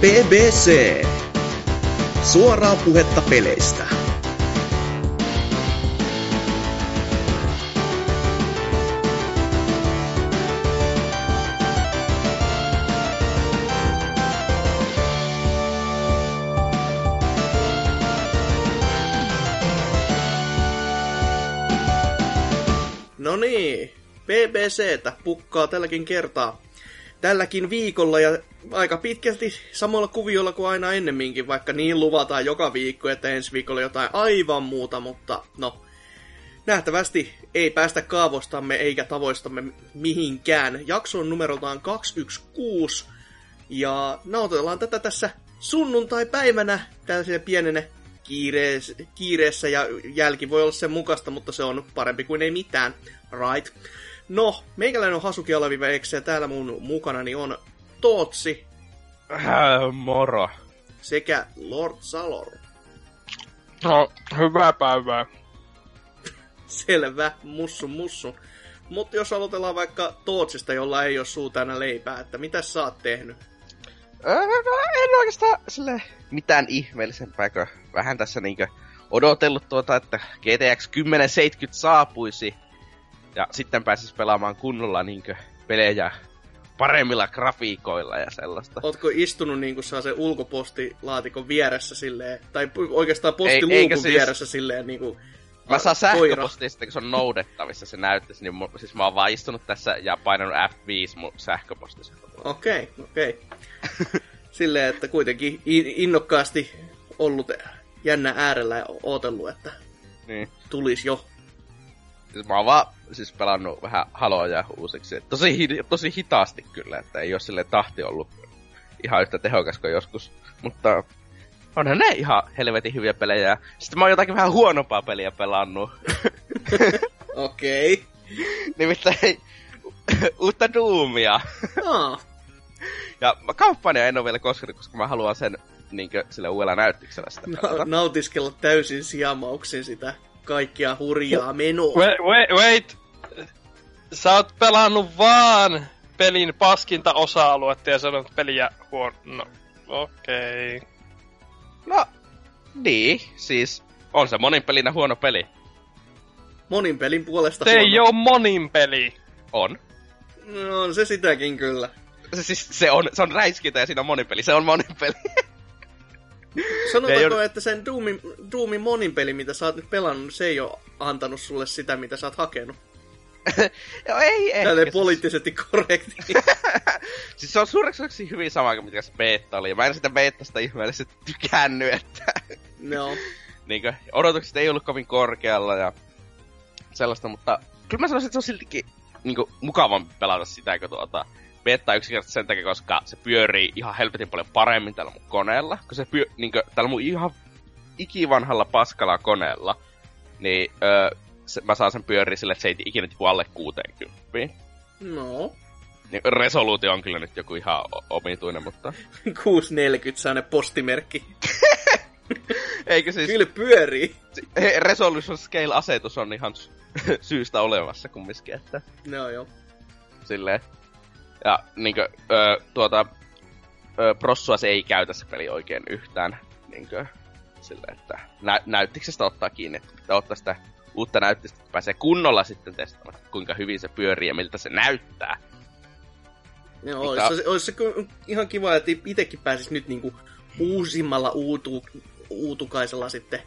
BBC. Suoraa puhetta peleistä. No niin, BBCtä pukkaa tälläkin kertaa. Tälläkin viikolla ja aika pitkälti samalla kuviolla kuin aina ennemminkin, vaikka niin luvataan joka viikko, että ensi viikolla jotain aivan muuta, mutta no, nähtävästi ei päästä kaavostamme eikä tavoistamme mihinkään. Jakso on numeroltaan 216 ja nautellaan tätä tässä sunnuntai-päivänä tällaisena pienenä kiireessä, kiireessä ja jälki voi olla sen mukaista, mutta se on parempi kuin ei mitään. Right. No, meikäläinen on Hasuki Alaviva ja täällä mun mukanani on Tootsi Äh, moro. sekä Lord Salor. No, hyvää päivää. Selvä, mussu mussu. Mutta jos aloitellaan vaikka Tootsista, jolla ei ole suu täynnä leipää, että mitä sä oot tehnyt? Öö, no, en oikeastaan sille mitään ihmeellisempää, kuin vähän tässä niinkö odotellut tuota, että GTX 1070 saapuisi. Ja sitten pääsis pelaamaan kunnolla niinkö pelejä paremmilla grafiikoilla ja sellaista. Ootko istunut niinku saa sen ulkopostilaatikon vieressä silleen, tai oikeastaan postiluukun siis- vieressä silleen niinku... Mä saan sähköpostia sitten, kun se on noudettavissa, se näyttäisi, niin mu- siis mä oon vaan istunut tässä ja painanut F5 mun sähköpostissa. Okei, okei. Silleen, että kuitenkin in- innokkaasti ollut jännä äärellä ja ootellut, että Niin. tulisi jo. Siis mä oon vaan siis pelannut vähän haloja uusiksi. Tosi, tosi hitaasti kyllä, että ei oo sille tahti ollut ihan yhtä tehokas kuin joskus. Mutta onhan ne ihan helvetin hyviä pelejä. Sitten mä oon jotakin vähän huonompaa peliä pelannut. Okei. Nimittäin uutta Doomia. Aa, Ja kampanja en oo vielä koskenut, koska mä haluan sen niinkö sillä uudella näyttiksellä sitä pelata. nautiskella täysin sijamauksin sitä kaikkia hurjaa menoa. Wait, wait, wait. Sä oot pelannut vaan pelin paskinta osa-aluetta ja sanonut peliä huono. No, okei. Okay. No, niin, siis on se monin pelinä huono peli. Monin pelin puolesta Se ei huono. oo monin peli. On. No on se sitäkin kyllä. Se, siis, se on, se on räiskintä ja siinä on monipeli. Se on monipeli. Sanotaanko, Ei että sen Doomin, Doomin monin peli, mitä sä oot nyt pelannut, se ei ole antanut sulle sitä, mitä sä oot hakenut. Joo, ei ehkä. Tälleen siis, poliittisesti korrekti. siis se on suureksi hyvin sama kuin mikä se beta oli. Mä en sitä betasta ihmeellisesti tykännyt, että no. niinkö, odotukset ei ollut kovin korkealla ja sellaista, mutta kyllä mä sanoisin, että se on siltikin niinkö, mukavampi pelata sitä kuin tuota beta yksinkertaisesti sen takia, koska se pyörii ihan helvetin paljon paremmin tällä mun koneella. Kun se pyö, niinkö, tällä mun ihan ikivanhalla paskalla koneella, niin öö, se, mä saan sen pyöriä sille, että se ei ikinä tipu alle 60. No. Niin resoluutio on kyllä nyt joku ihan omituinen, mutta... 640 saa ne postimerkki. Eikö siis... Kyllä pyörii. Resolution scale-asetus on ihan sy- syystä olemassa kumminkin, että No joo. silleen. Ja niinkö, ö, tuota, ö, prossua se ei käytä se peli oikein yhtään. Niinkö, silleen, että nä- näyttiksestä ottaa kiinni, että pitää ottaa sitä uutta näyttöstä, että pääsee kunnolla sitten testaamaan, kuinka hyvin se pyörii ja miltä se näyttää. Joo, Mikä- olisi, se, olisi se ihan kiva, että itsekin pääsis nyt niinku uusimmalla uutu, uutukaisella sitten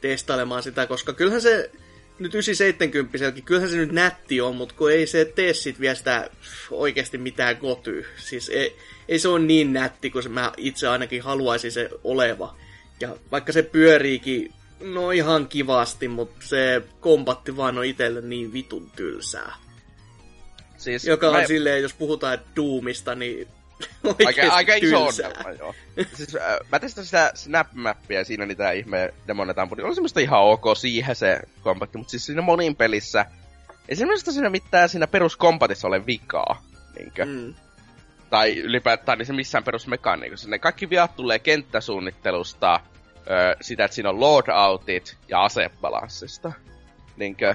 testailemaan sitä, koska kyllähän se nyt 970 kyllähän se nyt nätti on, mutta kun ei se tee sit vielä sitä oikeasti mitään kotyy. Siis ei, ei se ole niin nätti, kuin se mä itse ainakin haluaisin se oleva. Ja vaikka se pyöriikin, no ihan kivasti, mutta se kompatti vaan on itselle niin vitun tylsää. Siis Joka on mä- silleen, jos puhutaan Doomista, niin aika, aika iso ongelma, joo. siis, äh, mä testasin sitä Snap-mappia siinä niitä ihme demonetampuria. Oli semmoista ihan ok siihen se kompatti, mutta siis siinä monin pelissä ei semmoista siinä mitään siinä peruskompatissa ole vikaa. Niinkö? Mm. Tai ylipäätään niin se missään perusmekaniikossa. Ne kaikki viat tulee kenttäsuunnittelusta, öö, sitä, että siinä on loadoutit ja asebalanssista. Niinkö?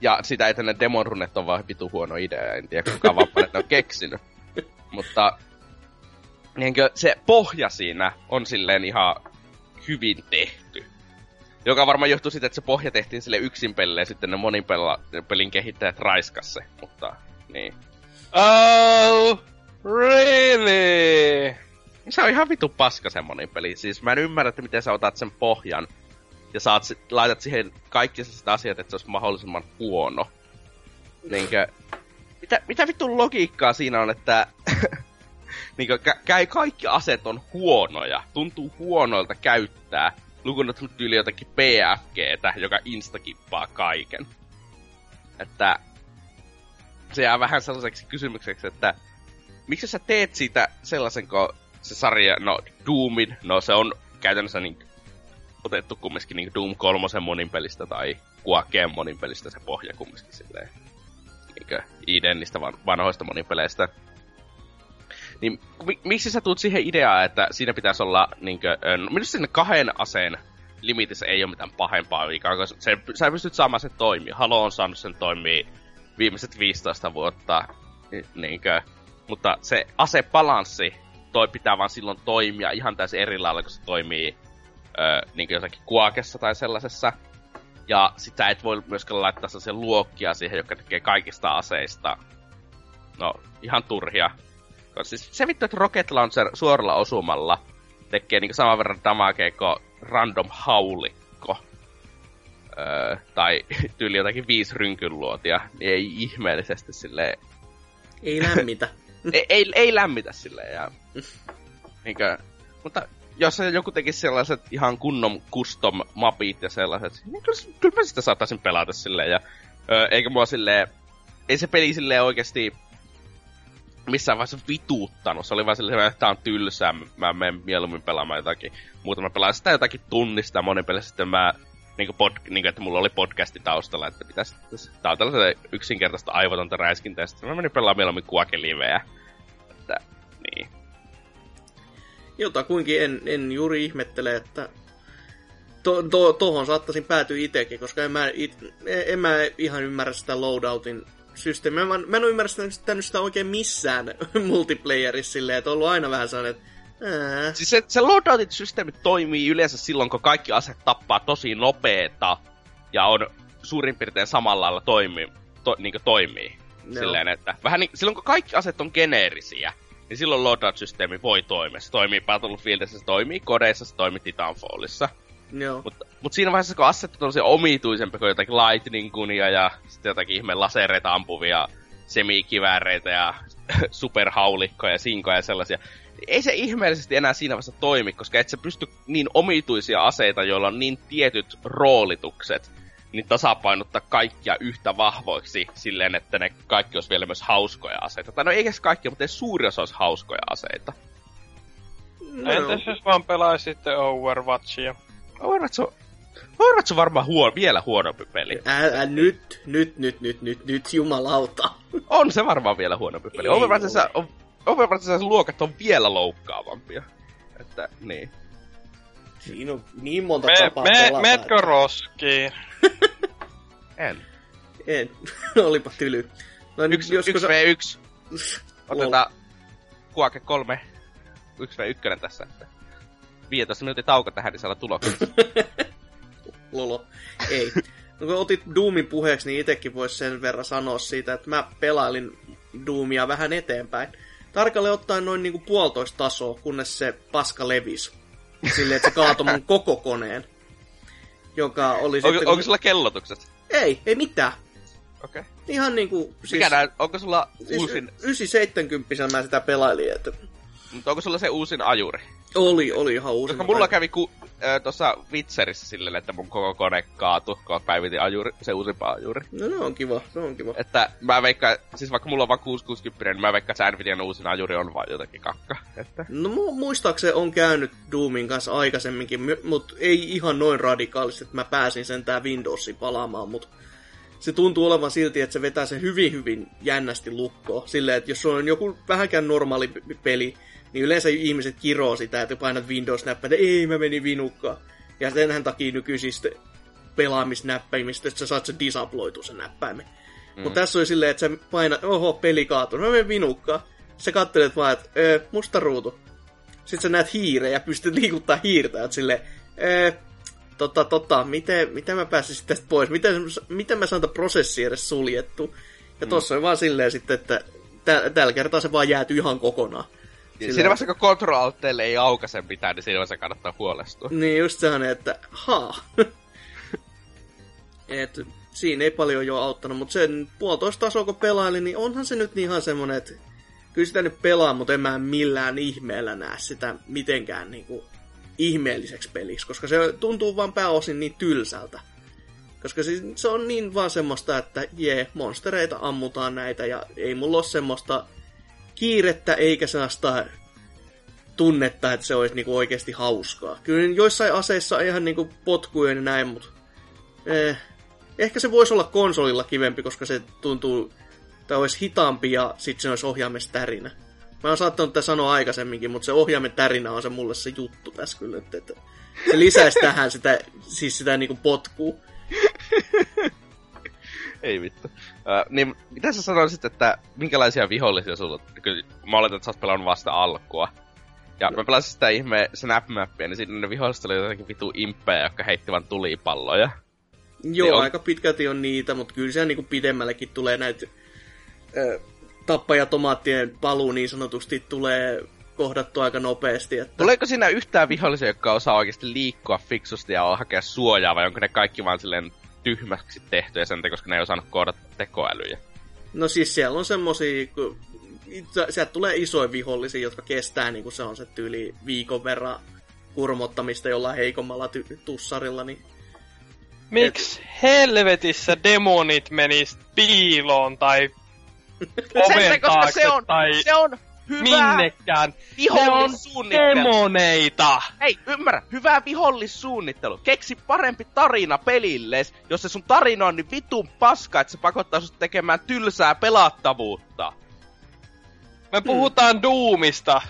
Ja sitä, että ne demon runnet on vaan vitu huono idea. En tiedä, kuka ne on keksinyt. Mutta niinkö, se pohja siinä on silleen ihan hyvin tehty. Joka varmaan johtuu siitä, että se pohja tehtiin sille yksin pelille ja sitten ne monin pelin kehittäjät raiskas se, mutta niin. Oh, really? Se on ihan vitu paska semmonen peli. Siis mä en ymmärrä, että miten sä otat sen pohjan ja saat, laitat siihen kaikki sellaiset asiat, että se olisi mahdollisimman huono. Niinkö, mitä, mitä vittu logiikkaa siinä on, että niinkö, käy kaikki aseet on huonoja, tuntuu huonoilta käyttää, lukuun tyyli jotakin PFGtä, joka instakippaa kaiken. Että se jää vähän sellaiseksi kysymykseksi, että miksi sä teet siitä sellaisen, kun se sarja, no Doomin, no se on käytännössä niin otettu kumminkin niin Doom 3 monin pelistä tai Quakeen monin pelistä se pohja kumminkin silleen niin idennistä van, vanhoista monipeleistä. Niin miksi sä tuut siihen ideaan, että siinä pitäisi olla niinkö, no minusta sinne kahden aseen limitissä ei ole mitään pahempaa vikaa, koska se, sä pystyt saamaan sen toimia. Halo on saanut sen toimia viimeiset 15 vuotta, niinkö, mutta se asebalanssi toi pitää vaan silloin toimia ihan täysin eri lailla, kun se toimii öö, niin jossakin kuakessa tai sellaisessa. Ja sitä et voi myöskään laittaa sellaisia luokkia siihen, jotka tekee kaikista aseista. No, ihan turhia. Koska siis se vittu, että Rocket Launcher suoralla osumalla tekee niin saman verran damagea kuin random haulikko. Öö, tai tyyli jotakin viisi rynkynluotia, niin ei ihmeellisesti silleen... Ei lämmitä. ei, ei, ei lämmitä silleen. Ja... Niinkö, mutta jos joku tekisi sellaiset ihan kunnon custom mapit ja sellaiset, niin kyllä, kyllä mä sitä saattaisin pelata silleen. Ja, ö, eikä mua silleen, ei se peli silleen oikeasti missään vaiheessa vituuttanut. Se oli vaan silleen, että tää on tylsää, mä menen mieluummin pelaamaan jotakin muuta. Mä pelaan sitä jotakin tunnista monin pelissä sitten mä niin kuin pod, niin kuin, että mulla oli podcasti taustalla, että pitäisi, tää on tällaisen yksinkertaista aivotonta räiskintää, ja sitten mä menin pelaamaan mieluummin kuakeliveä. Että, niin. Jotakuinkin en, en juuri ihmettele, että to, to, tohon saattaisin päätyä itsekin, koska en mä, it, en mä ihan ymmärrä sitä loadoutin systeemiä. Mä, mä en ole ymmärtänyt sitä oikein missään multiplayerissa silleen, että on ollut aina vähän sellainen, että Ää. Siis se, se loadoutin systeemi toimii yleensä silloin, kun kaikki aset tappaa tosi nopeeta ja on suurin piirtein samalla lailla toimii, to, niin toimii. No. Silleen, että vähän niin, silloin kun kaikki aset on geneerisiä, niin silloin loadout-systeemi voi toimia. Se toimii Battlefieldissä, se toimii kodeissa, se toimii Titanfallissa. Joo. Mutta mut siinä vaiheessa, kun asset on omituisempi kuin jotakin lightning kunia ja sitten jotakin ihme lasereita ampuvia semikivääreitä ja superhaulikkoja ja sinkoja ja sellaisia, ei se ihmeellisesti enää siinä vaiheessa toimi, koska et sä pysty niin omituisia aseita, joilla on niin tietyt roolitukset, niin tasapainottaa kaikkia yhtä vahvoiksi silleen, että ne kaikki olisi vielä myös hauskoja aseita. Tai no ei edes kaikki, mutta ei suuri osa olisi hauskoja aseita. No. Entäs jos vaan pelaisitte Overwatchia? Overwatch on, Overwatch on varmaan huono, vielä huonompi peli. Ää, ää, nyt, nyt, nyt, nyt, nyt, nyt, jumalauta. On se varmaan vielä huonompi peli. Overwatchissa on, Overwatchissa luokat on vielä loukkaavampia. Että, niin. Siinä on niin monta me, tapaa me, pelata. Metkö roskiin? en. En. Olipa tyly. No, yksi, joskus... yksi v 1 Otetaan kuake kolme 1v1 tässä. Että 15 minuutin tauko tähän, niin saadaan tulokset. Lolo. Ei. No kun otit Doomin puheeksi, niin itsekin voisi sen verran sanoa siitä, että mä pelailin Doomia vähän eteenpäin. Tarkalleen ottaen noin niinku puolitoista tasoa, kunnes se paska levisi. Silleen, että se kaatoi mun koko koneen. Joka oli onko, sitten... Onko sulla kellotukset? Ei, ei mitään. Okei. Okay. Ihan niinku... Siis, Mikä nää, onko sulla siis uusin... 970 mä sitä pelailin, että... Mutta onko sulla se uusin ajuri? Oli, oli ihan uusi. Koska mulla kävi ku, äh, tuossa Witcherissä silleen, että mun koko kone kaatu, kun päivitin ajuri, se uusimpaa ajuri. No, no on kiva, se on kiva. Että mä veikkaan, siis vaikka mulla on vaan 660, niin mä veikkaan, että Nvidian uusin ajuri on vaan jotakin kakka. Että... No muistaakseni on käynyt Doomin kanssa aikaisemminkin, mutta ei ihan noin radikaalisti, että mä pääsin sentään Windowsiin palaamaan, mutta se tuntuu olevan silti, että se vetää sen hyvin hyvin jännästi lukkoon. Silleen, että jos on joku vähänkään normaali peli, niin yleensä ihmiset kiroo sitä, että painat Windows-näppäintä, ei mä menin vinukkaan. Ja senhän takia nykyisistä pelaamisnäppäimistä, että sä saat sen disabloitu sen näppäimen. Mm. Mutta tässä oli silleen, että sä painat, oho, peli kaatuu, mä menen vinukkaan. Sä kattelet vaan, että öö, musta ruutu. Sit sä näet hiireen ja pystyt liikuttaa hiirtä, että silleen, ee, tota, tota, miten, miten mä pääsisin tästä pois? Miten, miten mä saan tämän prosessi edes suljettu? Ja tossa on vaan silleen sitten, että tä, tällä kertaa se vaan jääty ihan kokonaan. Sillä... Siinä vaiheessa, kun control ei aukaise mitään, niin siinä vaiheessa kannattaa huolestua. Niin, just sehän, että haa. Et, siinä ei paljon jo auttanut, mutta sen puolitoista tasoa kun pelailin, niin onhan se nyt ihan semmonen, että kyllä sitä nyt pelaa, mutta en mä millään ihmeellä näe sitä mitenkään niinku ihmeelliseksi peliksi, koska se tuntuu vaan pääosin niin tylsältä. Koska se, se on niin vaan semmoista, että jee, monstereita ammutaan näitä ja ei mulla ole semmoista kiirettä eikä sellaista tunnetta, että se olisi niinku oikeasti hauskaa. Kyllä joissain aseissa ihan niinku potkuja ja näin, mutta eh, ehkä se voisi olla konsolilla kivempi, koska se tuntuu, tai olisi hitaampi ja sitten se olisi ohjaimen tärinä. Mä oon saattanut tätä sanoa aikaisemminkin, mutta se ohjaimen tärinä on se mulle se juttu tässä kyllä, että, se lisäisi tähän sitä, siis sitä niinku potkua. Ei vittu. Uh, niin, mitä sä sanoisit, että minkälaisia vihollisia sulla Kyllä mä oletan, että sä oot pelannut vasta alkua. Ja no. mä pelasin sitä ihme Snap-mappia, niin siinä ne viholliset oli jotenkin vitu imppejä, jotka heitti vaan tulipalloja. Joo, niin on... aika pitkälti on niitä, mutta kyllä se niinku pidemmällekin tulee näitä äh, tappajatomaattien paluu niin sanotusti tulee kohdattu aika nopeasti. Että... Tuleeko siinä yhtään vihollisia, jotka osaa oikeasti liikkua fiksusti ja hakea suojaa, vai onko ne kaikki vaan silleen tyhmäksi tehtyjä sen koska ne ei osannut koodata tekoälyjä? No siis siellä on semmosia, kun sieltä tulee isoja vihollisia, jotka kestää, niin kuin se on se tyyli viikon verran kurmottamista jollain heikommalla ty- tussarilla, niin Miksi Et... helvetissä demonit menis piiloon tai oven taakse se on, tai se on hyvä minnekään. Vihollissuunnittelu. demoneita. Hei, ymmärrä. Hyvä vihollissuunnittelu. Keksi parempi tarina pelilles, jos se sun tarina on niin vitun paska, että se pakottaa sut tekemään tylsää pelattavuutta. Me puhutaan hmm. Doomista.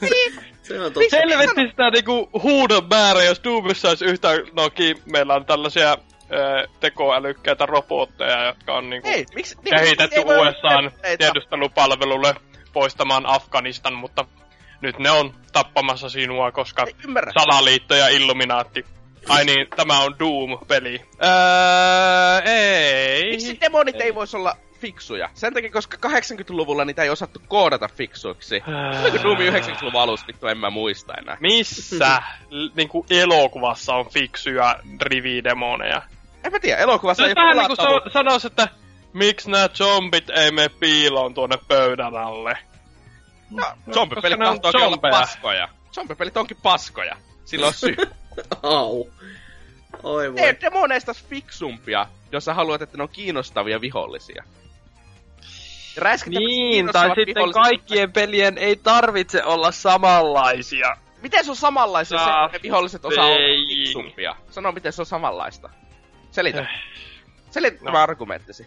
niin. Se on totta. Helvetti sitä niinku huudon määrä, jos Doomissa olisi yhtä... No meillä on tällaisia tekoälykkäitä robotteja, jotka on niinku ei, miksi, niin, kehitetty USAn tiedustelupalvelulle poistamaan Afganistan, mutta nyt ne on tappamassa sinua, koska salaliitto ja Illuminaatti. Ai niin, tämä on Doom-peli. Öö, ei. Miksi demonit ei voisi olla fiksuja? Sen takia, koska 80-luvulla niitä ei osattu koodata fiksuiksi. Oliko Doom 90-luvun alussa, vittu en mä muista enää. Missä niinku elokuvassa on fiksuja rividemoneja? En mä tiedä, elokuvassa no, ei ole niinku sa- sanois, että miksi nämä zombit ei mene piiloon tuonne pöydän alle? No, zombipelit tahtoo olla paskoja. Zombipelit onkin paskoja. Silloin syy. Au. Oi voi. Tee demoneista fiksumpia, jos sä haluat, että ne on kiinnostavia vihollisia. niin, tai sitten kaikkien pelien ei tarvitse olla samanlaisia. Miten se on samanlaisia, se, että viholliset osaa olla fiksumpia? Sano, miten se on samanlaista. Selitä. Äh. Selitä no. tämä argumenttisi.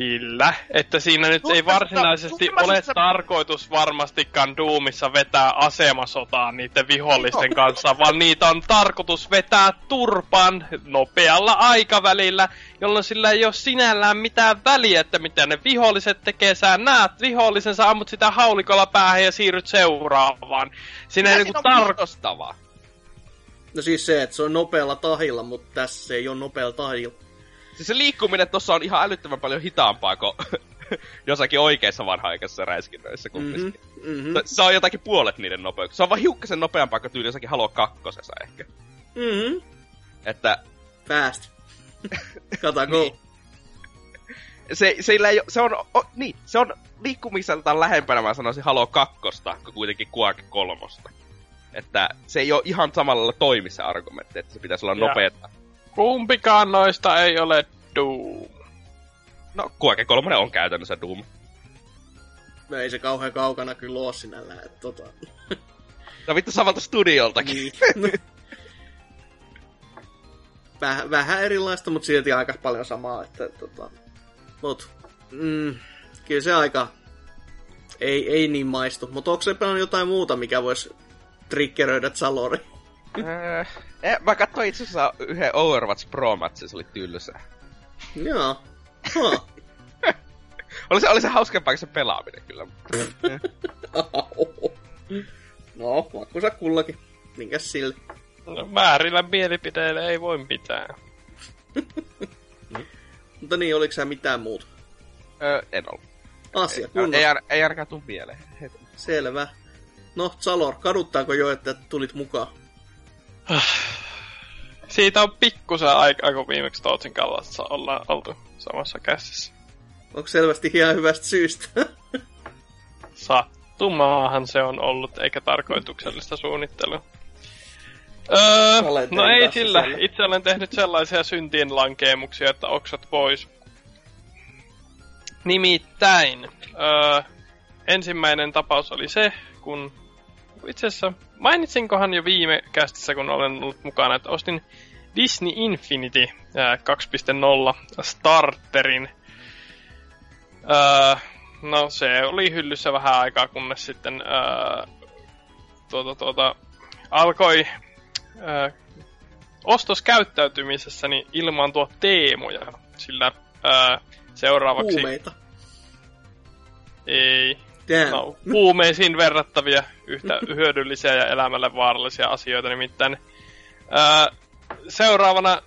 Sillä, että siinä nyt ei varsinaisesti ole sä... tarkoitus varmastikaan Doomissa vetää asemasotaa niiden vihollisten kanssa, vaan niitä on tarkoitus vetää turpan nopealla aikavälillä, jolloin sillä ei ole sinällään mitään väliä, että mitä ne viholliset tekee. Sä näet vihollisen, sä ammut sitä haulikolla päähän ja siirryt seuraavaan. Siinä ei niinku tar- No siis se, että se on nopealla tahilla, mutta tässä ei ole nopealla tahilla. Siis se liikkuminen tossa on ihan älyttömän paljon hitaampaa kuin jossakin oikeissa vanha-aikaisissa räiskinnöissä kumminkin. Mm-hmm, mm-hmm. Se on jotakin puolet niiden nopeuksia. Se on vaan hiukkasen nopeampaa kuin tyyli jossakin Halo kakkosessa ehkä. Mm-hmm. Että... Fast. Kata go. niin. Se, se, ei, se on, o, niin, se on liikkumiseltaan lähempänä, mä sanoisin Halo kakkosta, kuin kuitenkin Quake kolmosta. Että se ei ole ihan samalla lailla toimi se argumentti, että se pitäisi olla nopeeta. Kumpikaan noista ei ole Doom. No, Quake 3 on käytännössä Doom. No ei se kauhean kaukana kyllä ole sinällään, että tota... No vittu samalta studioltakin. Niin. Väh, vähän erilaista, mutta silti aika paljon samaa, että tota... Mut, mm, kyllä se aika ei, ei niin maistu. Mutta onko se jotain muuta, mikä voisi triggeröidä Zalori? Äh, eh, mä katsoin itse asiassa yhden Overwatch Pro-matsin, se oli tylsä. Joo. Huh. oli, se, oli se hauskempaa kuin se pelaaminen kyllä. no, Arvoisa kullakin. Minkäs sille? No, väärillä mielipiteillä ei voi mitään. Mutta niin, oliko sä mitään muuta? Öö, en ollut. Asia, Ei, kunnossa. ei, ar- ei ainakaan tuu mieleen. Selvä. No, Salor, kaduttaako jo, että tulit mukaan? Siitä on pikkusen aikaa, kun viimeksi Tootsin kallassa ollaan oltu samassa käsissä. Onko selvästi ihan hyvästä syystä? Sattumaahan se on ollut, eikä tarkoituksellista suunnittelua. Öö, no ei sillä. siellä. Itse olen tehnyt sellaisia syntien lankeemuksia, että oksat pois. Nimittäin, öö, ensimmäinen tapaus oli se, kun itse asiassa mainitsinkohan jo viime kästissä, kun olen ollut mukana, että ostin Disney Infinity ää, 2.0 starterin. Öö, no se oli hyllyssä vähän aikaa, kunnes sitten öö, tuota, tuota, alkoi öö, ostoskäyttäytymisessäni ilmaantua teemoja, sillä öö, seuraavaksi... Kuumeita. Ei, Damn. no, huumeisiin verrattavia yhtä hyödyllisiä ja elämälle vaarallisia asioita. Nimittäin ää, seuraavana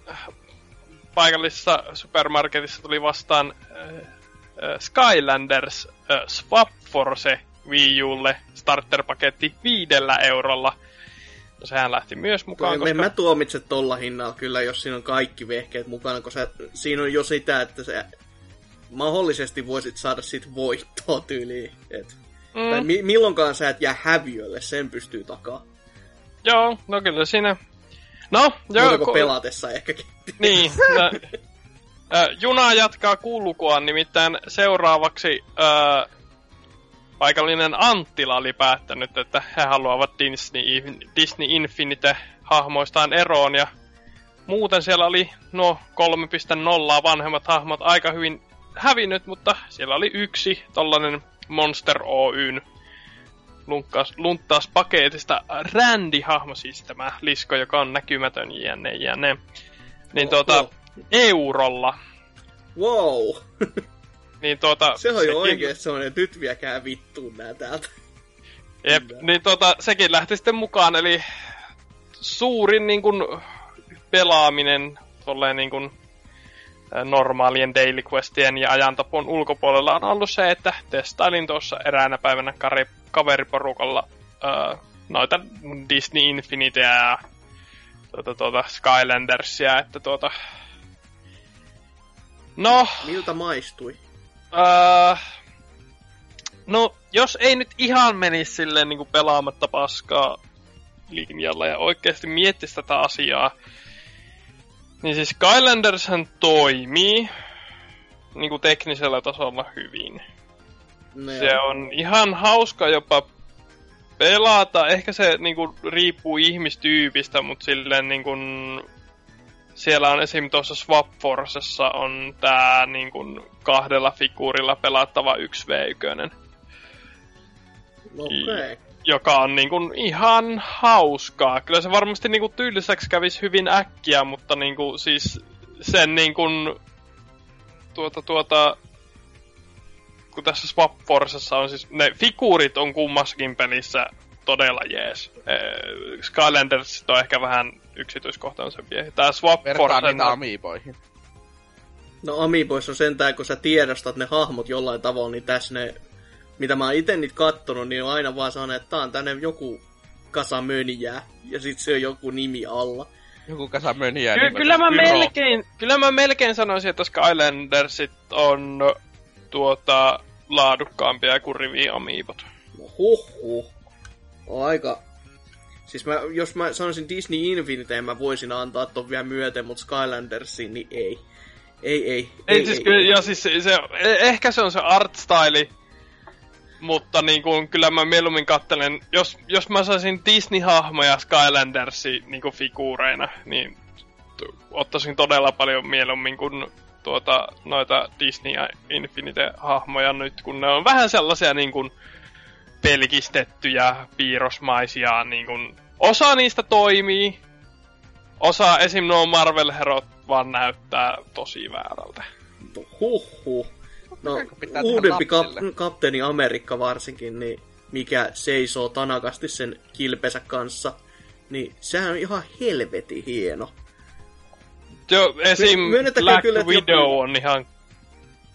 paikallisessa supermarketissa tuli vastaan ää, Skylanders ää, Swap Force Wii Ulle starterpaketti viidellä eurolla. No sehän lähti myös mukaan, En koska... mä tuomitse tolla hinnalla kyllä, jos siinä on kaikki vehkeet mukana, koska siinä on jo sitä, että se mahdollisesti voisit saada siitä voittoa tyyliin. Et, mm. tai mi- milloinkaan sä et jää häviölle, sen pystyy takaa. joo, no kyllä siinä... No, joo, ku- pelatessa ehkäkin. Niin. Ä, juna jatkaa kulkuaan, nimittäin seuraavaksi ä, paikallinen Anttila oli päättänyt, että he haluavat Disney, Disney Infinite-hahmoistaan eroon, ja muuten siellä oli nuo 3.0 vanhemmat hahmot aika hyvin hävinnyt, mutta siellä oli yksi tollanen Monster Oyn lunkkaas, lunttaas paketista Randy-hahmo, siis tämä lisko, joka on näkymätön jne jne. Niin tuota, Oho. eurolla. Wow! Niin tuota, Se on jo sekin- oikein semmonen, että nyt viekää vittuun nää täältä. Jep, niin tuota, sekin lähti sitten mukaan, eli suurin niin kuin, pelaaminen tolleen niin kuin, ä, normaalien daily questien ja ajantapon ulkopuolella on ollut se, että testailin tuossa eräänä päivänä kari, kaveriporukalla ää, noita Disney Infinityä ja tuota, tuota Skylandersia, että tuota... No, Miltä maistui? Öö, no, jos ei nyt ihan menisi silleen niin kuin pelaamatta paskaa linjalla ja oikeasti miettisi tätä asiaa, niin siis Skylandershän toimii niin kuin teknisellä tasolla hyvin. No Se on ihan hauska jopa pelata. Ehkä se niinku riippuu ihmistyypistä, mutta silleen niinku... Siellä on esim. tuossa Swap Forcessa on tää niinku kahdella figuurilla pelattava 1v1, Okei. Okay. Joka on niinku ihan hauskaa. Kyllä se varmasti niinku tyyliseksi kävisi hyvin äkkiä, mutta niinku siis sen niinku tuota tuota kun tässä Swap Forcessa on siis, ne figuurit on kummassakin pelissä todella jees. Eh, Skylanders on ehkä vähän yksityiskohtaisempi. Tää Swap Vertaa Force... niitä amiiboihin. No Amiiboissa on sentään, kun sä tiedostat ne hahmot jollain tavalla, niin tässä ne, mitä mä oon ite niitä kattonut, niin on aina vaan sanonut, että tää on tänne joku kasa mönjää, ja sit se on joku nimi alla. Joku kasa möniä. Ky- kyllä, mä Pyro. melkein, kyllä mä melkein sanoisin, että Skylandersit on tuota, laadukkaampia kuin rivi amiibot. No huh huh. On aika... Siis mä, jos mä sanoisin Disney Infinite, mä voisin antaa ton vielä myöten, mutta Skylandersiin, niin ei. Ei, ei. Ei, siis kyllä, ja siis se, se, eh- ehkä se on se art style, mutta niin kuin, kyllä mä mieluummin kattelen, jos, jos mä saisin Disney-hahmoja Skylandersi niin kuin figuureina, niin ottaisin todella paljon mieluummin kuin tuota, noita Disney ja Infinite-hahmoja nyt, kun ne on vähän sellaisia niin kuin pelkistettyjä, piirrosmaisia, niin kuin, osa niistä toimii, osa esim. nuo Marvel-herot vaan näyttää tosi väärältä. Huh huh. No, uudempi kap- kapteeni Amerikka varsinkin, niin mikä seisoo tanakasti sen kilpensä kanssa, niin sehän on ihan helvetin hieno. Jo, esim. Myönnetäänkö Black kyllä, Widow joku- on ihan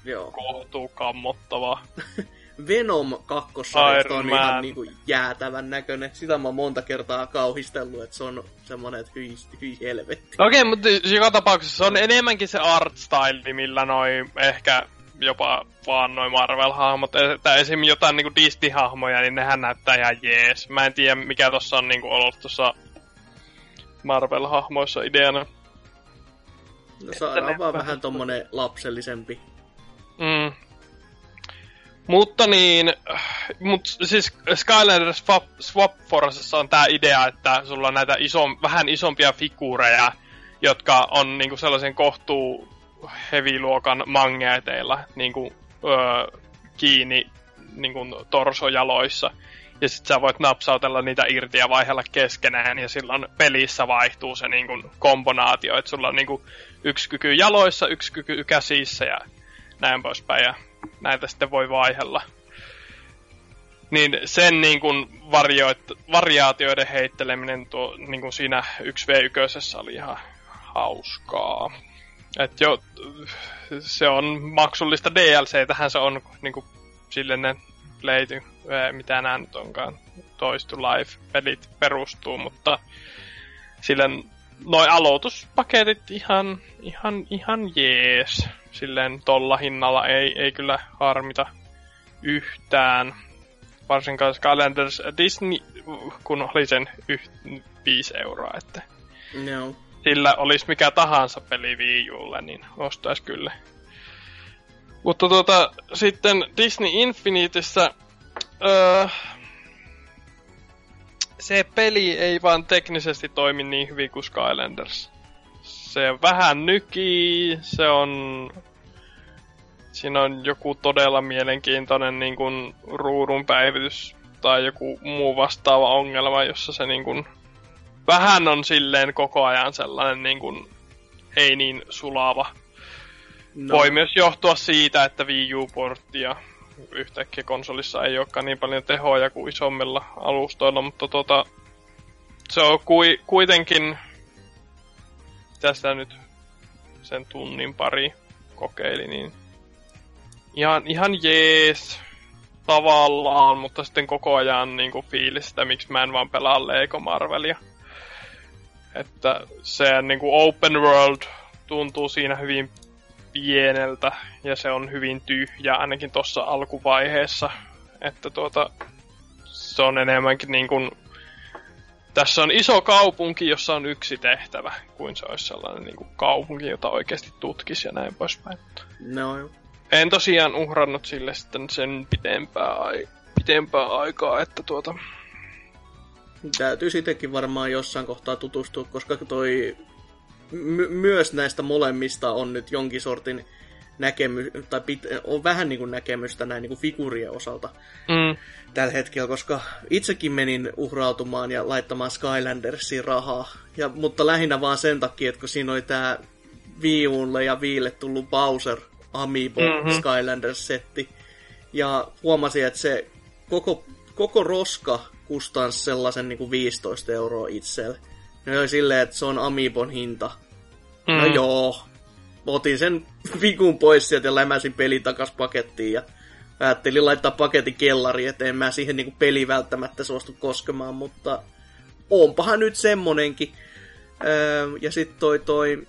Joo. kohtuu kammottava. Venom kakkosarjasta on Iron Man. ihan niinku jäätävän näköinen. Sitä mä oon monta kertaa kauhistellut, että se on semmonen, että hyi, hyi helvetti. Okei, okay, mutta joka tapauksessa se on enemmänkin se art style, millä noi ehkä jopa vaan noi Marvel-hahmot, että esim. jotain niinku Disney-hahmoja, niin nehän näyttää ihan jees. Mä en tiedä, mikä tossa on niinku ollut tuossa Marvel-hahmoissa ideana. No, saadaan vaan vähän vähän tommonen lapsellisempi. Mm. Mutta niin, mut siis Skylanders Swap, Swap Forcessa on tää idea, että sulla on näitä iso, vähän isompia figuureja, jotka on niinku sellaisen kohtuu heavy-luokan magneeteilla niinku, öö, kiinni niinku torsojaloissa. Ja sit sä voit napsautella niitä irti ja vaihella keskenään, ja silloin pelissä vaihtuu se niinku kombonaatio, että sulla on niinku yksi kyky jaloissa, yksi kyky käsissä ja näin poispäin, ja näitä sitten voi vaihella. Niin sen niin kuin varioit, variaatioiden heitteleminen tuo, niin kuin siinä 1v1 oli ihan hauskaa. Et jo, se on maksullista DLC, tähän se on niin kuin, sille ne Play to, eh, mitä nämä nyt onkaan, Toys to Life-pelit perustuu, mutta sillä noi aloituspaketit ihan, ihan, ihan jees. Silleen tolla hinnalla ei, ei kyllä harmita yhtään. Varsinkaan Skylanders Disney, kun oli sen yht, 5 euroa, että Joo. Sillä olisi mikä tahansa peli Wii Ulle, niin ostais kyllä. Mutta tuota, sitten Disney Infiniteissä öö, se peli ei vaan teknisesti toimi niin hyvin kuin Skylanders. Se vähän nykii, se on... Siinä on joku todella mielenkiintoinen niin kuin ruudun päivitys tai joku muu vastaava ongelma, jossa se niin kuin, vähän on silleen koko ajan sellainen niin kuin, ei niin sulava. No. Voi myös johtua siitä, että Wii U-portti ja yhtäkkiä konsolissa ei olekaan niin paljon tehoja kuin isommilla alustoilla, mutta tota, se on kui, kuitenkin tästä nyt sen tunnin pari kokeili, niin ihan, ihan jees tavallaan, mutta sitten koko ajan niin kuin fiilis sitä, miksi mä en vaan pelaa Lego Marvelia. Että se niin kuin open world tuntuu siinä hyvin pieneltä ja se on hyvin tyhjä ainakin tuossa alkuvaiheessa. Että tuota, se on enemmänkin niin kuin, tässä on iso kaupunki, jossa on yksi tehtävä, kuin se olisi sellainen niin kuin kaupunki, jota oikeasti tutkisi ja näin poispäin. No joo. En tosiaan uhrannut sille sitten sen pitempää, ai- pitempää aikaa, että tuota... Täytyy sittenkin varmaan jossain kohtaa tutustua, koska toi my- myös näistä molemmista on nyt jonkin sortin näkemy- tai pit- on vähän niin kuin näkemystä näin niin kuin figurien osalta Mm, tällä hetkellä, koska itsekin menin uhrautumaan ja laittamaan Skylandersiin rahaa. Ja, mutta lähinnä vaan sen takia, että kun siinä oli tää Viulle ja Viille tullut Bowser Amiibo Mhm. mm-hmm. Skylanders-setti. Ja huomasin, että se koko, koko roska kustansi sellaisen niin kuin 15 euroa itselle. Ne oli silleen, että se on Amiibon hinta. mm. No joo. Otin sen fikun pois sieltä ja lämäsin peli takas pakettiin ja ajattelin laittaa paketin kellariin, että en mä siihen niinku peli välttämättä suostu koskemaan, mutta onpahan nyt semmonenkin. Öö, ja sitten toi, toi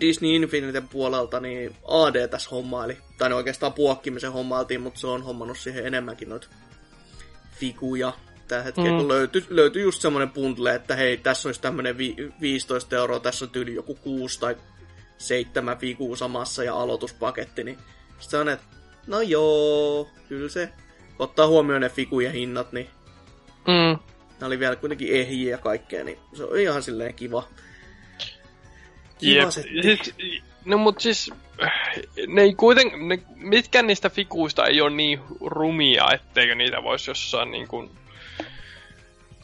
Disney Infiniten puolelta, niin AD tässä hommaili. Tai ne oikeastaan puokkimisen hommailtiin, mutta se on hommannut siihen enemmänkin noita figuja. Tällä hetkellä, Mm. kun löytyi, löytyi just semmoinen bundle, että hei, tässä olisi tämmöinen vi- 15 euroa, tässä on tyyli joku 6 tai 7 figua samassa ja aloituspaketti, niin sitten on, että no joo, kyllä se ottaa huomioon ne figujen hinnat, niin Mm. ne oli vielä kuitenkin ehjiä ja kaikkea, niin se on ihan silleen kiva. Kiva. Siis, no mut siis, ne ei kuiten, ne, mitkään niistä figuista ei ole niin rumia, etteikö niitä voisi jossain niin kuin,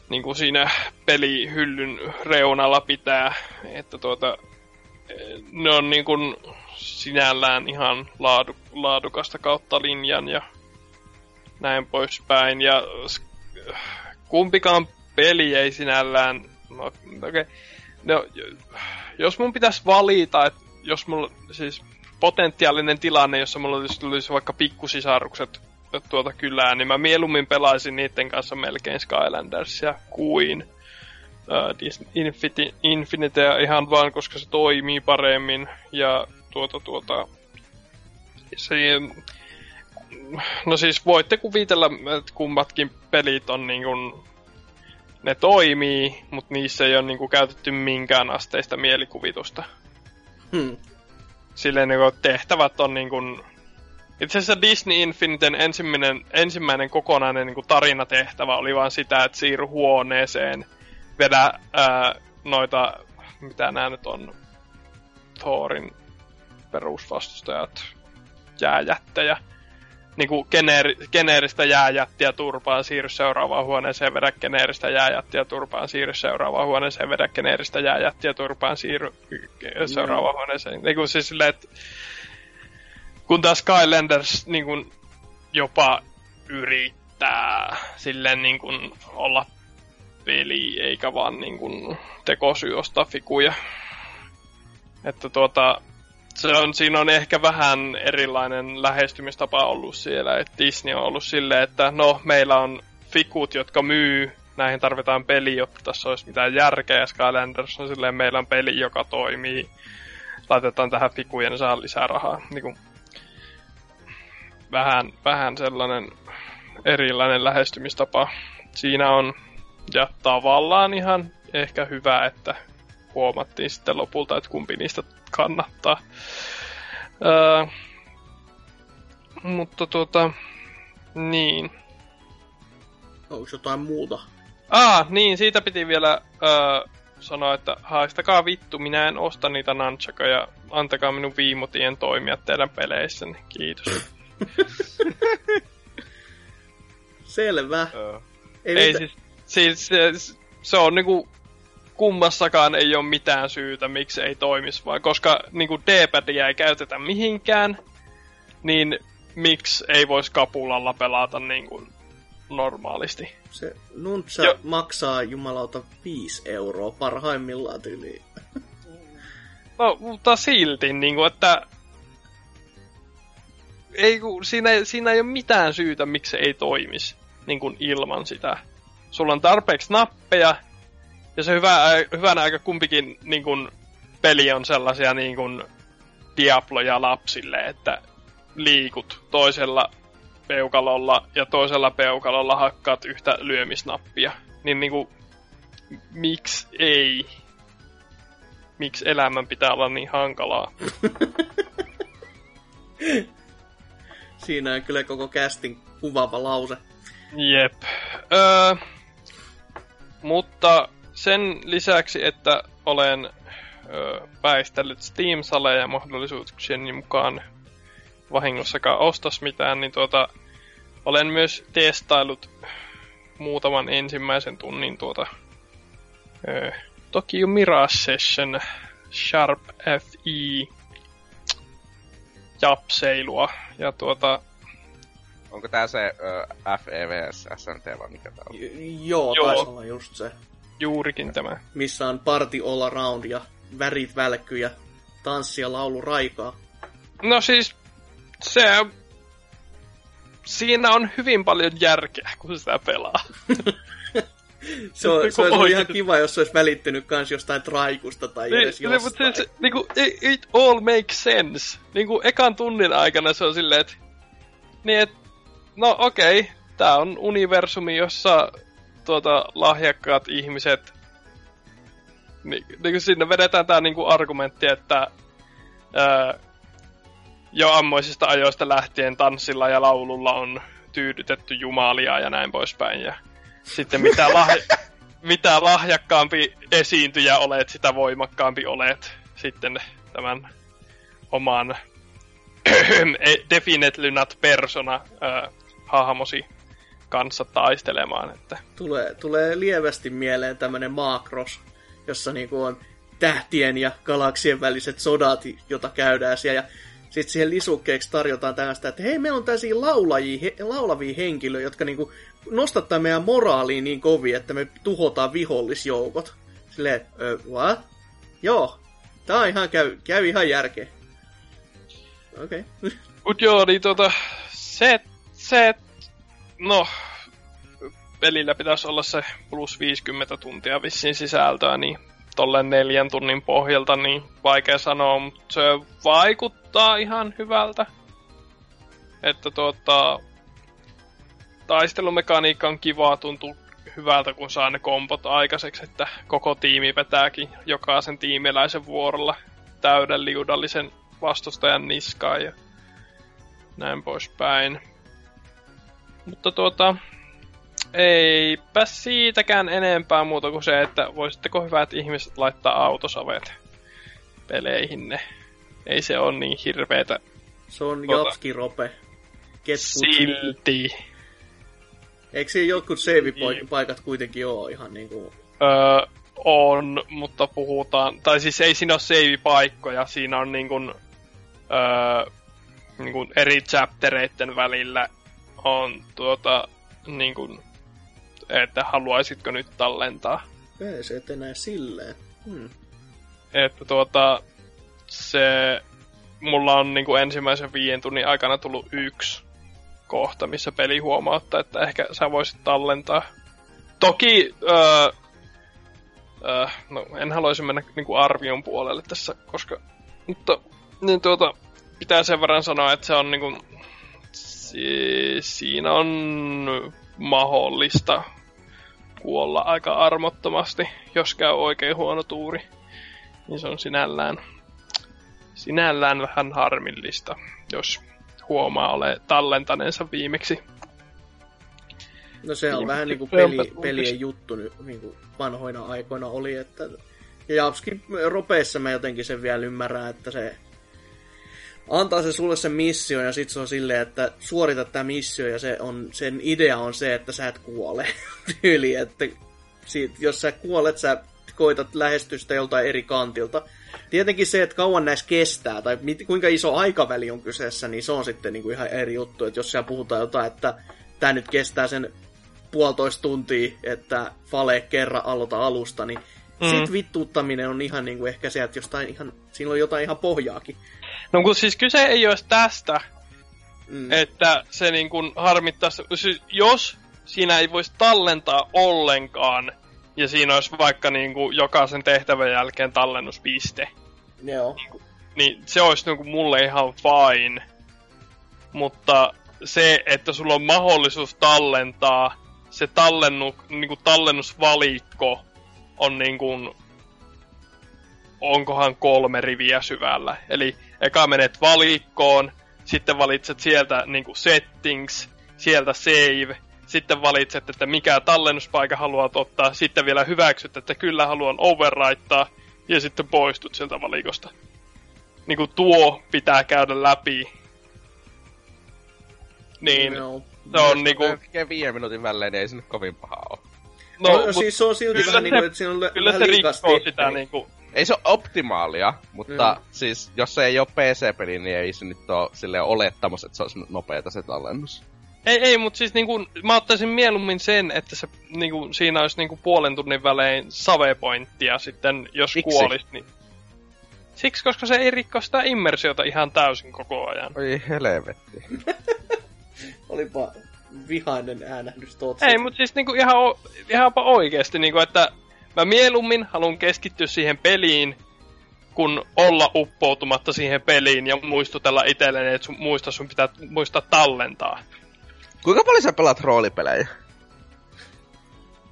niin kuin siinä pelihyllyn reunalla pitää, että tuota, eh, ne on niin kuin sinällään ihan laadu, laadukasta kautta linjan ja näin poispäin. Ja kumpikaan peli ei sinällään... No. Okay. No, jos mun pitäisi valita, että jos mulla siis potentiaalinen tilanne, jossa mulla olisi, olisi vaikka pikkusisarukset tuota kylään, niin mä mieluummin pelaisin niiden kanssa melkein Skylandersia kuin uh, Infinity, Infinitea ihan vaan, koska se toimii paremmin ja tuota tuota se, no siis voitte kuvitella, että kummatkin pelit on niin kuin, ne toimii, mutta niissä ei ole niin kuin käytetty minkään asteista mielikuvitusta. Hmm. Silleen niin kuin tehtävät on niin kuin, itse asiassa Disney Infiniten ensimmäinen, ensimmäinen kokonainen niin kuin tarinatehtävä oli vaan sitä, että siirry huoneeseen, vedä ää, noita, mitä nämä nyt on, Thorin perusvastustajat, jääjättejä, niinku geneeri, geneeristä jääjättiä turpaan, siirry seuraavaan huoneeseen, vedä geneeristä jääjättiä turpaan, siirry seuraavaan huoneeseen, vedä geneeristä jääjättiä turpaan, siirry seuraavaan huoneeseen. Niinku siis silleen, että kun taas Skylanders niin kuin, jopa yrittää silleen niin kuin, olla peli, eikä vaan niin kuin, tekosyy ostaa fikuja. Että tuota, se on, siinä on ehkä vähän erilainen lähestymistapa ollut siellä, että Disney on ollut silleen, että no, meillä on fikut, jotka myy, näihin tarvitaan peli, jotta tässä olisi mitään järkeä, Skylanders on silleen, meillä on peli, joka toimii, laitetaan tähän fikujen, saa lisää rahaa. Niin kuin, vähän, vähän sellainen erilainen lähestymistapa siinä on, ja tavallaan ihan ehkä hyvä, että huomattiin sitten lopulta, että kumpi niistä kannattaa. Öö, mutta tuota, niin. Onko jotain muuta? Ah, niin, siitä piti vielä öö, sanoa, että haistakaa vittu, minä en osta niitä nunchakoja. Antakaa minun viimotien toimia teidän peleissäni. Kiitos. Selvä. Ei, ei siis, siis se, se on niinku kummassakaan ei ole mitään syytä, miksi ei toimisi, vaan koska niinku D-padia ei käytetä mihinkään, niin miksi ei voisi kapulalla pelata niinku normaalisti. Se nuntsa jo. maksaa jumalauta 5 euroa parhaimmillaan tyyliin. No, mutta silti, niinku, että ei, siinä, siinä ei ole mitään syytä, miksi se ei toimisi niin kuin ilman sitä. Sulla on tarpeeksi nappeja, ja se hyvä, hyvänä aika kumpikin niin kuin, peli on sellaisia niin kuin, Diabloja lapsille, että liikut toisella peukalolla ja toisella peukalolla hakkaat yhtä lyömisnappia. Niin niinku, miksi ei? Miksi elämän pitää olla niin hankalaa? Siinä on kyllä koko casting kuvaava lause. Jep. Öö, mutta sen lisäksi, että olen öö, väistellyt Steam-saleja mahdollisuuksien mukaan vahingossakaan ostas mitään, niin tuota, olen myös testailut muutaman ensimmäisen tunnin tuota öö, Tokyo Mirage Session Sharp FE japseilua. Ja tuota... Onko tää se uh, FEVS SNT vai mikä tää on? J- joo, joo, taisi olla just se. Juurikin tämä. Missä on party all around ja värit välkky ja tanssi ja laulu raikaa. No siis, se Siinä on hyvin paljon järkeä, kun sitä pelaa. se on, se on ihan kiva, jos se olisi välittynyt kans jostain traikusta tai niin, edes jostain. Mutta se, niinku, it, it all makes sense. Niinku, ekan tunnin aikana se on silleen, että niin et, no okei, okay, tää on universumi, jossa tuota, lahjakkaat ihmiset niin, niin sinne vedetään tää niinku argumentti, että ää, jo ammoisista ajoista lähtien tanssilla ja laululla on tyydytetty jumalia ja näin poispäin. Ja sitten mitä, lah- mitä lahjakkaampi esiintyjä olet, sitä voimakkaampi olet sitten tämän oman definitely not persona äh, hahmosi kanssa taistelemaan. Että. Tulee, tulee lievästi mieleen tämmönen Maakros, jossa niinku on tähtien ja galaksien väliset sodat, jota käydään siellä. Ja sitten siihen lisukkeeksi tarjotaan tällaista, että hei, meillä on tällaisia laulajia, he, laulavia henkilöitä, jotka niinku nostattaa meidän moraaliin niin kovin, että me tuhotaan vihollisjoukot. Silleen, ö, what? Joo, tää on ihan, käy, käy ihan järkeä. Okei. Okay. Mut joo, niin tota, se, se, no, pelillä pitäisi olla se plus 50 tuntia vissiin sisältöä, niin tolleen neljän tunnin pohjalta, niin vaikea sanoa, mutta se vaikuttaa ihan hyvältä. Että tuota, taistelumekaniikka on kivaa, tuntuu hyvältä, kun saa ne kompot aikaiseksi, että koko tiimi vetääkin jokaisen tiimiläisen vuorolla täyden liudallisen vastustajan niskaan ja näin poispäin. Mutta tuota, eipä siitäkään enempää muuta kuin se, että voisitteko hyvät ihmiset laittaa autosavet peleihinne. Ei se on niin hirveetä. Se on Tota- jatskirope. Ketput. Silti. Eikö siinä jotkut save-paikat kuitenkin ole ihan niinku... Öö, on, mutta puhutaan... Tai siis ei siinä ole save-paikkoja, siinä on niin kuin, öö, niin kuin eri chaptereiden välillä on tuota, niin kuin, että haluaisitko nyt tallentaa. PC et enää silleen. Hmm. Että tuota, se, mulla on niin kuin ensimmäisen viiden tunnin aikana tullut yksi kohta, missä peli huomauttaa, että ehkä sä voisit tallentaa. Toki, öö, öö, no en haluaisi mennä niin kuin arvion puolelle tässä, koska, mutta niin tuota, pitää sen verran sanoa, että se on niin kuin, si- siinä on mahdollista kuolla aika armottomasti, jos käy oikein huono tuuri. Niin se on sinällään, sinällään vähän harmillista, jos huomaa ole tallentaneensa viimeksi. No se on Niin, vähän se on peli, pelien juttu nyt, niinku vanhoina aikoina oli, että... Ja Japskin ropeissa mä jotenkin sen vielä ymmärrän, että se antaa se sulle sen missio ja sit se on silleen, että suorita tämä missio ja se on, sen idea on se, että sä et kuole tyyli, että siitä, jos sä kuolet, sä koitat lähestyä sitä joltain eri kantilta. Tietenkin se, että kauan näissä kestää, tai mit, kuinka iso aikaväli on kyseessä, niin se on sitten niin kuin ihan eri juttu, että jos siellä puhutaan jotain, että tämä nyt kestää sen puolitoista tuntia, että fale kerran aloita alusta, niin Mm. sit vittuuttaminen on ihan niinku ehkä se, että jostain ihan, siinä on jotain ihan pohjaakin. No kun siis kyse ei ole tästä, Mm. että se niin kuin harmittaa, siis jos siinä ei voisi tallentaa ollenkaan, ja siinä olisi vaikka niin kuin jokaisen tehtävän jälkeen tallennuspiste, Joo. niin se olisi niin kuin mulle ihan fine. Mutta se, että sulla on mahdollisuus tallentaa, se tallennu, niin kuin tallennusvalikko on niin kuin, onkohan kolme riviä syvällä. Eli eka menet valikkoon, sitten valitset sieltä niin kuin settings, sieltä save, sitten valitset, että mikä tallennuspaikka haluat ottaa, sitten vielä hyväksyt, että kyllä haluan overwritea, ja sitten poistut sieltä valikosta. Niin kuin tuo pitää käydä läpi. Niin, Joo. se on niinku, Tekee viiden minuutin välein, niin ei se nyt kovin paha ole. No, no, no mut siis se on silti kyllä vähän se- niinku, että siinä on kyllä vähän se rikkoo sitä niinku, Ei se ole optimaalia, mutta Mm. siis jos se ei ole PC-peli, niin ei se nyt ole silleen olettamus, että se olisi nopeeta se tallennus. Ei, ei, mutta siis niinku, mä ottaisin mieluummin sen, että se niinku, siinä olisi niinku puolen tunnin välein savepointtia sitten, jos Miksi? kuolis, niin... Siksi, koska se ei rikko sitä immersiota ihan täysin koko ajan. Oi helvetti. Olipa vihainen äänähdys tuot. Ei, mutta siis niinku ihan, o- ihanpa oikeesti, niinku, että mä mieluummin haluan keskittyä siihen peliin, kun olla uppoutumatta siihen peliin ja muistutella itselleni, että sun, muista sun pitää muistaa tallentaa. Kuinka paljon sä pelaat roolipelejä?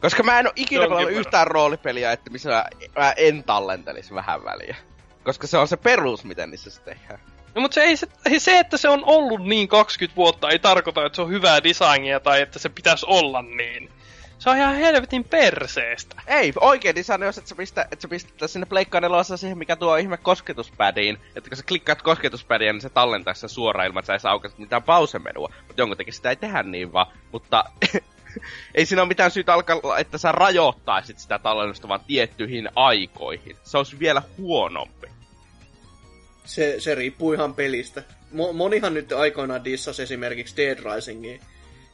Koska mä en oo ikinä Jonkin pelannut verran. yhtään roolipeliä, että missä mä, mä en tallentelisi vähän väliä. Koska se on se perus, miten niissä se tehdään. No mutta se, ei, se, ei se, että se on ollut niin 20 vuotta, ei tarkoita, että se on hyvää designia tai että se pitäisi olla niin. Se on ihan helvetin perseestä. Ei, oikein design jos et sä pistä, et sä pistä sinne pleikkaan nelosessa siihen, mikä tuo ihme kosketuspädiin. Että kun sä klikkaat kosketuspädiä, niin se tallentaa sitä suoraan ilman, että sä ei saa aukaista mitään pausemenua. Mutta jonkun takia sitä ei tehdä niin vaan. Mutta ei siinä ole mitään syytä alkaa, että sä rajoittaisit sitä tallennusta vaan tiettyihin aikoihin. Se olisi vielä huonompi. Se, se riippuu ihan pelistä. Mo, monihan nyt aikoinaan dissasi esimerkiksi Dead Risingin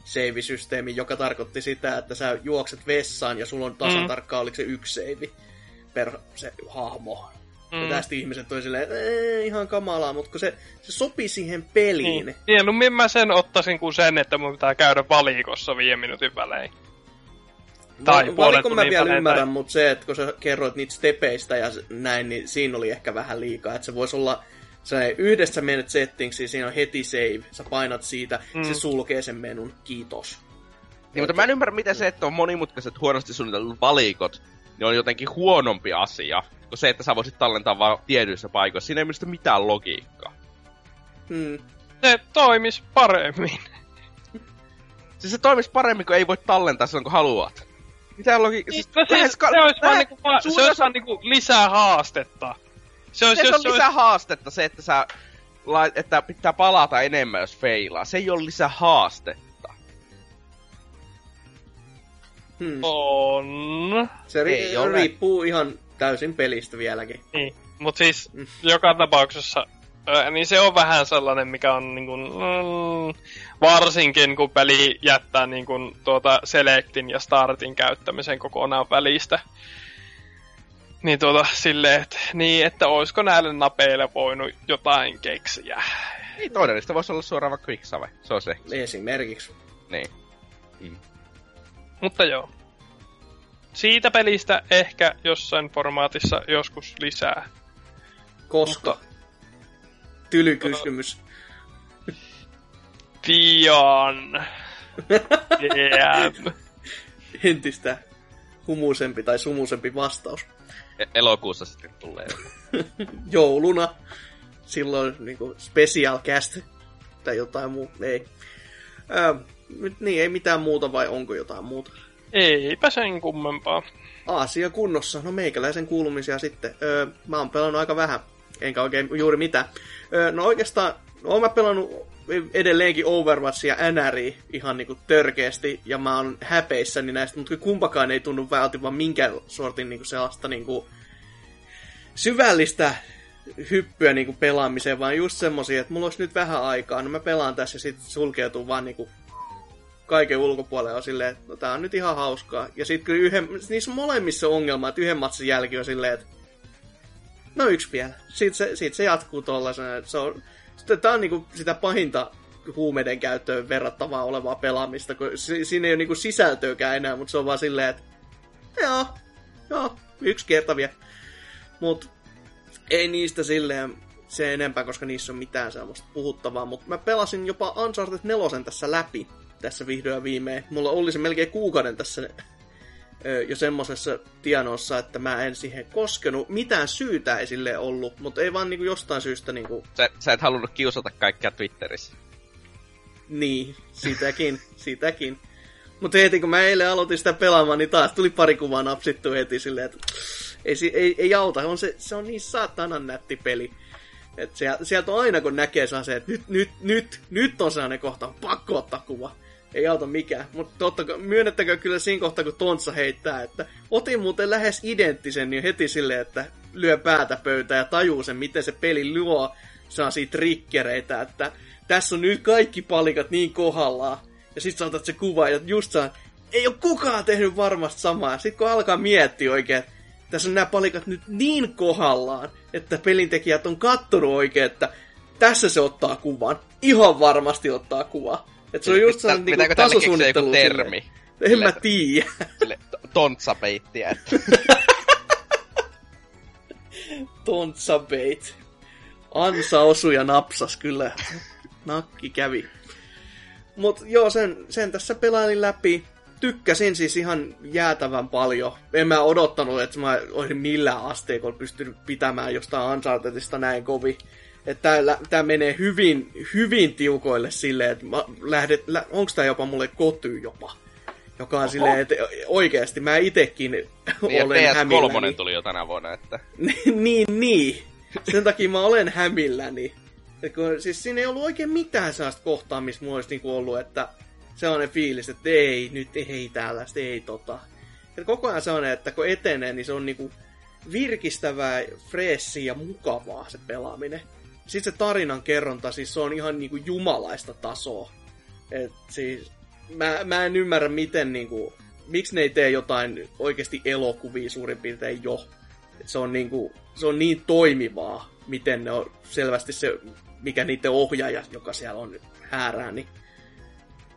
save-systeemi, joka tarkoitti sitä, että sä juokset vessaan ja sulla on tasan mm. tarkkaan, oliko se yksi save per se hahmo. Mm. Ja tästä ihmiset toi silleen, että ihan kamalaa, mutta kun se, se sopi siihen peliin. Niin. Mieluummin no mä sen ottaisin kuin sen, että mun pitää käydä valikossa viiden minuutin välein. Tai Valikon mä vielä ymmärrän, tai... mutta se, että kun sä kerroit niitä stepeistä ja näin, niin siinä oli ehkä vähän liikaa. Että se voisi olla se yhdessä menet settingsiin, siinä on heti save, sä painat siitä, mm. se sulkee sen menun, kiitos. Niin, mutta mä en ymmärrä, miten se, että on monimutkaiset huonosti suunnitellut valikot, niin on jotenkin huonompi asia, kuin se, että sä voisit tallentaa vain tietyissä paikoissa. Siinä ei minusta mitään logiikkaa. Hmm. Se toimis paremmin. siis se toimis paremmin, kun ei voi tallentaa silloin, kun haluat. Mitä logiikkaa? Siis, no siis, ka- se olisi vaan, niinku, va- se olisi vaan niinku lisää haastetta. Se, olisi, se jos, on se lisää olisi... haastetta se, että sä että pitää palata enemmän, jos feilaa. Se ei ole lisää haastetta. Hmm. On. Se ri- ei ole. riippuu ihan täysin pelistä vieläkin. Niin, mutta siis mm. joka tapauksessa niin se on vähän sellainen, mikä on niin kuin, mm, varsinkin kun peli jättää niin kuin, tuota Selectin ja Startin käyttämisen kokonaan välistä. Niin tuota silleen, että, niin, että olisiko näille napeille voinut jotain keksiä. Niin todellista voisi olla suoraan vaikka Quicksave. Se on se. Esimerkiksi. Niin. Mm. Mutta joo. Siitä pelistä ehkä jossain formaatissa joskus lisää. Koska? Mutta... Tyly kysymys. Pian. yeah. Entistä humusempi tai sumusempi vastaus. E- elokuussa sitten tulee. Jouluna. Silloin niinku special cast tai jotain muuta. Ei. Nyt niin, ei mitään muuta vai onko jotain muuta? Eipä sen kummempaa. Aasia kunnossa. No meikäläisen kuulumisia sitten. Öö, mä oon pelannut aika vähän. Enkä oikein juuri mitään. Öö, no oikeastaan, no oon mä pelannut edelleenkin Overwatch ja NRI ihan niinku törkeästi, ja mä oon häpeissäni näistä, mutta kumpakaan ei tunnu vaativan minkään sortin niinku sellaista niinku syvällistä hyppyä niinku pelaamiseen, vaan just semmosia, että mulla olisi nyt vähän aikaa, no mä pelaan tässä ja sitten sulkeutuu vaan niinku kaiken ulkopuolelle on silleen, että no tää on nyt ihan hauskaa. Ja sitten kyllä yhden, niissä on molemmissa ongelma, että yhden matsin jälkeen on silleen, että no yksi vielä. Sitten se, sit se jatkuu tollaisena, että se on, sitten tää on niinku sitä pahinta huumeiden käyttöön verrattavaa olevaa pelaamista, kun si, siinä ei ole niinku sisältöäkään enää, mutta se on vaan silleen, että joo, joo, yksi kerta vielä. Mut ei niistä silleen se enempää, koska niissä on mitään semmoista puhuttavaa, mutta mä pelasin jopa Uncharted 4 tässä läpi tässä vihdoin viimein. Mulla oli se melkein kuukauden tässä jo semmosessa tienossa, että mä en siihen koskenut. Mitään syytä ei sille ollut, mutta ei vaan niinku jostain syystä niinku... Sä, sä et halunnut kiusata kaikkia Twitterissä. Niin, sitäkin, sitäkin. Mutta heti kun mä eilen aloitin sitä pelaamaan, niin taas tuli pari kuvaa napsittu heti silleen, että ei, ei, ei auta, on se, se on niin saatanan nätti peli. Et sieltä, sieltä on aina kun näkee se, että nyt, nyt, nyt, nyt on sellainen kohta, pakko ottaa kuva ei auta mikään. Mutta myönnettäkö kyllä siinä kohtaa, kun Tontsa heittää, että otin muuten lähes identtisen, niin heti silleen, että lyö päätä pöytään ja tajuu sen, miten se peli luo sellaisia trikkereitä, että tässä on nyt kaikki palikat niin kohdallaan. Ja sit saatat se kuva ja just saa, ei ole kukaan tehnyt varmasti samaa. Sitten kun alkaa miettiä oikein, että tässä on nämä palikat nyt niin kohdallaan, että pelintekijät on kattonut oikein, että tässä se ottaa kuvan. Ihan varmasti ottaa kuva. Et se on just sellainen niinku tasosuunnittelu. termi? En sille, mä tiedä. Sille tontsapeittiä. Että... tontsabeit. Ansa osui ja napsas kyllä. Nakki kävi. Mut joo, sen, sen tässä pelailin läpi. Tykkäsin siis ihan jäätävän paljon. En mä odottanut, että mä olisin millään asteikolla pystynyt pitämään jostain Unchartedista näin kovin että tämä menee hyvin, hyvin tiukoille silleen, että mä lähdet, lä, onks tää jopa mulle koty jopa. Joka on Oho. silleen, että oikeasti mä itekin niin, olen hämilläni. PS3 tuli jo tänä vuonna, että... niin, niin. Sen takia mä olen hämilläni. Et kun, siis siinä ei ollut oikein mitään sellaista kohtaa, missä mulla olisi niinku ollut, että sellainen fiilis, että ei, nyt ei tällaista, ei tota. Et koko ajan sellainen, että kun etenee, niin se on niinku virkistävää, freessiä ja mukavaa se pelaaminen. Sitten se tarinan kerronta, siis se on ihan niinku jumalaista tasoa. Et siis, mä, mä en ymmärrä miten niinku, miksi ne ei tee jotain oikeasti elokuvia suurin piirtein jo. Et se on niinku, se on niin toimivaa, miten ne on selvästi se, mikä niiden ohjaaja, joka siellä on häärää, niin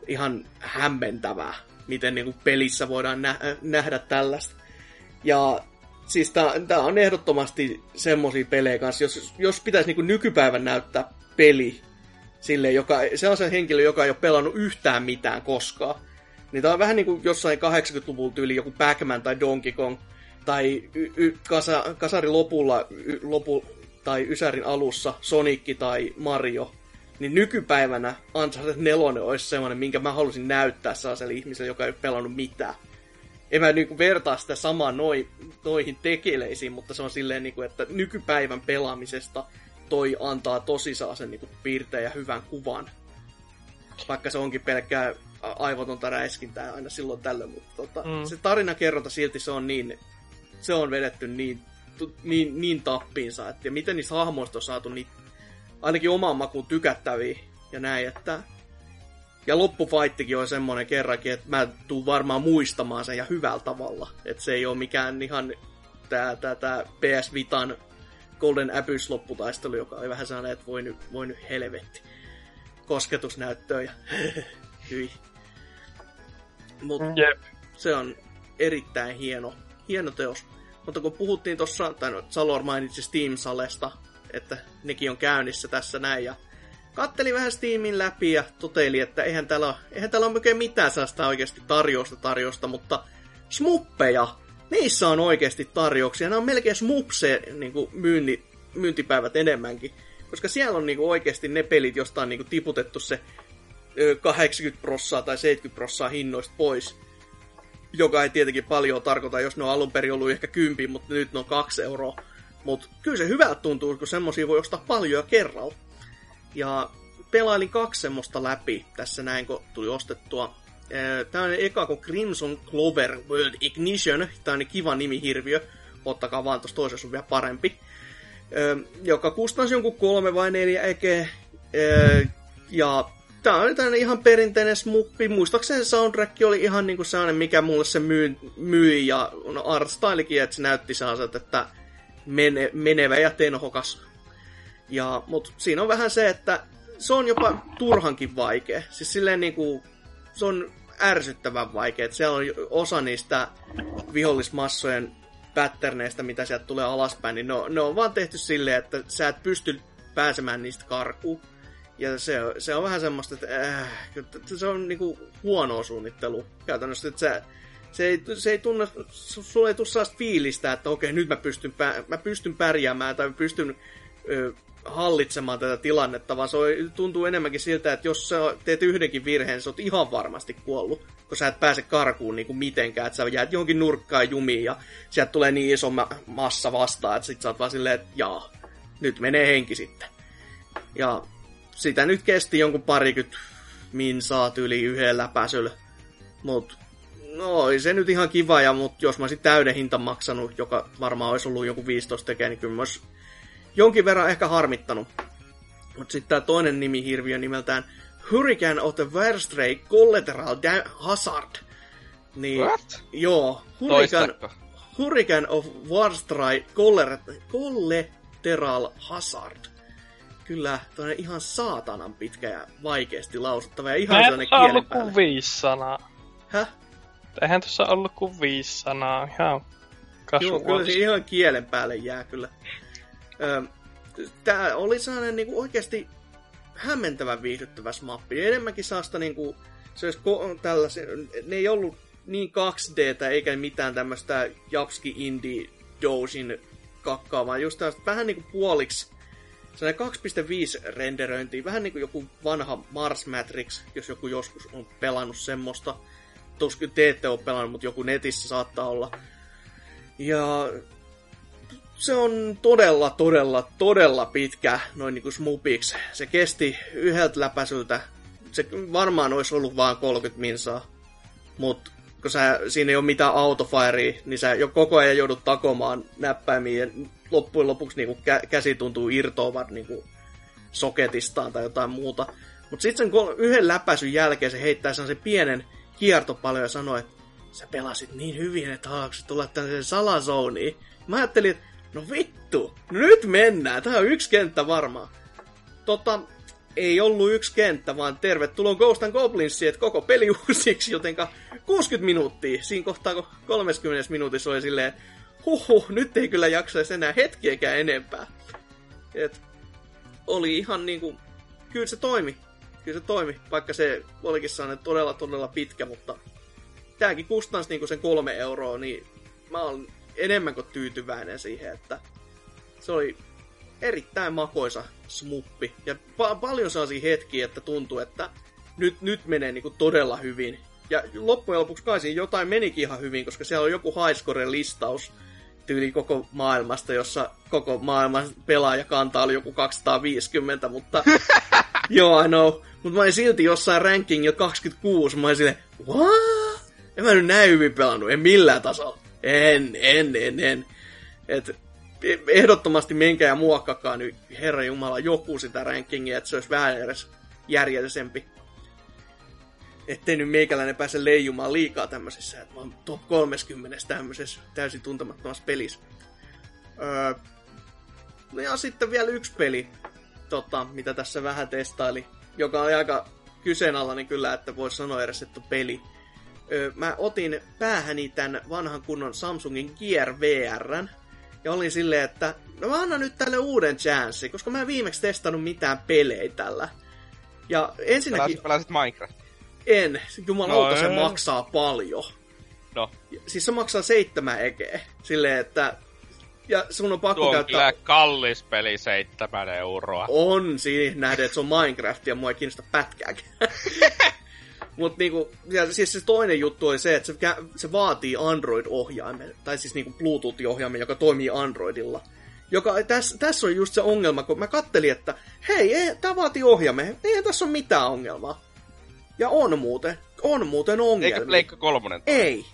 ihan hämmentävää, miten niinku pelissä voidaan nä- nähdä tällaista. Ja siis tää, on ehdottomasti semmosia pelejä kanssa, jos, jos pitäisi niinku nykypäivän näyttää peli sille, joka, se on se henkilö, joka ei ole pelannut yhtään mitään koskaan. Niin tää on vähän niin kuin jossain 80-luvun tyyli joku Pac-Man tai Donkey Kong, tai y- y- kasa, kasari lopulla, y- lopu, tai Ysärin alussa Sonicki tai Mario. Niin nykypäivänä Uncharted 4 olisi semmoinen, minkä mä halusin näyttää sellaiselle ihmiselle, joka ei ole pelannut mitään en mä niinku vertaa sitä samaa noi, noihin tekeleisiin, mutta se on silleen, niinku, että nykypäivän pelaamisesta toi antaa tosi sen niinku piirteen ja hyvän kuvan. Vaikka se onkin pelkkää aivotonta räiskintää aina silloin tällöin, mutta tota, mm. se kerronta silti se on niin, se on vedetty niin, niin, niin tappiinsa, että, ja miten niistä hahmoista on saatu niin, ainakin omaan makuun tykättäviä ja näin, että ja loppufaittikin on semmonen kerrankin, että mä tuun varmaan muistamaan sen ja hyvällä tavalla. Että se ei ole mikään ihan tää, tää, tää PS Vitan Golden Abyss lopputaistelu, joka oli vähän sellainen, että voi nyt, voi nyt helvetti. Kosketusnäyttöä ja hyi. Mut yep. se on erittäin hieno, hieno teos. Mutta kun puhuttiin tuossa, tai no, Salor mainitsi Steam-salesta, että nekin on käynnissä tässä näin, ja katteli vähän Steamin läpi ja toteili, että eihän täällä, eihän täällä ole mitään sellaista oikeasti tarjousta tarjosta, mutta smuppeja, niissä on oikeasti tarjouksia. Nämä on melkein smupse niin myynti, myyntipäivät enemmänkin. Koska siellä on niin kuin, oikeasti ne pelit, josta on niin kuin, tiputettu se 80 prossaa tai 70 prossaa hinnoista pois. Joka ei tietenkin paljon tarkoita, jos ne on alun perin ollut ehkä 10, mutta nyt ne on 2 euroa. Mutta kyllä se hyvältä tuntuu, kun semmosia voi ostaa paljon kerralla. Ja pelailin kaksi semmoista läpi tässä näin, kun tuli ostettua. Tämä on eka kuin Crimson Clover World Ignition. Tämä on kiva nimi hirviö. Ottakaa vaan tuossa toisessa on vielä parempi. Joka kustansi jonkun kolme vai neljä eke. Ja tämä on tämmöinen ihan perinteinen smuppi. Muistaakseni soundtrack oli ihan niinku sellainen, mikä mulle se myy, myi. Ja no artstylikin, että se näytti sellaiset, että mene, menevä ja tenhokas ja, mut siinä on vähän se, että se on jopa turhankin vaikea. Siis silleen niinku, se on ärsyttävän vaikea. Siellä on osa niistä vihollismassojen patterneista, mitä sieltä tulee alaspäin, niin ne on, ne on vaan tehty silleen, että sä et pysty pääsemään niistä karkuun. Ja se, se on vähän semmoista, että äh, se on niinku huonoa suunnittelu käytännössä, että se, se ei, se ei tunne, sulle ei tule sellaista fiilistä, että okei, nyt mä pystyn, mä pystyn pärjäämään tai pystyn ö, hallitsemaan tätä tilannetta, vaan se tuntuu enemmänkin siltä, että jos sä teet yhdenkin virheen, sä oot ihan varmasti kuollut, kun sä et pääse karkuun niin kuin mitenkään, että sä jäät johonkin nurkkaan jumiin ja sieltä tulee niin iso massa vastaan, että sit sä oot vaan silleen, että jaa, nyt menee henki sitten. Ja sitä nyt kesti jonkun parikymmentä minsaa yli yhden läpäisyllä, mut no se nyt ihan kiva, ja, mut jos mä olisin täyden hinta maksanut, joka varmaan olisi ollut joku 15 tekee, niin kyllä mä jonkin verran ehkä harmittanut. Mutta sitten tämä toinen nimi hirviö nimeltään Hurricane of the Verstray Collateral Hazard. Niin, What? Joo, Hurricane, Hurricane of Warstray Collateral Hazard. Kyllä, toinen ihan saatanan pitkä ja vaikeasti lausuttava ja ihan sellainen kielen ollut kuin viisi sanaa. Häh? Eihän tuossa ollut kuin viisi sanaa, ihan Joo, kyllä se ihan kielen päälle jää kyllä. Tämä oli sellainen niin kuin oikeasti hämmentävän viihdyttävä mappi. Enemmänkin saasta niin kuin, se olisi ko- tällaisen, ne ei ollut niin 2D eikä mitään tämmöistä Japski Indie Dosin kakkaa, vaan just tämmöistä vähän niin kuin puoliksi sellainen 2.5 renderöinti, vähän niin kuin joku vanha Mars Matrix, jos joku joskus on pelannut semmoista. Tuskin te ette ole pelannut, mutta joku netissä saattaa olla. Ja se on todella, todella, todella pitkä noin niin kuin smupiksi. Se kesti yhdeltä läpäisyltä. Se varmaan olisi ollut vain 30 minsaa. Mutta kun sä, siinä ei ole mitään autofirea, niin sä jo koko ajan joudut takomaan näppäimiä ja loppujen lopuksi niin kuin kä- käsi tuntuu irtoavan niin kuin soketistaan tai jotain muuta. Mutta sitten sen yhden läpäisyn jälkeen se heittää sen pienen kiertopaljon ja sanoi, että sä pelasit niin hyvin, että haluatko tulla tänne salazooniin. Mä ajattelin, että no vittu, nyt mennään, tää on yksi kenttä varmaan. Tota, ei ollut yksi kenttä, vaan tervetuloa Ghost and Goblinsiin, että koko peli uusiksi, jotenka 60 minuuttia. Siinä kohtaa, kun 30 minuutissa oli silleen, huhu, nyt ei kyllä jaksaisi enää hetkiäkään enempää. Et oli ihan niinku, kyllä se toimi. Kyllä se toimi, vaikka se olikin sellainen todella todella pitkä, mutta tääkin kustansi niinku sen kolme euroa, niin mä olen enemmän kuin tyytyväinen siihen, että se oli erittäin makoisa smuppi. Ja pa- paljon sellaisia hetkiä, että tuntuu, että nyt, nyt menee niinku todella hyvin. Ja loppujen lopuksi kai siinä jotain menikin ihan hyvin, koska siellä on joku highscore-listaus tyyli koko maailmasta, jossa koko maailman pelaajakanta oli joku 250, mutta joo, I know. Mutta mä olin silti jossain ranking jo 26, mä olin silleen, what? En mä nyt näin hyvin pelannut, en millään tasolla. En, en, en, en. Et ehdottomasti menkää ja muokkakaa nyt, herra Jumala, joku sitä rankingia, että se olisi vähän edes järjellisempi. Ettei nyt meikäläinen pääse leijumaan liikaa tämmöisessä, että mä oon top 30 tämmöisessä täysin tuntemattomassa pelissä. Öö, no ja sitten vielä yksi peli, tota, mitä tässä vähän testaili, joka oli aika kyseenalainen kyllä, että voisi sanoa edes, että peli. Öö, mä otin päähäni tämän vanhan kunnon Samsungin Gear VRn, ja olin silleen, että no mä annan nyt tälle uuden chanssi, koska mä en viimeksi testannut mitään pelejä tällä. Ja ensinnäkin... Pelasit, pelasit Minecraft. En. Jumalauta, No, se ei. maksaa paljon. No, Siis se maksaa seitsemän ekeä. Silleen, että... Ja sun on pakko Tuo on käyttää... kyllä kallis peli, seitsemän euroa. On siinä nähden, että se on Minecraft ja mua ei kiinnosta pätkääkään. Mutta niinku, ja siis se toinen juttu oli se, että se, se vaatii Android-ohjaimen, tai siis niinku Bluetooth-ohjaimen, joka toimii Androidilla. Joka, tässä täs on just se ongelma, kun mä kattelin, että hei, ei, tää vaatii ohjaimen, eihän tässä ole mitään ongelmaa. Ja on muuten, on muuten ongelmia. eikö Pleikka kolmonen? Ei.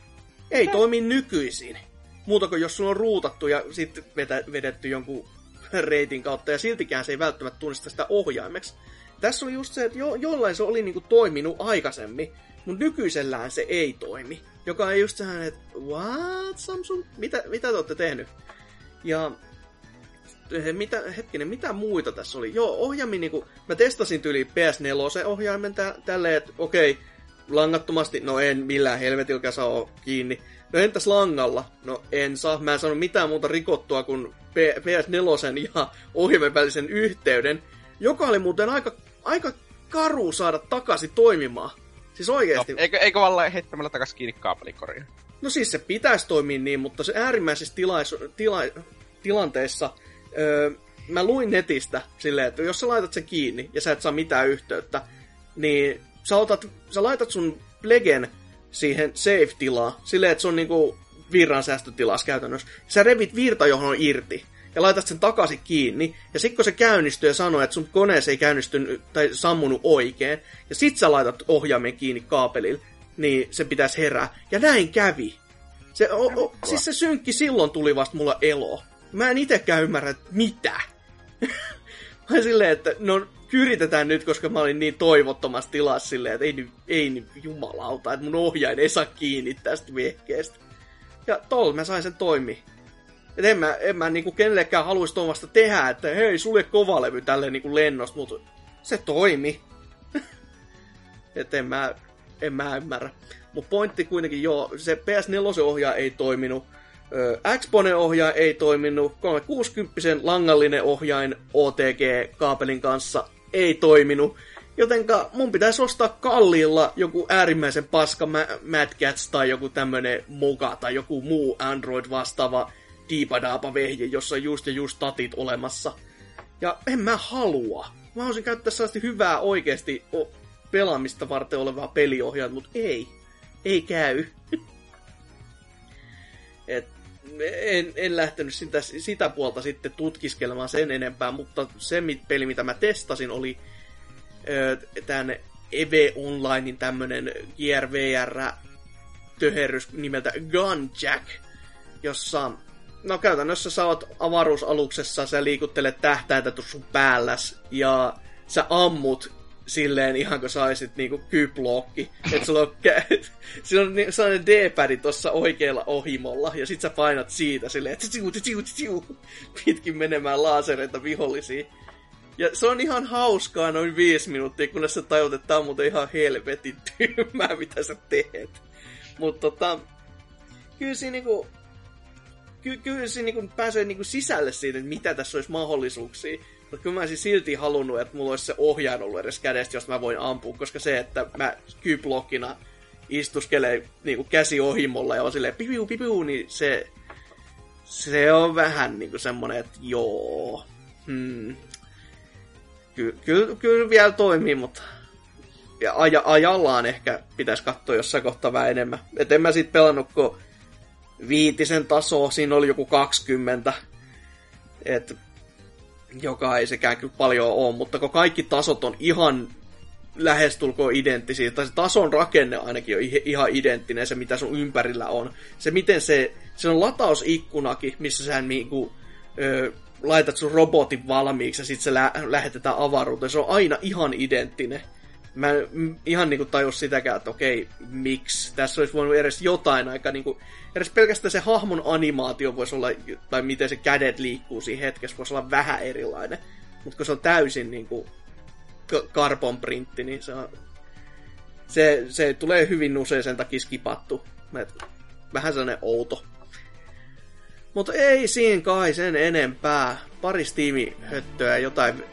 Ei toimi nykyisin. Muuta kuin jos sulla on ruutattu ja sitten vetä, vedetty jonkun reitin kautta, ja siltikään se ei välttämättä tunnista sitä ohjaimeksi. Tässä oli just se, että jo, jollain se oli niinku toiminut aikaisemmin, mutta nykyisellään se ei toimi. Joka on just sehän, että what Samsung? Mitä, mitä te olette tehnyt? Ja eh, mitä, hetkinen, mitä muita tässä oli? Joo, ohjaimin niinku, mä testasin tyyli PS4-ohjaimen tä, tälleen, että okei, langattomasti, no en millään helvetilläkään saa kiinni. No entäs langalla? No en saa, mä en saanut mitään muuta rikottua kuin P- PS4 ja ohjaimen välisen yhteyden, joka oli muuten aika, aika karu saada takaisin toimimaan. Siis No, oikeesti. eikö, eikö vaan heittämällä takas kiinni kaapelikoriin? No siis se pitäisi toimia niin, mutta se äärimmäisissä tilaisu- tila- tilanteissa, öö, mä luin netistä silleen, että jos sä laitat sen kiinni ja sä et saa mitään yhteyttä, niin sä, otat, sä laitat sun plegen siihen save-tilaan, silleen, että se on niinku virransäästötilassa käytännössä. Sä revit virtajohdon irti ja laitat sen takaisin kiinni, ja sitten kun se käynnistyy ja sanoo, että sun koneessa ei käynnistynyt tai sammunut oikein, ja sit sä laitat ohjaimen kiinni kaapelilla, niin se pitäisi herää. Ja näin kävi. Se, o, o, siis se synkki silloin tuli vasta mulla elo. Mä en itekään ymmärrä, että mitä. mä silleen, että no yritetään nyt, koska mä olin niin toivottomassa tilassa silleen, että ei nyt, ei nyt jumalauta, että mun ohjain ei saa kiinni tästä vehkeestä. Ja tol mä sain sen toimii. Et en mä, en mä niinku kenellekään haluaisi tuomasta tehdä, että hei, sulle kovalevy tälle niinku lennosta, mutta se toimi. Et en mä, en mä ymmärrä. Mutta pointti kuitenkin, joo, se PS4-ohjaaja ei toiminut, ö, Xbone-ohjaaja ei toiminut, 360 langallinen ohjain OTG-kaapelin kanssa ei toiminut, jotenka mun pitäisi ostaa kalliilla joku äärimmäisen paska Ma- Mad Cats tai joku tämmönen Moga tai joku muu Android-vastaava diipadaapa vehje, jossa on just ja just tatit olemassa. Ja en mä halua. Mä haluaisin käyttää sellaista hyvää oikeasti pelaamista varten olevaa peliohjaajaa, mutta ei. Ei käy. Et en, en lähtenyt sitä, sitä puolta sitten tutkiskelemaan sen enempää, mutta se mit- peli, mitä mä testasin, oli tämän EVE Onlinein tämmönen Gear VR töherrys nimeltä Gunjack, jossa no käytännössä sä oot avaruusaluksessa, sä liikuttelet tähtäintä sun päälläs ja sä ammut silleen ihan kuin saisit niinku kyblokki. Että sulla on, kä- siinä on sellainen D-pädi tuossa oikealla ohimolla, ja sit sä painat siitä silleen, että tsiu, tsiu, pitkin menemään laasereita vihollisiin. Ja se on ihan hauskaa noin viisi minuuttia, kunnes sä tajut, että tää on muuten ihan helvetin tyhmää, mitä sä teet. Mutta tota, kyllä siinä niinku, ky- kyllä siinä niinku pääsee niinku sisälle siitä, että mitä tässä olisi mahdollisuuksia. Mutta kyllä mä olisin silti halunnut, että mulla olisi se ohjain ollut edes kädestä, jos mä voin ampua, koska se, että mä kyblokkina istuskelee niinku käsi ohimolla ja on silleen pipiu pipiu, niin se, se on vähän niinku semmonen, että joo. Hmm. Ky- kyllä, kyllä vielä toimii, mutta ja aja, ajallaan ehkä pitäisi katsoa jossain kohtaa vähän enemmän. Et en mä sit pelannut, kun viitisen tasoa, siinä oli joku 20. Et, joka ei sekään kyllä paljon ole, mutta kun kaikki tasot on ihan lähestulkoon identtisiä, tai se tason rakenne ainakin on ihan identtinen, se mitä sun ympärillä on. Se miten se, se on latausikkunakin, missä sä niinku, ö, laitat sun robotin valmiiksi ja sitten se lä- lähetetään avaruuteen. Se on aina ihan identtinen. Mä en ihan niinku tajus sitäkään, että okei, miksi. Tässä olisi voinut edes jotain aika niinku, edes pelkästään se hahmon animaatio voisi olla, tai miten se kädet liikkuu siinä hetkessä, voisi olla vähän erilainen. Mutta kun se on täysin niinku carbon printti, niin se on, se, se tulee hyvin usein sen takia skipattu. Et vähän sellainen outo. Mutta ei siinä kai sen enempää. Pari Steam-höttöä, jotain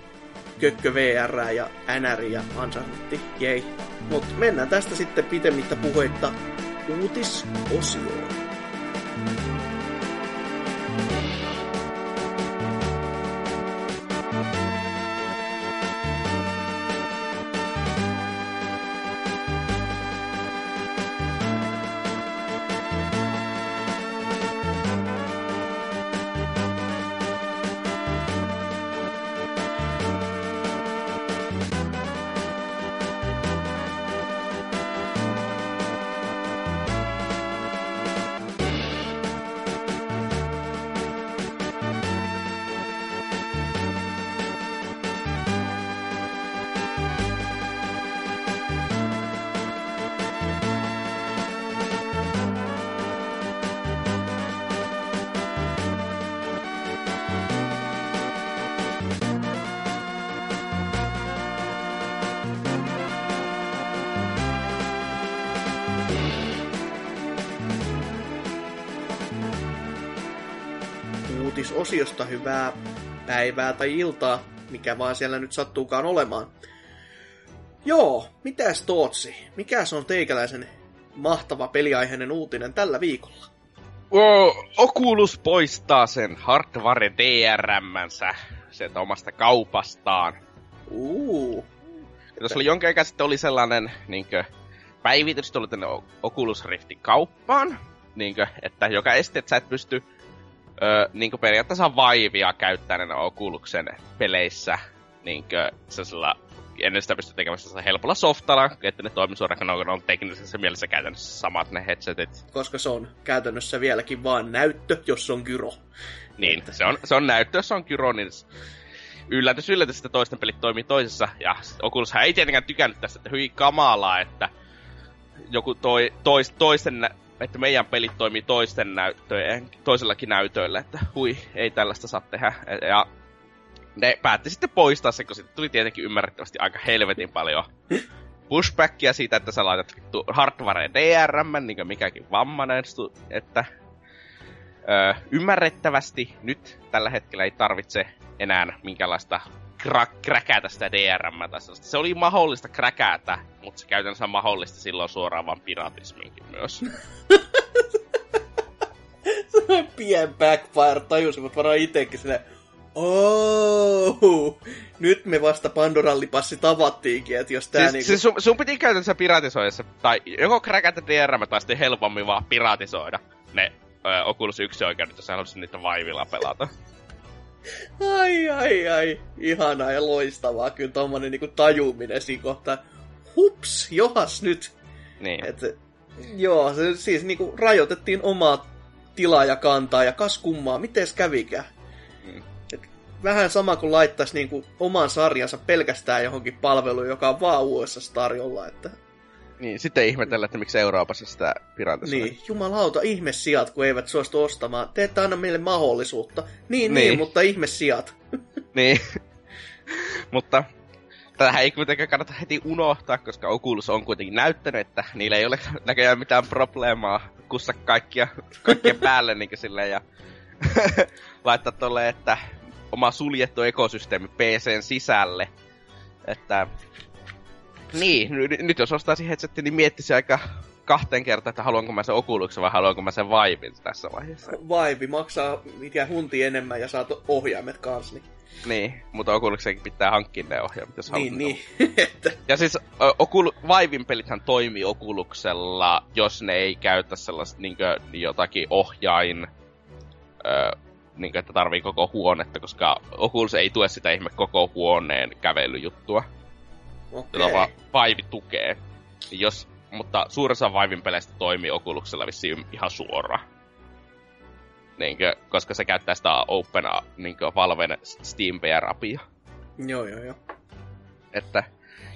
Kökkö VR ja NR ja Uncharted, jei. Mutta mennään tästä sitten pitemmittä puheitta uutisosioon. Uutisosiosta hyvää päivää tai iltaa, mikä vaan siellä nyt sattuukaan olemaan. Joo, mitäs Tootsi? Mikä on teikäläisen mahtava peliaiheinen uutinen tällä viikolla? Oh, Oculus poistaa sen hardware DRM-sänsä sieltä omasta kaupastaan. Uu. Ja tuossa oli jonkin aikaa sitten oli sellainen niinkö, päivitys tuli tänne Oculus Riftin kauppaan, niinkö, että joka esti, että sä et pysty ö, niinkö periaatteessa vaivia käyttää ne Oculusen peleissä niinkö sellaisella ennen sitä pystyy tekemään helpolla softalla, että ne toimii suoraan, kun on teknisessä mielessä käytännössä samat ne headsetit. Koska se on käytännössä vieläkin vaan näyttö, jos on gyro. Niin, se on, se on näyttö, jos on gyro, niin yllätys, yllätys, että toisten pelit toimii toisessa. Ja Oculushan ei tietenkään tykännyt tästä, että hyvin kamalaa, että joku toi, tois, toisten, että meidän pelit toimii toisten näyttöjen, toisellakin näytöillä, että hui, ei tällaista saa tehdä. Ja ne päätti sitten poistaa se, kun sitten tuli tietenkin ymmärrettävästi aika helvetin paljon pushbackia siitä, että sä laitat hardware DRM, niin kuin mikäkin vammainen, että ymmärrettävästi nyt tällä hetkellä ei tarvitse enää minkälaista kra- kräkätä sitä DRM tai sellaista. Se oli mahdollista kräkätä, mutta se käytännössä on mahdollista silloin suoraan vaan piratisminkin myös. Pien backfire tajusin, mutta varmaan itekin silleen, Oh, nyt me vasta Pandorallipassi tavattiinkin, että jos tää siis, niinku... siis sun, sun piti käytännössä piratisoida se, tai joko kräkätä DRM tai sitten helpommin vaan piratisoida ne ö, Oculus 1 oikeudet, jos sä haluaisit niitä vaivilla pelata. Ai, ai, ai. Ihanaa ja loistavaa. Kyllä tommonen niinku tajuminen siinä kohtaa. Hups, johas nyt. Niin. Et, joo, se siis niinku rajoitettiin omaa tilaaja kantaa ja kas kummaa, miten kävikään. Mm. Et vähän sama kuin laittaisi niinku oman sarjansa pelkästään johonkin palveluun, joka on vaan USA tarjolla. Että... Niin, sitten ihmetellä, että miksi Euroopassa sitä piratisoi. Niin, jumalauta, ihmesijat, kun eivät suostu ostamaan. Te ette anna meille mahdollisuutta. Niin, niin, Niin. mutta ihmesijat. Niin. Mutta tähän ei kuitenkaan kannata heti unohtaa, koska Oculus on kuitenkin näyttänyt, että niillä ei ole näköjään mitään probleemaa kussa kaikkia, kaikkien päälle niin silleen, ja laittaa tolle, että oma suljettu ekosysteemi PCn sisälle. Että niin, n- nyt jos ostaa headsetin, niin miettisi aika kahteen kertaan, että haluanko mä sen Oculusen vai haluanko mä sen Vivin tässä vaiheessa. Vaivi maksaa mikä hunti enemmän ja saat ohjaimet kans. Niin, Niin, mutta Oculusenkin pitää hankkia ne ohjaamat, jos niin. niin. Että, Ja siis ö, Okul- Vivin pelithän toimii Okuluksella, jos ne ei käytä sellaista niinkö, jotakin ohjain, ö, niinkö, että tarvii koko huonetta, koska Oculus ei tue sitä ihme koko huoneen kävelyjuttua, okei. jota va- Vive tukee. Niin Jos, mutta suurin osa Vivin peleistä toimii Oculuksella vissiin ihan suoraan. Niinkö, koska se käyttää sitä Open niinkö, Valven Steam VR-apia. Joo, joo, joo. Että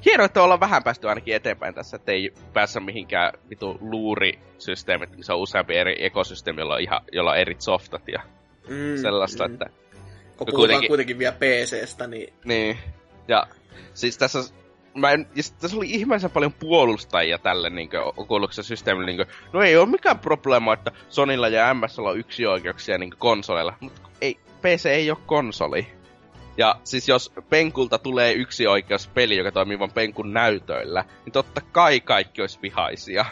hienoa, että ollaan vähän päästy ainakin eteenpäin tässä, että ei päässä mihinkään vitu luurisysteemit, missä on useampi eri ekosysteemi, jolla on, ihan, jolla on eri softat ja Mm, sellaista, mm. että Kun puhutaan kuitenkin- kuitenkin vielä PCstä, niin niin. Ja siis tässä, mä en, ja sit tässä oli ihmeellisen paljon puolustajia tälle niin Oculuksen systeemille. Niin no ei ole mikään probleema, että Sonilla ja MS on yksi oikeuksia niin konsoleilla, mutta ei, PC ei ole konsoli. Ja siis jos Penkulta tulee yksi oikeus peli, joka toimii vain Penkun näytöillä, niin totta kai kaikki olisi vihaisia.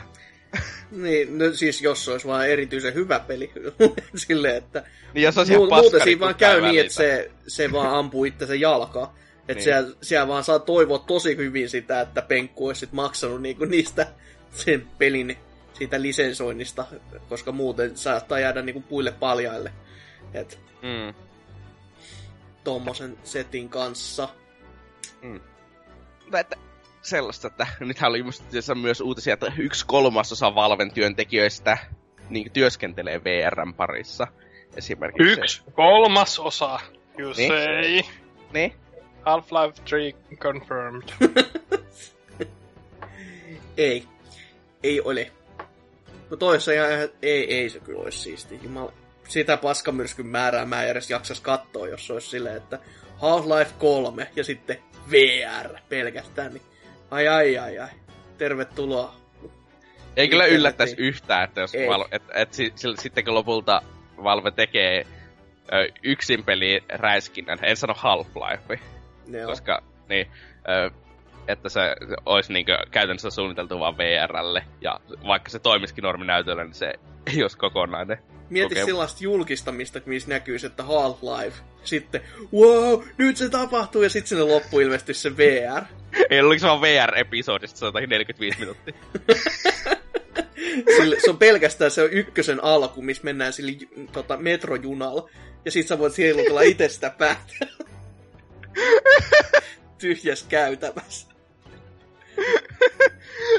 Niin, no siis jos se olisi vaan erityisen hyvä peli. Silleen, että Niin jos olisi mu- muuten siinä vaan käy niin, että se, se vaan ampuu itsensä jalkaa. Että Niin. siellä, siellä vaan saa toivoa tosi hyvin sitä, että Penkku olisi sit maksanut niinku niistä sen pelin siitä lisensoinnista, koska muuten saattaa jäädä niinku puille paljaille. Et Mm. tommosen setin kanssa. Mutta että sellaista, että nythän oli myös uutisia, että yksi kolmasosa Valven työntekijöistä niin työskentelee VRn parissa. Esimerkiksi. Yksi kolmas osa. You Niin. say. Niin? Half-Life 3 confirmed. Ei. Ei ole. No toissa ihan, ei, ei se kyllä olisi siisti. Jumala. Sitä paskamyrskyn määrää mä en edes jaksas katsoa, jos se olisi silleen, että Half-Life 3 ja sitten VR pelkästään. Niin ai ai ai ai. Tervetuloa. Ei kyllä yllättäisi yhtään, että jos. Valve, et, et, si, si, sitten kun lopulta Valve tekee ö, yksin peli räiskinnän, en sano Half-Life, On. koska niin, ö, että se, se olisi niin käytännössä suunniteltu vaan VRlle, ja vaikka se toimisikin norminäytöllä, niin se ei olisi kokonainen. Mieti Okei. sellaista julkistamista, missä näkyy, että Half-Life. Sitten, wow, nyt se tapahtuu, ja sitten sinne loppu ilmestyy se VR. Ei oliko se vaan VR-episodista, se on jotakin 45 minuuttia. Sille, se on pelkästään se on ykkösen alku, missä mennään sillä ju- tota, metrojunalla. Ja sit sä voit heilutella itse sitä päätä. Tyhjäs käytävässä.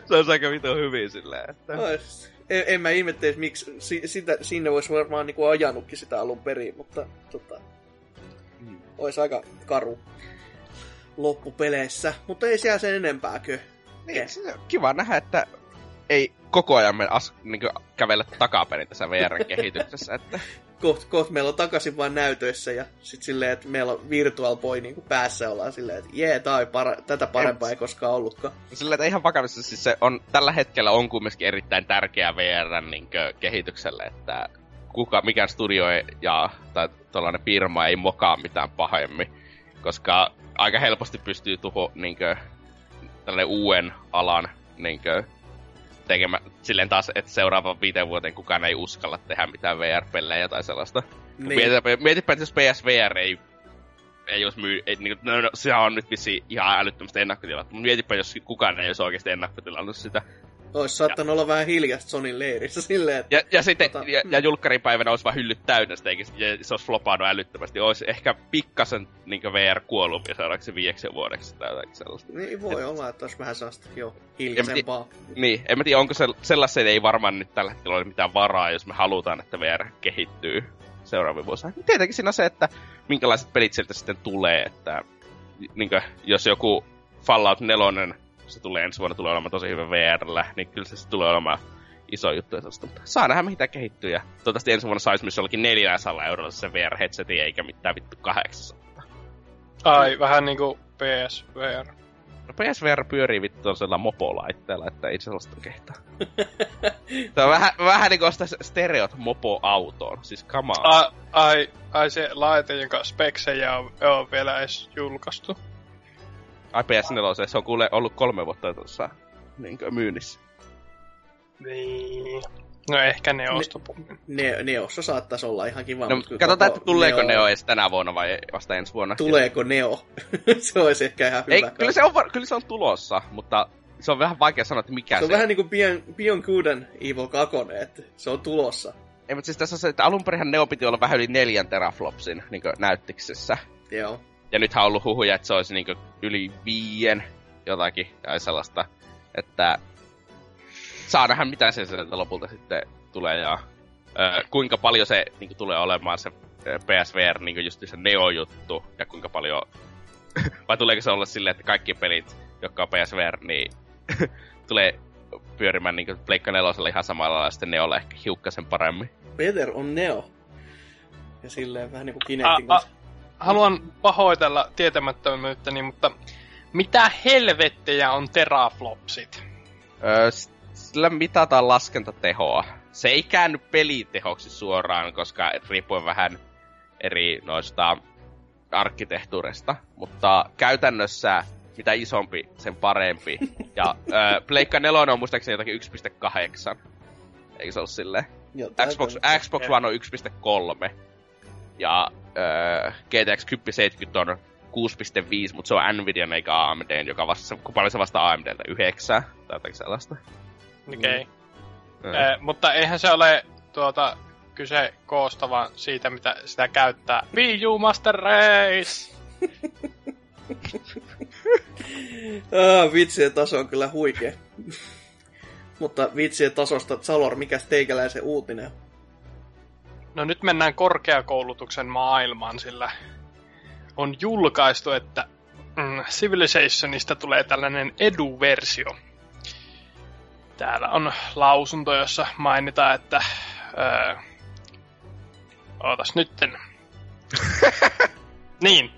se on aika vitun hyvin silleen, että... Ois- En, en mä ihmetteisi, miksi si, sitä, sinne olisi varmaan niinku ajanutkin sitä alun perin, mutta tota, Mm. olisi aika karu loppupeleissä. Mutta ei siellä sen enempääkö. Niin, se on kiva nähdä, että ei koko ajan me as, niin kävellä takaperin tässä VRn kehityksessä. Että, Koht, koht meillä on takaisin vain näytöissä ja sit silleen, että meillä on Virtual Boy niinku päässä ollaan silleen, että jee, tää on para- tätä parempaa ei koskaan ollutkaan. sillä että ihan vakavasti siis se on, tällä hetkellä on kumminkin erittäin tärkeä VRn niin kehitykselle, että kuka, mikään studio ei, ja, tai tuollainen firma ei mokaa mitään pahemmin, koska aika helposti pystyy tuho niin kuin, tällainen uuden alan niin kuin, tekemä, silleen taas, että seuraavan viiteen vuoteen kukaan ei uskalla tehdä mitään VR-pelejä tai sellaista. Niin. Mietipä, mietipä, että jos PSVR ei, ei olisi myy... Ei, niin, no, no, sehän on nyt vissiin ihan älyttömästi ennakkotilattu, mutta mietipä, jos kukaan ei olisi oikeasti ennakkotilannut sitä. Ois saattanut olla vähän hiljasta Sonin leirissä silleen, että... Ja, ja sitten, Tota, ja, ja julkkaripäivänä olisi vaan hyllyt täynnä sitä, eikä ja se olisi flopannut älyttömästi. Olisi ehkä pikkasen niin VR kuollut ja seuraavaksi viieksi vuodeksi tai jotakin sellaista. Niin voi olla, että olisi vähän sellaista jo hiljaisempaa. Niin, en mä tiedä, onko se, sellaiseen ei varmaan nyt tällä hetkellä ole mitään varaa, jos me halutaan, että VR kehittyy seuraavien vuosina. Tietenkin siinä on se, että minkälaiset pelit sieltä sitten tulee, että niin kuin, jos joku Fallout 4, se tulee ensi vuonna, tulee olemaan tosi hyvä VRllä, niin kyllä se tulee olemaan iso juttu. Mutta saa nähdä, mitä kehittyy. Ja toivottavasti ensi vuonna saisi myös jollakin 400 eurolla se VR-headseti, eikä mitään vittu 800. Ai, vähän niinku PSVR. No PSVR pyörii vittu tuollaisella mopolaitteella, että ei sellaista kehtaa. se on vähän, vähän niinku ostaa stereot mopo-autoon. Siis on. Ai, ai, ai se laite, jonka speksejä on, on vielä edes julkaistu. Ai PS4, se on kuule ollut kolme vuotta tuossa niin myynnissä. Niin. No ehkä ne. Ne, Neossa saattaisi olla ihan kiva. No, katsotaan, että tuleeko Neo, Neo edes tänä vuonna vai vasta ensi vuonna. Tuleeko Neo? se olisi ehkä ihan hyvä. Ei, kyllä se, on, kyllä se on tulossa, mutta se on vähän vaikea sanoa, että mikä se se, on vähän niinku Beyond, Beyond Good and Evil 2, että se on tulossa. Ei, mutta siis tässä on se, että alun perinhän Neo piti olla vähän yli neljän teraflopsin niin näyttiksessä. Joo. Ja nythän on ollut huhuja, että se olisi niin yli viien jotakin tai sellaista. Että saa nähdä, mitä se sieltä lopulta sitten tulee ja ö, kuinka paljon se niin tulee olemaan se PSVR niin just se Neo-juttu ja kuinka paljon... vai tuleeko se olla silleen, että kaikki pelit, jotka on PSVR, niin tulee pyörimään niin Pleikka nelosella ihan samalla lailla sitten Neolla ehkä hiukkasen paremmin. Peter on Neo. Ja silleen vähän niinku Kinectin A- kanssa. Haluan pahoitella tietämättömyyttäni, mutta mitä helvettejä on teraflopsit? Öö, sillä mitataan laskentatehoa. Se ei käänny pelitehoksi suoraan, koska riippuen vähän eri noista arkkitehtuurista. Mutta käytännössä mitä isompi, sen parempi. Ja öö, Pleikka 4 on muistaakseni jotakin 1.8. Eikö se ollut silleen? Jotain Xbox. Xbox One on 1.3. Ja öö, GTX 1070 on 6.5, mutta se on Nvidia eikä AMD, joka vasta, kun paljon se vastaa AMDltä, 9 tai jotakin sellaista. Okei. Okay. Mm. Eh, mutta eihän se ole tuota, kyse koosta, vaan siitä, mitä sitä käyttää. Wii U Master Race! Ah, vitsien taso on kyllä huikea. Mutta vitsien tasosta, Salor, mikäs teikäläisen uutinen? No nyt mennään korkeakoulutuksen maailmaan, sillä on julkaistu, että mm, Civilizationista tulee tällainen edu-versio. Täällä on lausunto, jossa mainitaan, että... Öö, ootas nytten. niin,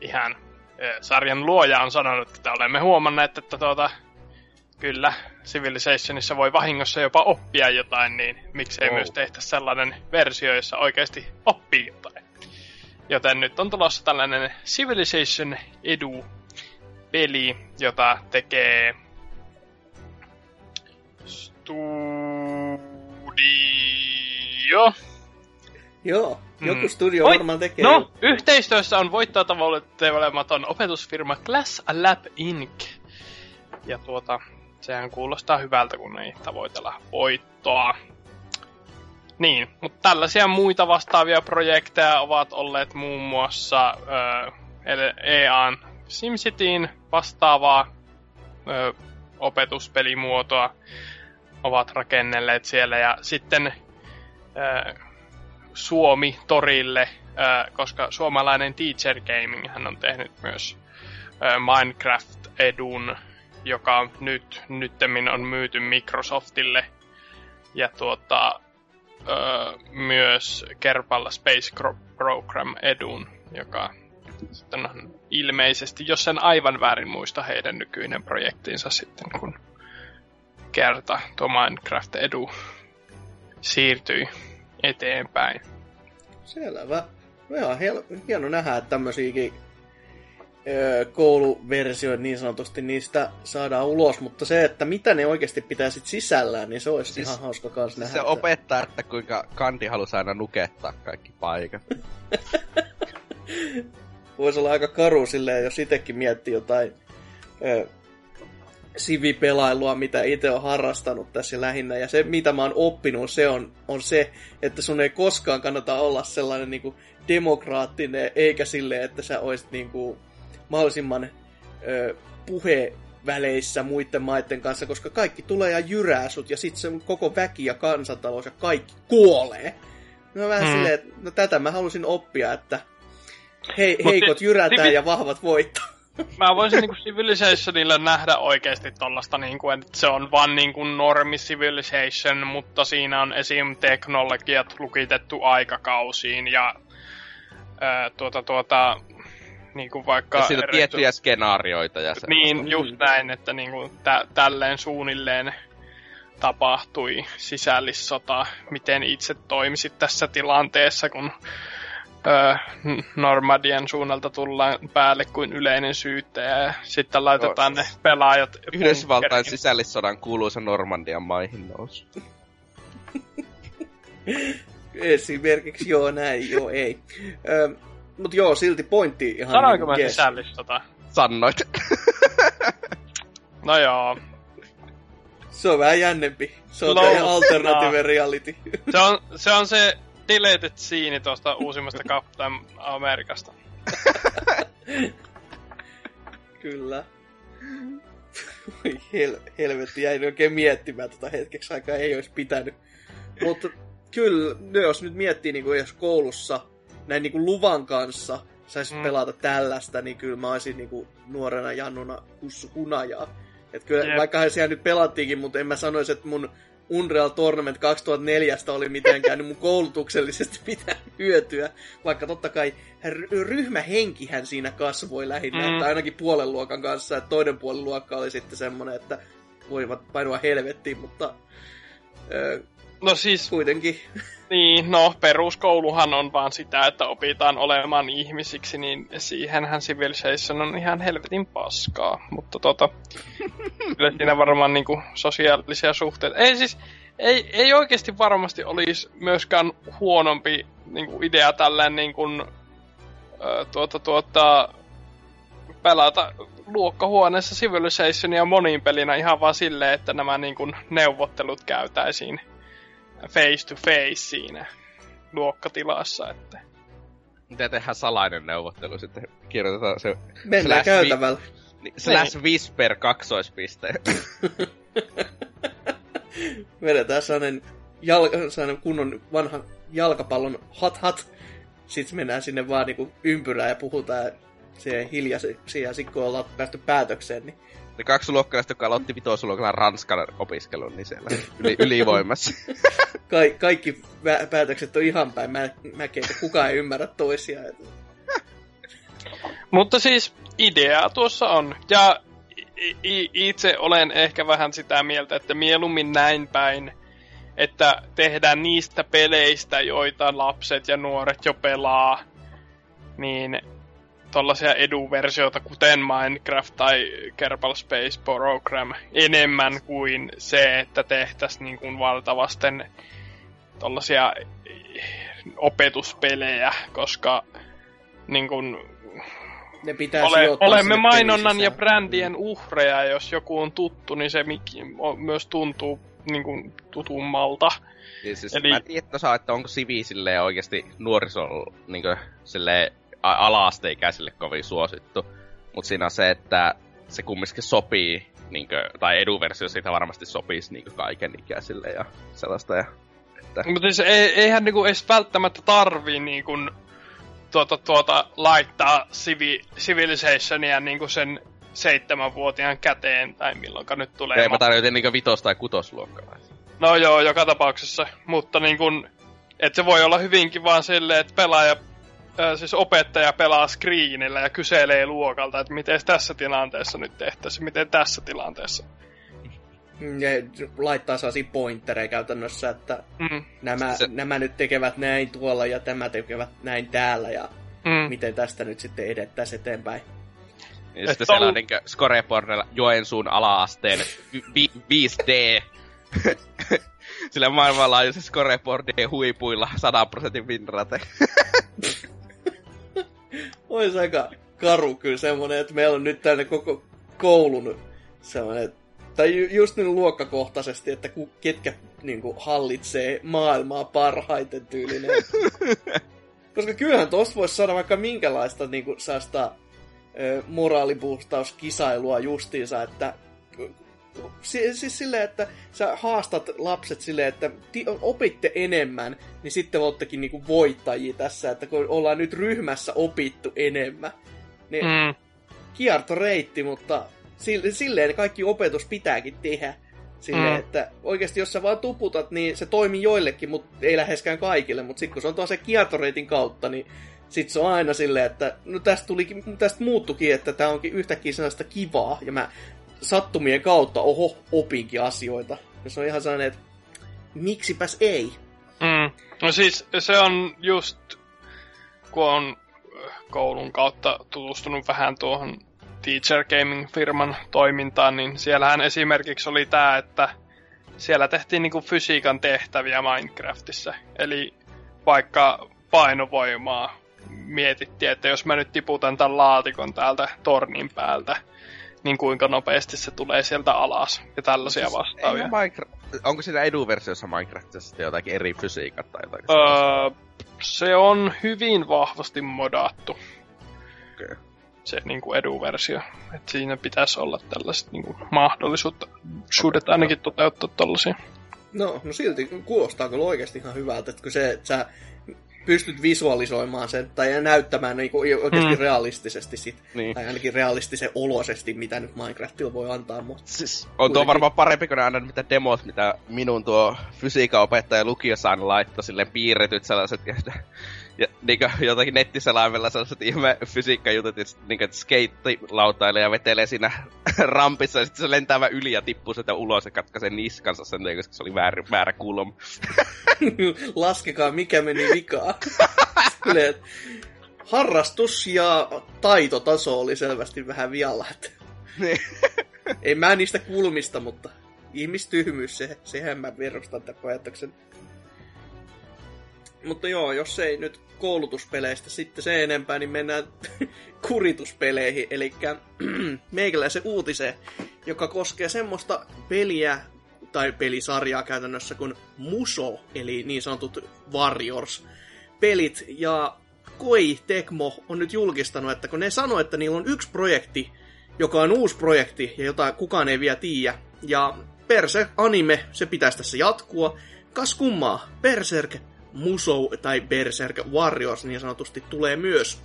ihan ö, sarjan luoja on sanonut, että olemme huomanneet, että tuota, kyllä Civilizationissa voi vahingossa jopa oppia jotain, niin miksei Wow. myös tehtä sellainen versio, jossa oikeasti oppii jotain. Joten nyt on tulossa tällainen Civilization Edu-peli, jota tekee Studio. Joo, joku Mm. studio Oi, varmaan tekee. No, yhteistyössä on voittoa tavoittelematon opetusfirma Class Lab Inc. Ja tuota, sehän kuulostaa hyvältä, kun ei tavoitella voittoa. Niin, mutta tällaisia muita vastaavia projekteja ovat olleet muun muassa ö, EAN SimCityin vastaavaa ö, opetuspelimuotoa ovat rakennelleet siellä. Ja sitten ö, Suomi torille, ö, koska suomalainen Teacher Gaming hän on tehnyt myös ö, Minecraft-edun, joka nyt nyttemmin on myyty Microsoftille. Ja tuota, ö, myös Kerpalla Space Program edun, joka sitten on ilmeisesti, jos sen aivan väärin muista, heidän nykyinen projektinsa sitten, kun kerta tuo Minecraft edu siirtyi eteenpäin. Selvä. No ihan hieno nähdä, että tämmöisiäkin öö, niin sanotusti niistä saadaan ulos, mutta se, että mitä ne oikeasti pitää sit sisällään, niin se olisi Siis- ihan hauska kans nähdä. Se opettaa, että kuinka Kandi halusi aina nukettaa kaikki paikat. Voisi olla aika karu silleen, jos itsekin miettii jotain ö, sivipelailua, mitä itse on harrastanut tässä lähinnä. Ja se, mitä mä oon oppinut, se on, on se, että sun ei koskaan kannata olla sellainen niin kuin demokraattinen, eikä sille, että sä olisit niin kuin mahdollisimman ö, puheväleissä muiden maiden kanssa, koska kaikki tulee ja jyrää sut, ja sitten se koko väki ja kansantalous ja kaikki kuolee. No vähän hmm. silleen, että no tätä mä halusin oppia, että hei, heikot jyrätään ja vahvat voittaa. Mä voisin niinku Civilizationilla nähdä oikeasti tollasta, niinku, että se on vaan niinku normi Civilization, mutta siinä on esim. teknologiat lukitettu aikakausiin ja ää, tuota, tuota, niinku vaikka... Ja siinä on tiettyjä skenaarioita ja se. Niin, just näin, että niinku tä- tälleen suunnilleen tapahtui sisällissota, miten itse toimisit tässä tilanteessa, kun öö, Normadian suunnalta tullaan päälle kuin yleinen syyttäjä ja sitten laitetaan no, ne pelaajat Yhdysvaltain sisällissodan kuuluisa Normandian maihin nousu. Esimerkiksi joo, näin, joo, ei. Öö, Mut joo, silti pointti ihan Sanoinko mä sisällissota? Sanoit. no joo. Se on vähän jännempi. Se on Low, alternative no. reality. Se on, se on se deleted scene tuosta uusimmasta Captain Amerikasta. Kyllä. Voi hel- helvetti, jäin oikein miettimään tota hetkeksi aikaa, ei olisi pitänyt. Mutta kyllä, jos nyt miettii, niin kuin jos koulussa näin niin kuin luvan kanssa saisi mm. pelata tällaista, niin kyllä mä olisin niin kuin nuorena Jannuna kussu hunajaa. Et kyllä, yep. vaikka siellä nyt pelattiinkin, mutta en mä sanoisi, että mun Unreal Tournament 2004 oli mitenkään niin mun koulutuksellisesti mitään hyötyä, vaikka totta kai ryhmähenkihän siinä kasvoi lähinnä, mm. että ainakin puolen luokan kanssa, että toinen puolen luokka oli sitten semmoinen, että voivat painua helvettiin, mutta ö, no siis, kuitenkin. Niin, no peruskouluhan on vaan sitä, että opitaan olemaan ihmisiksi, niin siihenhän Civilization on ihan helvetin paskaa. Mutta tota, kyllä siinä varmaan niinku sosiaalisia suhteita. Ei siis, ei, ei oikeasti varmasti olisi myöskään huonompi niinku idea tällainen niinku, tuota, tuota, pelata luokkahuoneessa Civilizationia monin pelinä ihan vaan silleen, että nämä niinku neuvottelut käytäisiin face to face siinä luokkatilassa, että... Mitä tehdään salainen neuvottelu sitten? Kirjoitetaan se... Mennään käytävällä. Vi- slash niin. whisper kaksoispiste. Vedetään sellainen, jalka, sellainen kunnon vanha jalkapallon hat-hat. Sitten mennään sinne vaan niinku ympyrään ja puhutaan siihen sitten kun ollaan päästy päätökseen, niin ne kaksi luokkalaista, jotka aloitti vitosluokalla Ranskan opiskelun, niin siellä yli, ylivoimassa. Ka- kaikki vä- päätökset on ihan päin mä- mäkeä, kukaan ei ymmärrä toisiaan. Mutta siis idea tuossa on. Ja i- itse olen ehkä vähän sitä mieltä, että mieluummin näin päin, että tehdään niistä peleistä, joita lapset ja nuoret jo pelaa, niin tollasia edu-versioita, kuten Minecraft tai Kerbal Space Program, enemmän kuin se, että tehtäisiin niin kuin valtavasten tollasia opetuspelejä, koska niin kuin, ne pitää ole, olemme mainonnan ja brändien uhreja, jos joku on tuttu, niin se myös tuntuu niin kuin, tutummalta. Niin siis Eli... Mä en tiedä, että, että onko Sivi oikeasti nuorisolla niin silleen, ala-asteikäisille kovin suosittu. Mutta siinä on se, että se kumminkin sopii, niinkö, tai eduversio siitä varmasti sopisi niinkö kaiken ikäisille ja sellaista. Ja, että... Mutta siis ei, eihän niinku edes välttämättä tarvii niinku, tuota, tuota, laittaa civi, Civilizationia niinku sen seitsemänvuotiaan käteen, tai milloinka nyt tulee. Ei, mä tarjoitin niinku vitos- tai kutosluokkalaisia. No joo, joka tapauksessa. Mutta niin kun, että se voi olla hyvinkin vaan silleen, että pelaaja äh, siis opettaja pelaa screenillä ja kyselee luokalta, että miten tässä tilanteessa nyt tehtäisiin, miten tässä tilanteessa. Ja laittaa sellaisia pointtereja käytännössä, että mm. nämä, se... nämä nyt tekevät näin tuolla ja tämä tekevät näin täällä ja mm. miten tästä nyt sitten edettäisiin eteenpäin. Ja sitten siellä on niinkö Scoreboardilla Joensuun ala-asteen 5D sillä maailmanlaajuisessa scoreboardien huipuilla 100 prosentin winrate. Olisi aika karu kyllä semmonen, että meillä on nyt tänne koko koulun semmonen Tai ju, just niin luokkakohtaisesti, että ku, ketkä niin kuin, hallitsee maailmaa parhaiten tyylinen. Koska kyllähän tosta voisi saada vaikka minkälaista niin kuin, saasta moraalipuustauskisailua justiinsa, että siis silleen, että sä haastat lapset silleen, että opitte enemmän, niin sitten oottekin niinku voittajia tässä, että kun ollaan nyt ryhmässä opittu enemmän. Niin mm. kiertoreitti, mutta silleen kaikki opetus pitääkin tehdä. Silleen, mm. että oikeasti jos sä vaan tuputat, niin se toimii joillekin, mutta ei läheskään kaikille. Mutta sitten kun se on tuossa se kiertoreitin kautta, niin sit se on aina silleen, että no tästä, tulikin, tästä muuttukin, että tämä onkin yhtäkkiä sellaista kivaa. Ja mä sattumien kautta, oho, opinkin asioita. Ja se on ihan sellainen, että miksipäs ei. Mm. No siis se on just, kun on koulun kautta tutustunut vähän tuohon Teacher Gaming-firman toimintaan, niin siellähän esimerkiksi oli tämä, että siellä tehtiin niinku fysiikan tehtäviä Minecraftissa. Eli vaikka painovoimaa mietittiin, että jos mä nyt tiputan tämän laatikon täältä tornin päältä, niin kuinka nopeasti se tulee sieltä alas ja tällaisia siis vastaavia. Minecraft, onko siinä edu-versiossa Minecraftissa jotakin eri fysiikat tai jotakin öö, Se on hyvin vahvasti modattu. Okay. Se niin kuin edu-versio. Et siinä pitäisi olla tällaiset niin kuin, mahdollisuutta. Suudet okay, ainakin no. toteuttaa tällaisia. No, no silti kuulostaa kyllä oikeasti ihan hyvältä, että kun se, että sä pystyt visualisoimaan sen tai näyttämään niin kuin oikeasti mm. realistisesti sit, niin. tai ainakin realistisen olosesti, mitä nyt Minecraftilla voi antaa. Mutta siis, on tuo varmaan parempi kuin aina mitä demot, mitä minun tuo fysiikan opettaja lukiossa aina laittoi silleen piirretyt sellaiset, ja, ja niin jotakin nettiselaimella sellaiset ihme fysiikkajutut, että, niin että skeitti ja vetelee siinä rampissa, ja sitten se lentää vähän yli ja tippuu sitä ulos ja katkaisee niskansa sen, koska se oli väärä, väärä kulma. Laskekaa, mikä meni vikaan. harrastus ja taitotaso oli selvästi vähän vialla. Että... Niin. Ei mä niistä kulmista, mutta ihmistyhmyys, se, sehän mä virustan tämän ajatuksen. Mutta joo, jos ei nyt koulutuspeleistä sitten se enempää, niin mennään kurituspeleihin. Eli meikäläisen uutiseen, joka koskee semmoista peliä, tai pelisarjaa käytännössä kuin Muso, eli niin sanotut Warriors-pelit. Ja Koi Tecmo on nyt julkistanut, että kun ne sanoo, että niillä on yksi projekti, joka on uusi projekti ja jota kukaan ei vielä tiedä, ja Berserk anime, se pitäisi tässä jatkua. Kas kummaa, Berserk Muso tai Berserk Warriors niin sanotusti tulee myös.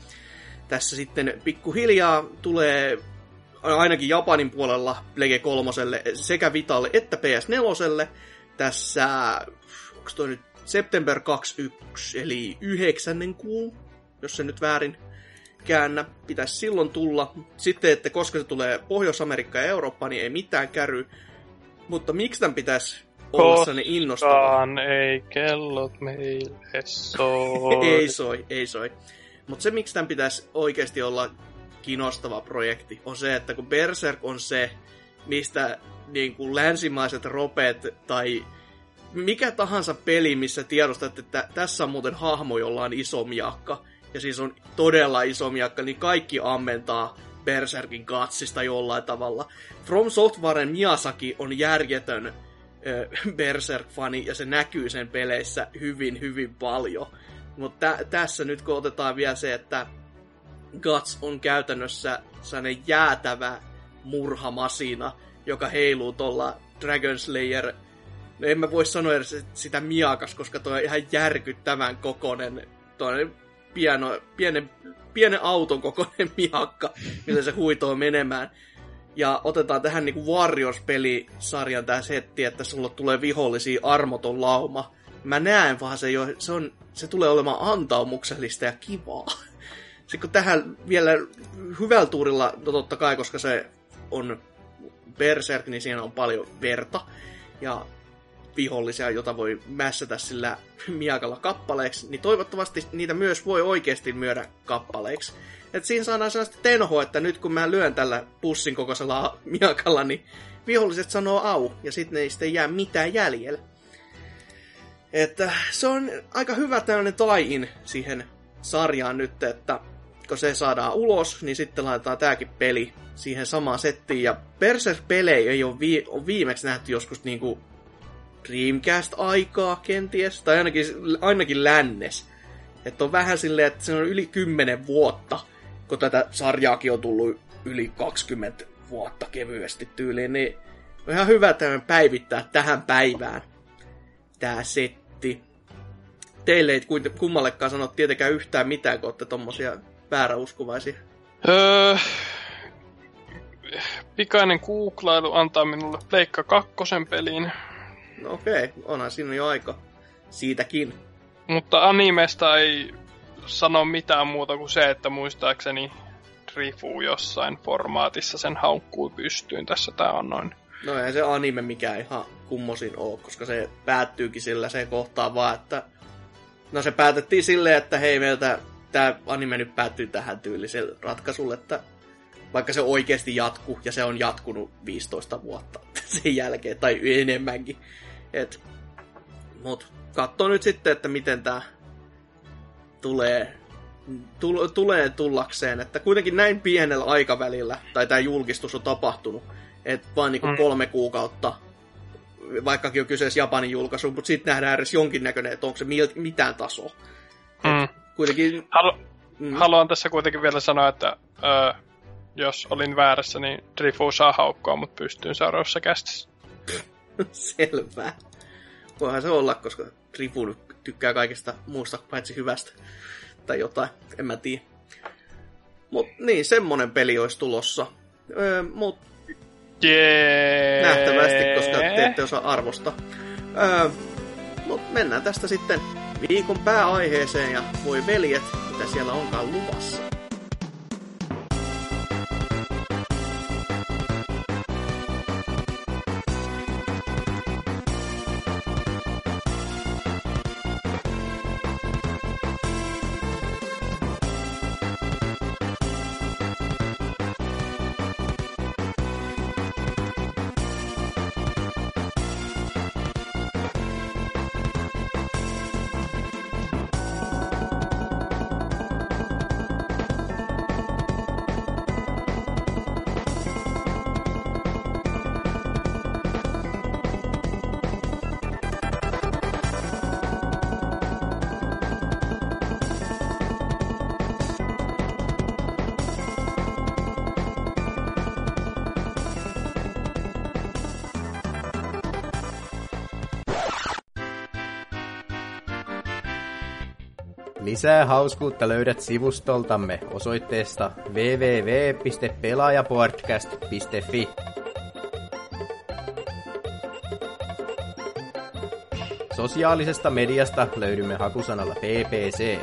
Tässä sitten pikkuhiljaa tulee ainakin Japanin puolella Plege 3 sekä Vitalle että PS4. Tässä, onko toi nyt September 21, eli yhdeksännen kuun, jos se nyt väärin käännä, pitäisi silloin tulla. Sitten, että koska se tulee Pohjois-Amerikka ja Eurooppa, niin ei mitään käry. Mutta miksi tämän pitäisi olla sellainen innostava? ei kellot meille soi. ei soi, ei soi. Mutta se, miksi tämän pitäisi oikeasti olla kiinnostava projekti, on se, että kun Berserk on se, mistä niin kuin länsimaiset ropet tai mikä tahansa peli, missä tiedostat, että tässä on muuten hahmo, jolla on iso miakka, ja siis on todella iso miakka, niin kaikki ammentaa Berserkin katsista jollain tavalla. From Softwaren Miyazaki on järjetön Berserk-fani, ja se näkyy sen peleissä hyvin, hyvin paljon. Mutta tä- tässä nyt kun otetaan vielä se, että Guts on käytännössä sellainen jäätävä murhamasina, joka heiluu tuolla Dragon Slayer No en mä voi sanoa edes sitä miakas, koska toi on ihan järkyttävän kokonen, toi pieno, pienen, pienen auton kokoinen miakka, millä se huitoo menemään. Ja otetaan tähän niinku Warriors-pelisarjan tää setti, että sulla tulee vihollisia armoton lauma. Mä näen vaan se jo, se, on, se tulee olemaan antaumuksellista ja kivaa. Sitten kun tähän vielä hyvällä tuurilla, no totta kai, koska se on Berserk, niin siinä on paljon verta. Ja vihollisia, jota voi mässätä sillä miakalla kappaleeksi, niin toivottavasti niitä myös voi oikeasti myydä kappaleiksi. Et siinä saadaan sellaista tenhoa, että nyt kun mä lyön tällä pussin kokoisella miakalla, niin viholliset sanoo au, ja sitten ei sitten jää mitään jäljellä. Että se on aika hyvä tällainen tain siihen sarjaan nyt, että kun se saadaan ulos, niin sitten laitetaan tääkin peli siihen samaan settiin. Ja Berserk-pelejä ei ole, vi- on viimeksi nähty joskus niinku Dreamcast-aikaa kenties, tai ainakin, ainakin lännes. Että on vähän silleen, että se on yli 10 vuotta, kun tätä sarjaakin on tullut yli 20 vuotta kevyesti tyyliin, niin on ihan hyvä tämän päivittää tähän päivään tämä setti. Teille ei kummallekaan sano tietenkään yhtään mitään, kun olette tommosia vääräuskovaisia. Öö, pikainen googlailu antaa minulle Pleikka kakkosen peliin. No okei, okay. onhan siinä jo aika siitäkin. Mutta animesta ei sano mitään muuta kuin se, että muistaakseni Rifu jossain formaatissa sen haukkuu pystyyn. Tässä tää on noin. No ei se anime mikä ihan kummosin oo, koska se päättyykin sillä se kohtaa vaan, että... No se päätettiin silleen, että hei meiltä tämä anime nyt päättyy tähän tyyliselle ratkaisulle, että vaikka se oikeasti jatkuu, ja se on jatkunut 15 vuotta sen jälkeen, tai enemmänkin. Et, mut katso nyt sitten, että miten tämä tulee, tul, tulee tullakseen, että kuitenkin näin pienellä aikavälillä, tai tämä julkistus on tapahtunut, että vain niinku mm. kolme kuukautta, vaikkakin on kyseessä Japanin julkaisu, mutta sitten nähdään edes jonkinnäköinen, että onko se mitään tasoa. Mm. Kuitenkin... Halu- mm. Haluan tässä kuitenkin vielä sanoa, että ö, jos olin väärässä, niin Drifu saa haukkoa, mutta pystyyn seuraavassa kästissä. Selvä. Voihan se olla, koska Drifu tykkää kaikesta muusta paitsi hyvästä. Tai jotain, en mä tiedä. Mut niin, semmonen peli olisi tulossa. Öö, mut Jee. nähtävästi, koska te ette osaa arvosta. Öö, mut mennään tästä sitten viikon pääaiheeseen ja voi veljet, mitä siellä onkaan luvassa. Lisää hauskuutta löydät sivustoltamme osoitteesta www.pelaajapodcast.fi. Sosiaalisesta mediasta löydymme hakusanalla ppc.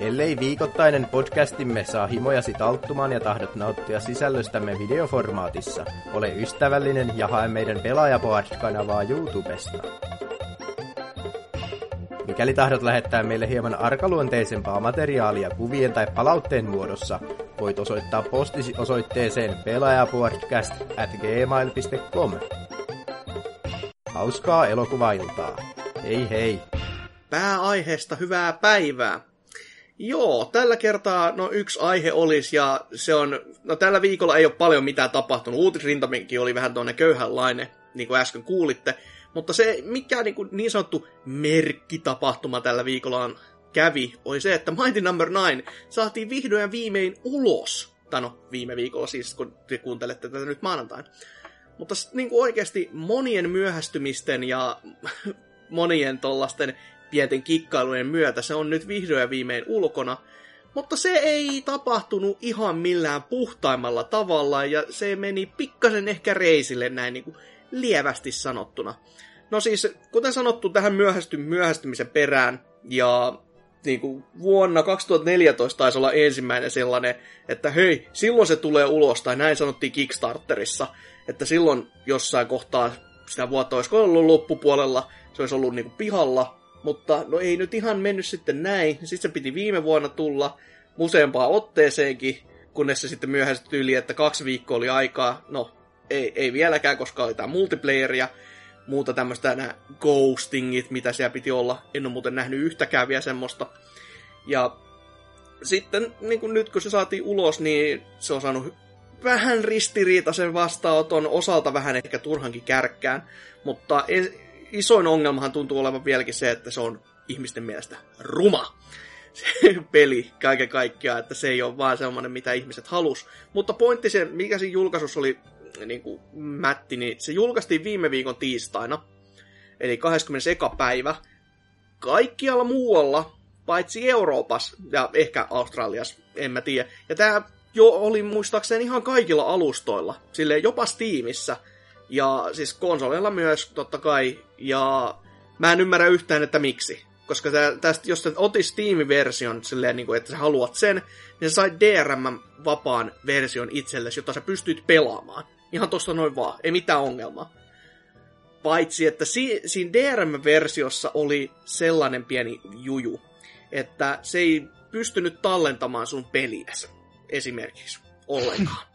Ellei viikoittainen podcastimme saa himojasi talttumaan ja tahdot nauttia sisällöstämme videoformaatissa, ole ystävällinen ja hae meidän Pelaajapod-kanavaa YouTubesta. Mikäli tahdot lähettää meille hieman arkaluonteisempaa materiaalia kuvien tai palautteen muodossa, voit osoittaa postisi osoitteeseen pelaajapodcast at gmail.com. Hauskaa elokuvailtaa. Hei hei! Pääaiheesta hyvää päivää! Joo, tällä kertaa no yksi aihe olisi, ja se on, no tällä viikolla ei ole paljon mitään tapahtunut. Uutisrintaminkin oli vähän tuonne köyhänlainen, niin kuin äsken kuulitte. Mutta se, mikä niin, kuin niin sanottu merkkitapahtuma tällä viikolla on kävi, oli se, että Mighty Number no. 9 saatiin vihdoin viimein ulos. Tai no, viime viikolla siis, kun te kuuntelette tätä nyt maanantain. Mutta niin kuin oikeasti monien myöhästymisten ja monien tollasten pienten kikkailujen myötä se on nyt vihdoin ja viimein ulkona. Mutta se ei tapahtunut ihan millään puhtaimmalla tavalla ja se meni pikkasen ehkä reisille näin niin kuin lievästi sanottuna. No siis, kuten sanottu, tähän myöhästy, myöhästymisen perään, ja niin kuin vuonna 2014 taisi olla ensimmäinen sellainen, että hei, silloin se tulee ulos, tai näin sanottiin Kickstarterissa, että silloin jossain kohtaa sitä vuotta olisi ollut loppupuolella, se olisi ollut niin kuin pihalla, mutta no ei nyt ihan mennyt sitten näin, sitten se piti viime vuonna tulla useampaan otteeseenkin, kunnes se sitten myöhästyi yli, että kaksi viikkoa oli aikaa, no ei, ei vieläkään, koska oli tämä multiplayeria, muuta tämmöistä nämä ghostingit, mitä siellä piti olla. En ole muuten nähnyt yhtäkään vielä semmoista. Ja sitten niin kuin nyt kun se saatiin ulos, niin se on saanut vähän ristiriitaisen vastaanoton, osalta vähän ehkä turhankin kärkkään, mutta isoin ongelmahan tuntuu olevan vieläkin se, että se on ihmisten mielestä ruma se peli kaiken kaikkiaan, että se ei ole vaan semmoinen, mitä ihmiset halus. Mutta pointti se, mikä siinä julkaisussa oli niin kuin mätti, niin se julkaistiin viime viikon tiistaina, eli 21. päivä. Kaikkialla muualla, paitsi Euroopassa ja ehkä Australiassa, en mä tiedä. Ja tämä jo oli muistaakseni ihan kaikilla alustoilla, sille jopa Steamissa. Ja siis konsoleilla myös, totta kai. Ja mä en ymmärrä yhtään, että miksi. Koska tästä, jos sä otit Steam-version silleen, niin kuin, että sä haluat sen, niin sä sait DRM-vapaan version itsellesi, jota sä pystyt pelaamaan. Ihan tosta noin vaan, ei mitään ongelmaa. Paitsi, että si- siinä DRM-versiossa oli sellainen pieni juju, että se ei pystynyt tallentamaan sun peliäsi esimerkiksi ollenkaan.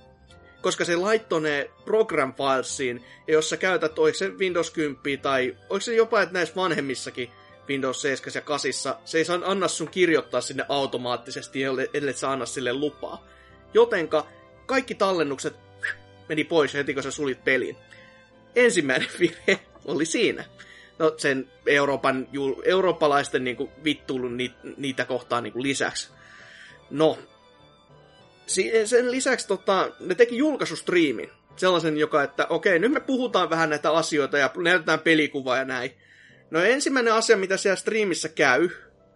Koska se laittoi ne program filesiin, ja jos sä käytät, oliko se Windows 10 tai oliko se jopa, että näissä vanhemmissakin Windows 7 ja 8, se ei saa anna sun kirjoittaa sinne automaattisesti, ellei sä anna sille lupaa. Jotenka kaikki tallennukset meni pois heti, kun sä sulit pelin. Ensimmäinen virhe oli siinä. No sen Euroopan, eurooppalaisten niinku vittuilun ni, niitä kohtaan niinku lisäksi. No, sen lisäksi tota, ne teki julkaisustriimin. Sellaisen, joka, että okei, nyt me puhutaan vähän näitä asioita ja näytetään pelikuvaa ja näin. No ensimmäinen asia, mitä siellä striimissä käy,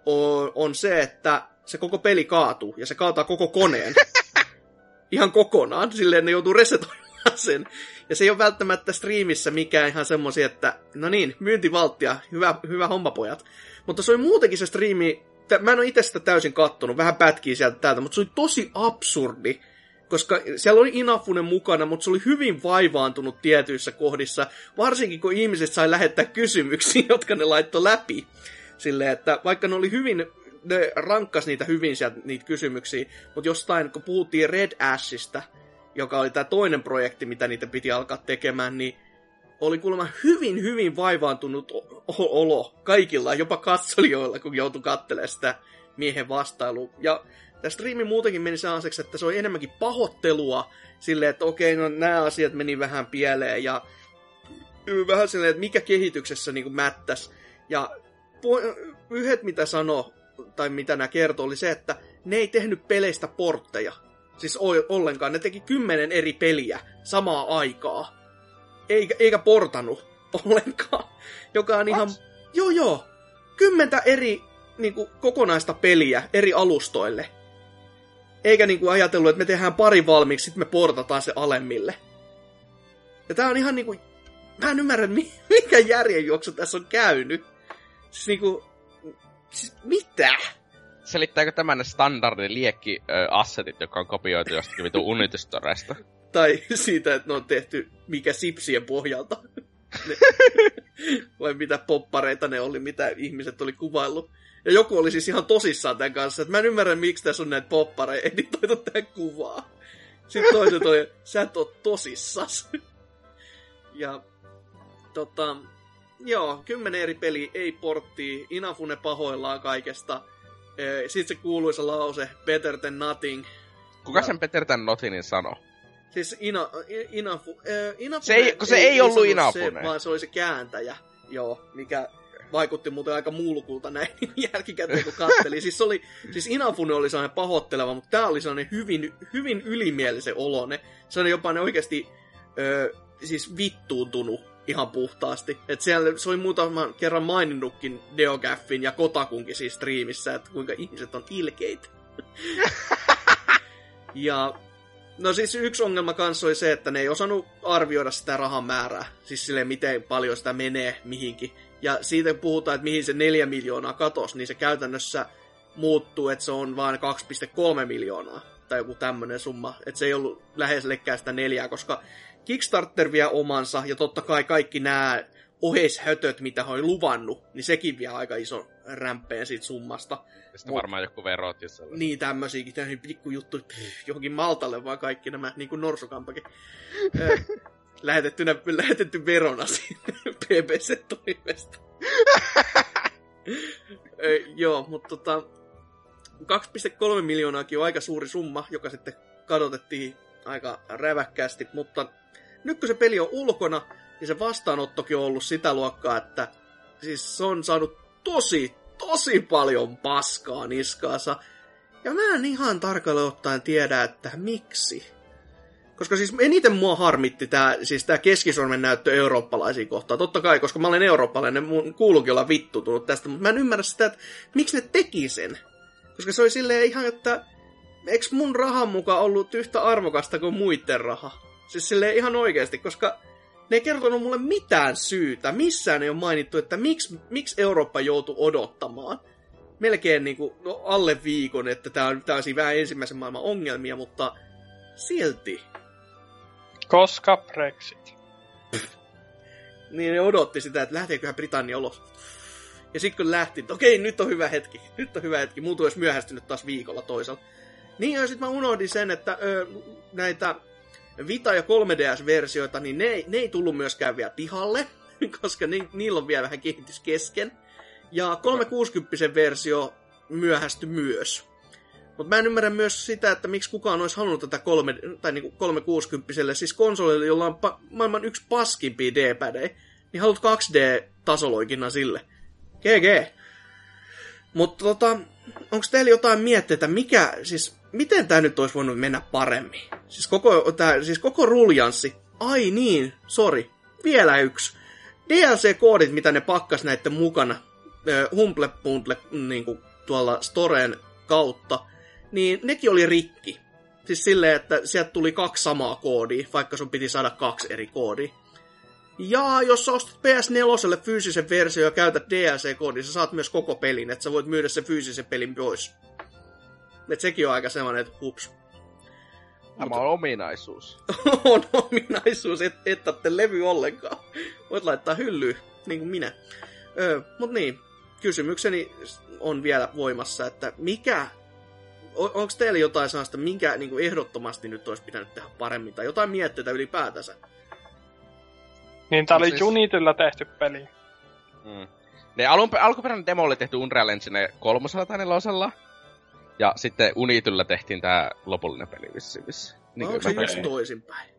on, on se, että se koko peli kaatuu ja se kaataa koko koneen. ihan kokonaan, silleen ne joutuu resetoimaan sen. Ja se ei ole välttämättä striimissä mikään ihan semmosia, että no niin, myyntivalttia, hyvä, hyvä homma pojat. Mutta se oli muutenkin se striimi, mä en ole itse sitä täysin kattonut, vähän pätkiä sieltä täältä, mutta se oli tosi absurdi koska siellä oli Inafunen mukana, mutta se oli hyvin vaivaantunut tietyissä kohdissa, varsinkin kun ihmiset sai lähettää kysymyksiä, jotka ne laittoi läpi. Silleen, että vaikka ne oli hyvin, ne rankkas niitä hyvin sieltä, niitä kysymyksiä, mutta jostain, kun puhuttiin Red Ashista, joka oli tämä toinen projekti, mitä niitä piti alkaa tekemään, niin oli kuulemma hyvin, hyvin vaivaantunut olo kaikilla, jopa katsolijoilla, kun joutui katselemaan sitä miehen vastailua. Ja Tämä striimi muutenkin meni sellaiseksi, että se oli enemmänkin pahoittelua silleen, että okei, no nämä asiat meni vähän pieleen ja vähän silleen, että mikä kehityksessä niin kuin mättäs. Ja yhdet mitä sano tai mitä nämä kertoo, oli se, että ne ei tehnyt peleistä portteja. Siis ollenkaan. Ne teki kymmenen eri peliä samaa aikaa. Eikä, eikä portanut ollenkaan. Joka on What? ihan... Joo, joo. Kymmentä eri niin kuin, kokonaista peliä eri alustoille. Eikä niinku ajatellut, että me tehdään pari valmiiksi, sitten me portataan se alemmille. Ja tää on ihan niinku... Mä en ymmärrä, mikä järjenjuoksu tässä on käynyt. Siis niinku... Siis mitä? Selittääkö tämän ne standardin liekki-assetit, jotka on kopioitu jostakin vitu Unitystoreista? tai siitä, että ne on tehty mikä sipsien pohjalta. ne, vai mitä poppareita ne oli, mitä ihmiset oli kuvaillut. Ja joku oli siis ihan tosissaan tämän kanssa, että mä en ymmärrä, miksi tässä on näitä poppareja editoitu tähän kuvaa. Sitten toiset oli, sä et oo tosissas. ja tota, joo, kymmenen eri peli, ei porttia, Inafune pahoillaan kaikesta. Sitten se kuuluisa lause, better than nothing. Kuka ja... sen better than nothingin sanoi? Siis Ina, Inafu, äh, Inafune se ei, kun se ei, ei ollut Inafune. Se, vaan se oli se kääntäjä, joo, mikä vaikutti muuten aika mulkulta näin jälkikäteen, kun katteli. siis, oli, siis Inafune oli sellainen pahoitteleva, mutta tämä oli sellainen hyvin, hyvin ylimielisen olone. Se oli jopa ne oikeasti ö, siis vittuuntunut ihan puhtaasti. Et siellä se oli muutaman kerran maininnutkin Deogaffin ja Kotakunkin siis striimissä, että kuinka ihmiset on ilkeitä. ja No siis yksi ongelma kanssa oli se, että ne ei osannut arvioida sitä rahan määrää. Siis sille miten paljon sitä menee mihinkin. Ja siitä puhutaan, että mihin se 4 miljoonaa katos, niin se käytännössä muuttuu, että se on vain 2,3 miljoonaa. Tai joku tämmöinen summa. Että se ei ollut lähellekään sitä neljää, koska Kickstarter vie omansa, ja totta kai kaikki nämä oheishötöt, mitä hän oli luvannut, niin sekin vie aika iso rämpeen siitä summasta. Ja sitten Mut, varmaan joku verot ja sellaista. Niin, tämmöisiäkin, tämmöisiä pikkujuttu, johonkin Maltalle vaan kaikki nämä, niin kuin Norsukampakin. lähetettynä, lähetetty verona sinne BBC-toimesta. joo, mutta tota, 2,3 miljoonaakin on aika suuri summa, joka sitten kadotettiin aika räväkkäästi, mutta nyt kun se peli on ulkona, niin se vastaanottokin on ollut sitä luokkaa, että siis se on saanut tosi, tosi paljon paskaa niskaansa. Ja mä en ihan tarkalleen ottaen tiedä, että miksi. Koska siis eniten mua harmitti tää, siis tää keskisormen näyttö eurooppalaisiin kohtaan. Totta kai, koska mä olen eurooppalainen, mun kuuluukin olla vittutunut tästä, mutta mä en ymmärrä sitä, että miksi ne teki sen. Koska se oli silleen ihan, että eikö mun rahan mukaan ollut yhtä arvokasta kuin muiden raha? Siis silleen ihan oikeasti, koska ne ei kertonut mulle mitään syytä. Missään ei ole mainittu, että miksi, miksi Eurooppa joutui odottamaan. Melkein niin kuin, no, alle viikon, että tämä on, siinä vähän ensimmäisen maailman ongelmia, mutta silti. Koska Brexit. Niin ne odotti sitä, että lähteeköhän Britannia ulos. Ja sitten kun lähti, että okei, nyt on hyvä hetki. Nyt on hyvä hetki. Muutu olisi myöhästynyt taas viikolla toisella. Niin, ja sitten mä unohdin sen, että ö, näitä Vita- ja 3DS-versioita, niin ne, ne ei tullut myöskään vielä pihalle, koska ni, niillä on vielä vähän kehitys kesken. Ja 360 versio myöhästyi myös. Mutta mä en ymmärrä myös sitä, että miksi kukaan olisi halunnut tätä kolme, tai niinku 360 siis konsolille, jolla on pa- maailman yksi paskimpia D-pädejä, niin haluat 2D-tasoloikinnan sille. GG. Mutta tota, onko teillä jotain mietteitä, mikä, siis miten tämä nyt olisi voinut mennä paremmin? Siis koko, tää, siis koko ruljanssi. Ai niin, sori. Vielä yksi. DLC-koodit, mitä ne pakkas näiden mukana, Humble Bundle niin kuin tuolla Storen kautta, niin nekin oli rikki. Siis silleen, että sieltä tuli kaksi samaa koodia, vaikka sun piti saada kaksi eri koodia. Ja jos sä ostat PS4 fyysisen versio ja käytät DLC-koodin, sä saat myös koko pelin, että sä voit myydä sen fyysisen pelin pois. Et sekin on aika sellainen, että hups. Tämä on ominaisuus. on ominaisuus, et, et otte levy ollenkaan. Voit laittaa hyllyyn, niin kuin minä. Öö, mut niin, kysymykseni on vielä voimassa, että mikä... On, onko teillä jotain sellaista, minkä niin kuin ehdottomasti nyt olisi pitänyt tehdä paremmin, tai jotain mietteitä ylipäätänsä? Niin tää oli Siis- Unitilla tehty peli. Mm. Ne alun, alkuperäinen demo oli tehty Unreal Engine kolmosella tai nelosella. Ja sitten Unityllä tehtiin tää lopullinen peli vissiin. vissiin. Niin onko se just toisinpäin?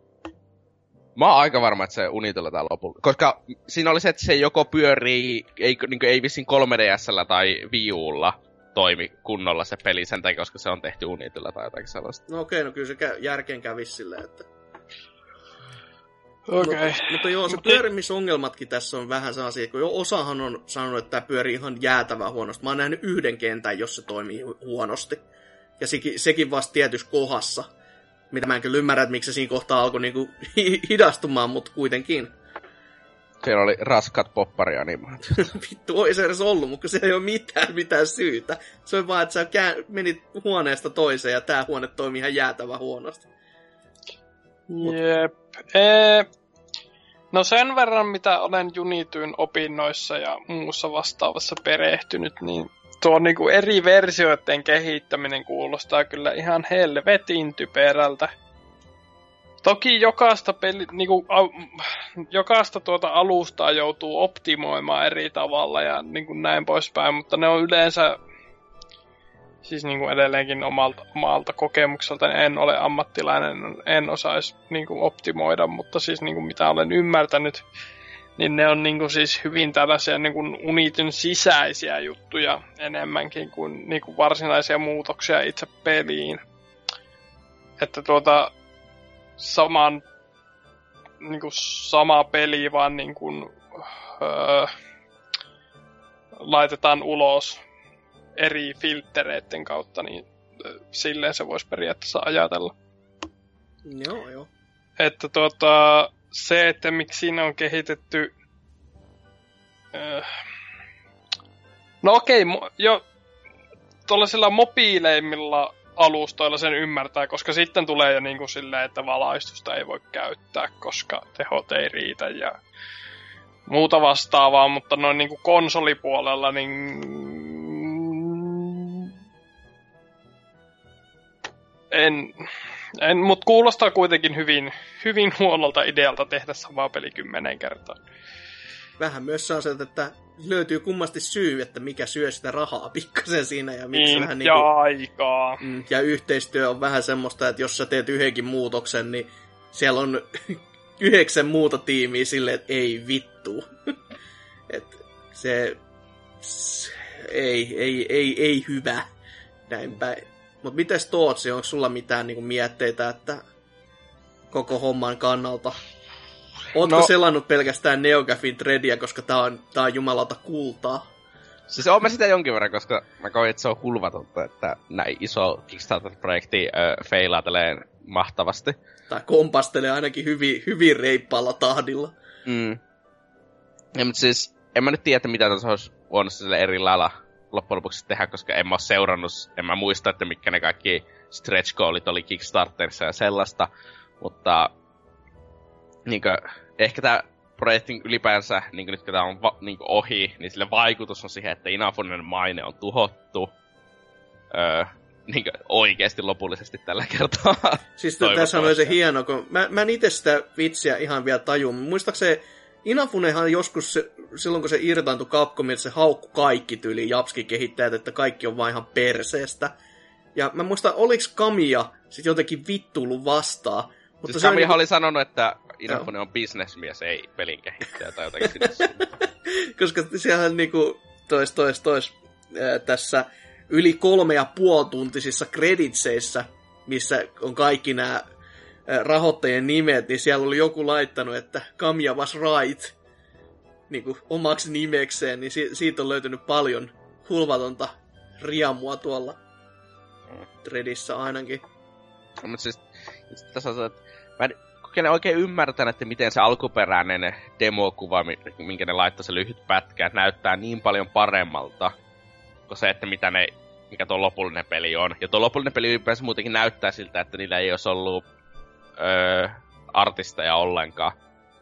mä oon aika varma, että se Unityllä tää lopulla. Koska siinä oli se, että se joko pyörii, ei, niin ei vissiin 3DSllä tai Wii Ulla toimi kunnolla se peli sen takia, koska se on tehty Unityllä tai jotakin sellaista. No okei, no kyllä se kä- järkeen kävisi silleen, että... Okay. Mutta, mutta joo, se pyörimisongelmatkin tässä on vähän sellaisia, kun jo osahan on sanonut, että tämä pyörii ihan jäätävän huonosti. Mä oon nähnyt yhden kentän, jos se toimii hu- huonosti. Ja sekin, sekin vasta tietyssä kohdassa. Mitä mä en kyllä ymmärrä, että miksi se siinä kohtaa alkoi niinku hi- hidastumaan, mutta kuitenkin. Siellä oli raskat popparianimaatiot. Vittu, ois se edes ollut, mutta se ei ole mitään, mitään syytä. Se on vaan, että sä menit huoneesta toiseen ja tää huone toimii ihan jäätävän huonosti. Jep. Ee, no sen verran, mitä olen Unityn opinnoissa ja muussa vastaavassa perehtynyt, niin tuo niinku eri versioiden kehittäminen kuulostaa kyllä ihan helvetin typerältä. Toki jokaista, peli, niinku, a, jokaista tuota alustaa joutuu optimoimaan eri tavalla ja niinku näin poispäin, mutta ne on yleensä siis niin kuin edelleenkin omalta, omalta kokemukselta en ole ammattilainen, en osaisi niin kuin optimoida, mutta siis niin kuin mitä olen ymmärtänyt, niin ne on niin kuin siis hyvin tällaisia niin kuin Unitin sisäisiä juttuja enemmänkin kuin, niin kuin varsinaisia muutoksia itse peliin. Että tuota saman niin kuin sama peli vaan niin kuin, öö, laitetaan ulos eri filttereiden kautta, niin silleen se voisi periaatteessa ajatella. Joo, joo. Että tuota, se, että miksi siinä on kehitetty... No okei, mo- jo tuollaisilla mobiileimmilla alustoilla sen ymmärtää, koska sitten tulee jo niin kuin silleen, että valaistusta ei voi käyttää, koska tehot ei riitä ja muuta vastaavaa, mutta noin niin kuin konsolipuolella, niin en, en mutta kuulostaa kuitenkin hyvin, hyvin huonolta idealta tehdä samaa peli kymmenen kertaa. Vähän myös sellaiset, että löytyy kummasti syy, että mikä syö sitä rahaa pikkasen siinä ja miksi Niin, vähän ja niinku, aikaa. mm, ja yhteistyö on vähän semmoista, että jos sä teet yhdenkin muutoksen, niin siellä on yhdeksän muuta tiimiä silleen, että ei vittu. Et se, se ei, ei, ei, ei hyvä. Näin päin. Mutta mites Tootsi, onko sulla mitään niinku mietteitä, että koko homman kannalta? Ootko no, selannut pelkästään NeoGAFin threadia, koska tää on, tää on jumalauta kultaa? Siis oon mä sitä jonkin verran, koska mä koin, että se on hulvatonta, että näin iso Kickstarter-projekti äh, feilaa tälleen mahtavasti. Tai kompastelee ainakin hyvin, hyvin reippaalla tahdilla. Mm. Ja, mutta siis, en mä nyt tiedä, että mitä tuossa olisi voinut sille eri lailla loppujen lopuksi tehdä, koska en mä oo seurannut, en mä muista, että mitkä ne kaikki stretch goalit oli Kickstarterissa ja sellaista, mutta niinkö, ehkä tämä projektin ylipäänsä, niin nyt kun tämä on va, niin ohi, niin sille vaikutus on siihen, että Inafunen maine on tuhottu öö, niin oikeasti lopullisesti tällä kertaa. Siis tässä on se hieno, kun mä, mä en itse sitä vitsiä ihan vielä taju. Muistaakseni Inafunehan joskus se, silloin kun se irtaantui Capcomilta, se haukku kaikki tyyli Japski kehittäjät, että kaikki on vaan ihan perseestä. Ja mä muistan, oliks Kamia sit jotenkin vittuillut vastaan. Mutta siis se Kamihan niinku- oli sanonut, että Inafune on bisnesmies, ei pelin kehittäjä tai jotakin koska siellä niinku tois, tois, tois ää, tässä yli kolme ja puoli tuntisissa kreditseissä, missä on kaikki nämä rahoittajien nimet, niin siellä oli joku laittanut, että Kamia was right niinku, omaksi nimekseen, niin si- siitä on löytynyt paljon hulvatonta riamua tuolla Threadissä ainakin. Mutta siis, tässä on että mä en oikein ymmärtänyt, että miten se alkuperäinen demokuva, mi- minkä ne laittoi se lyhyt pätkä, näyttää niin paljon paremmalta kuin se, että mitä ne, mikä tuo lopullinen peli on. Ja tuo lopullinen peli ylipäänsä muutenkin näyttää siltä, että niillä ei olisi ollut öö, artisteja ollenkaan.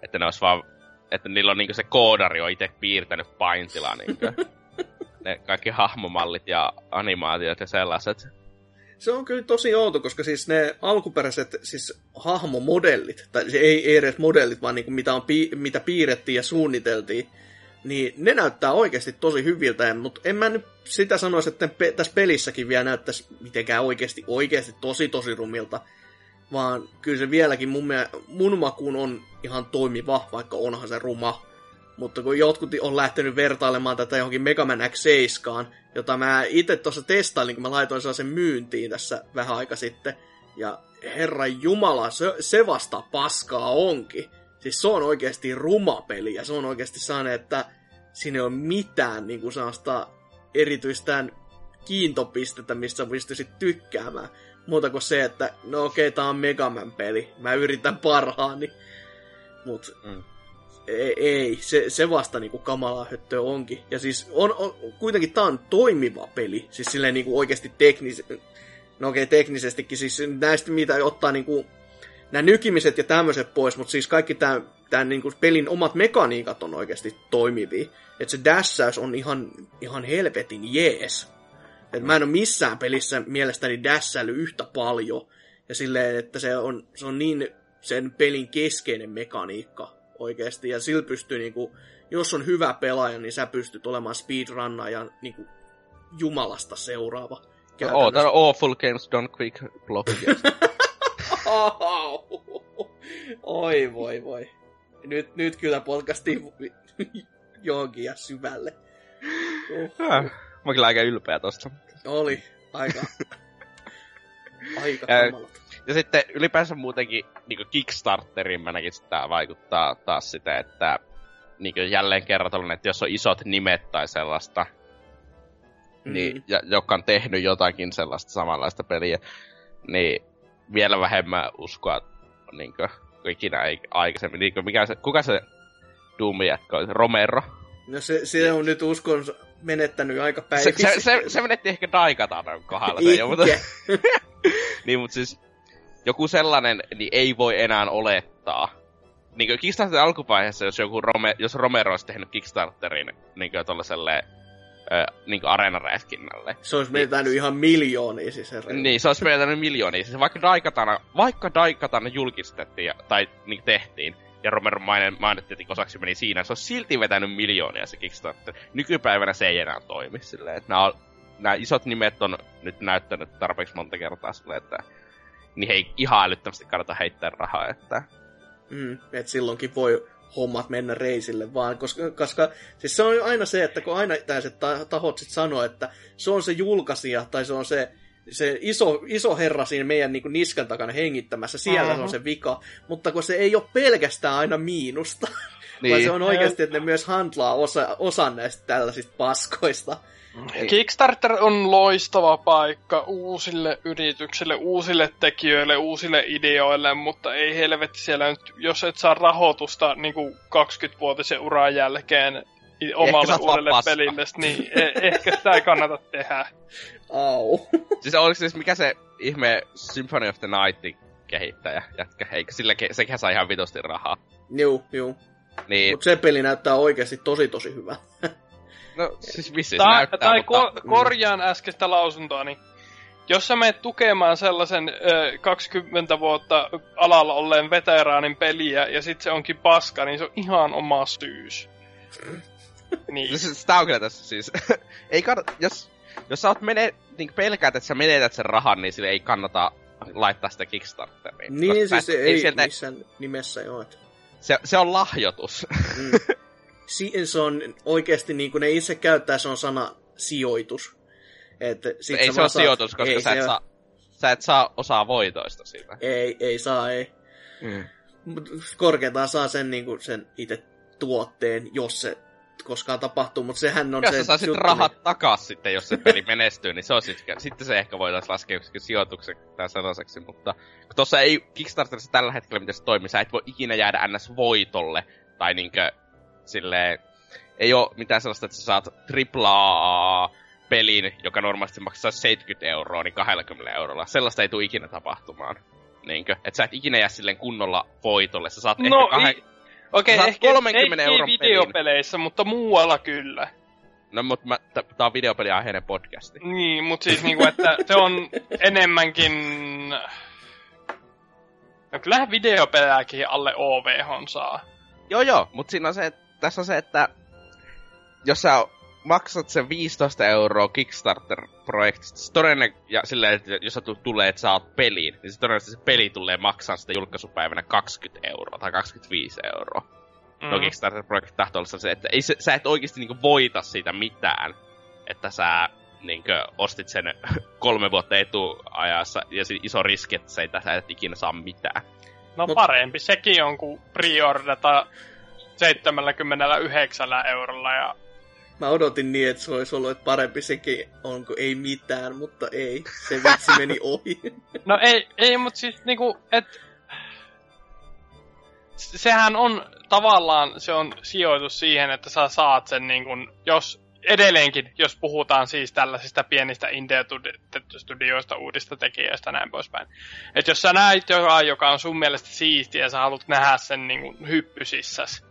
Että ne olisi vaan, että niillä on niinku se koodari on itse piirtänyt paintilla niinku. ne kaikki hahmomallit ja animaatiot ja sellaiset. Se on kyllä tosi outo, koska siis ne alkuperäiset siis hahmomodellit, tai se ei, ei edes modellit, vaan niinku mitä, on, pi- mitä piirrettiin ja suunniteltiin, niin ne näyttää oikeasti tosi hyviltä, mutta en mä nyt sitä sanoisi, että pe- tässä pelissäkin vielä näyttäisi mitenkään oikeasti, oikeasti tosi tosi rumilta, vaan kyllä se vieläkin mun, mie- mun makuun on ihan toimiva, vaikka onhan se ruma. Mutta kun jotkut on lähtenyt vertailemaan tätä johonkin Mega Man X7, jota mä itse tuossa testailin, kun mä laitoin sellaisen myyntiin tässä vähän aika sitten. Ja herran jumala, se, se vasta paskaa onkin. Siis se on oikeasti ruma peli ja se on oikeasti sellainen, että siinä ei ole mitään niin kuin sellaista erityistään kiintopistettä, mistä pystyisit tykkäämään. Muuta kuin se, että no okei, tää on Mega Man peli. Mä yritän parhaani. Mut Mm. ei, ei se, se vasta niinku kamalaa höttöä onkin. Ja siis on, on kuitenkin tää on toimiva peli. Siis silleen niinku oikeasti teknis... No okei, teknisestikin siis näistä mitä ottaa niinku nämä nykimiset ja tämmöiset pois, mutta siis kaikki tämän, tämän niinku pelin omat mekaniikat on oikeasti toimivia. Että se dassaus on ihan, ihan helvetin jees. Et mä en ole missään pelissä mielestäni dassaily yhtä paljon. Ja silleen, että se on, se on niin sen pelin keskeinen mekaniikka oikeasti. Ja sillä pystyy niinku, jos on hyvä pelaaja, niin sä pystyt olemaan speedrunnaajan niinku jumalasta seuraava. Oh, tää on Awful Games Done Quick Block. Oi voi voi. Nyt, nyt kyllä podcastiin johonkin ja syvälle. Äh, Mä kyllä aika ylpeä tosta. Oli aika, aika kamalat. Ja sitten ylipäänsä muutenkin niin Kickstarterin mä näkisin, että tää vaikuttaa taas sitä, että niin jälleen kerran tollanen, että jos on isot nimet tai sellaista, mm. niin, ja, joka on tehnyt jotakin sellaista samanlaista peliä, niin vielä vähemmän uskoa niin kuin, kuin ikinä aikaisemmin. Niin kuin, mikä se, kuka se Doom jatkoi? Romero? No se, se on nyt uskon menettänyt aika Se, päivissä. se, se, se menetti ehkä Daikatanan kohdalla. Se, jo, mutta, niin, mutta siis joku sellainen niin ei voi enää olettaa. Niin kuin Kickstarterin alkuvaiheessa, jos joku Rome, jos Romero olisi tehnyt Kickstarterin niin kuin tollaselle ö, niin areenaräiskinnälle. Se olisi menettänyt ihan miljoonia siis. Niin, se olisi menettänyt miljoonia. Siis vaikka Daikatana, vaikka Daikatana julkistettiin ja- tai niin tehtiin, ja Romeron maine, mainettiin osaksi meni siinä, se on silti vetänyt miljoonia se Kickstarter. Nykypäivänä se ei enää toimi silleen, että nämä, nämä isot nimet on nyt näyttänyt tarpeeksi monta kertaa silleen, että niin ei ihan älyttömästi kannata heittää rahaa, että... Mm, et silloinkin voi hommat mennä reisille vaan, koska, koska siis se on aina se, että kun aina tahot sit sanoo, että se on se julkaisija tai se on se, se iso, iso herra siinä meidän niin niskan takana hengittämässä, siellä uh-huh. on se vika, mutta kun se ei ole pelkästään aina miinusta, niin. vaan se on oikeasti, että ne myös handlaa osa, osan näistä tällaisista paskoista. Kickstarter on loistava paikka uusille yrityksille, uusille tekijöille, uusille ideoille, mutta ei helvetti siellä nyt, jos et saa rahoitusta niin kuin 20-vuotisen uran jälkeen omalle uudelle pelille, niin e- ehkä sitä ei kannata tehdä. Au. siis oliko siis mikä se ihme Symphony of the Night kehittäjä jätkä? Eikö sillä ke- sekin saa ihan vitosti rahaa? Juu, juu. Niin. Mut se peli näyttää oikeasti tosi tosi hyvä. No siis vissi Ta- näyttää, Tai mutta... ko- korjaan äskeistä lausuntoa, niin jos sä menet tukemaan sellaisen ö, 20 vuotta alalla olleen veteraanin peliä ja sit se onkin paska, niin se on ihan oma syys. niin. Siis, tää on kyllä tässä siis. ei kannata, jos, jos sä oot mene, niin pelkäät, että sä menetät sen rahan, niin sille ei kannata laittaa sitä Kickstarteriin. Niin, siis ei, ei sieltä, missään nimessä ole. Se, se on lahjoitus. Mm. Si- se on oikeasti niin kuin ne itse käyttää, se on sana sijoitus. Et sit ei se ole saat... sijoitus, koska ei, sä, et saa, sä et saa osaa voitoista siitä. Ei, ei saa, ei. Mm. Korkeintaan saa sen, niin kuin, sen itse tuotteen, jos se koskaan tapahtuu, mutta sehän on jos se... Jos sä saisit rahat niin... takas sitten, jos se peli menestyy, niin se on sit, sitten se ehkä voitaisiin laskea yksikin sijoituksen tai sellaiseksi, mutta tuossa ei Kickstarterissa tällä hetkellä miten se toimii, sä et voi ikinä jäädä ns. voitolle, tai niinkö silleen, ei ole mitään sellaista, että sä saat triplaa pelin, joka normaalisti maksaa 70 euroa, niin 20 eurolla. Sellaista ei tule ikinä tapahtumaan. Niinkö? Että sä et ikinä jää silleen kunnolla voitolle. Sä saat no, ehkä kah... Okei, okay, ehkä 30 euron videopeleissä, pelin. mutta muualla kyllä. No, mutta mä, t- tää on videopeliaiheinen podcasti. Niin, mutta siis niinku, että se on enemmänkin... No kyllähän videopelejäkin alle OVH saa. Joo joo, mutta siinä on se, että tässä on se, että jos sä maksat sen 15 euroa Kickstarter-projektista, se todennä, ja silleen, että jos sä tulee, että oot peliin, niin se todennäköisesti se peli tulee maksaa sitä julkaisupäivänä 20 euroa tai 25 euroa. No, mm. No Kickstarter-projekti tahtoo olla se, että ei, se, sä et oikeasti niinku voita siitä mitään, että sä niinku ostit sen kolme vuotta etuajassa ja se iso riski, että sä, sä et ikinä saa mitään. No Mut... parempi sekin on kuin preordata 79 eurolla ja Mä odotin niin, että se olisi ollut että parempi sekin on kuin ei mitään, mutta ei. Se vitsi meni ohi. No ei, ei mutta siis niinku, et... Sehän on tavallaan, se on sijoitus siihen, että sä saat sen niinku, jos edelleenkin, jos puhutaan siis tällaisista pienistä indie-studioista, uudista tekijöistä näin poispäin. Että jos sä näet jotain, joka on sun mielestä siistiä ja sä haluat nähdä sen niin hyppysissäs,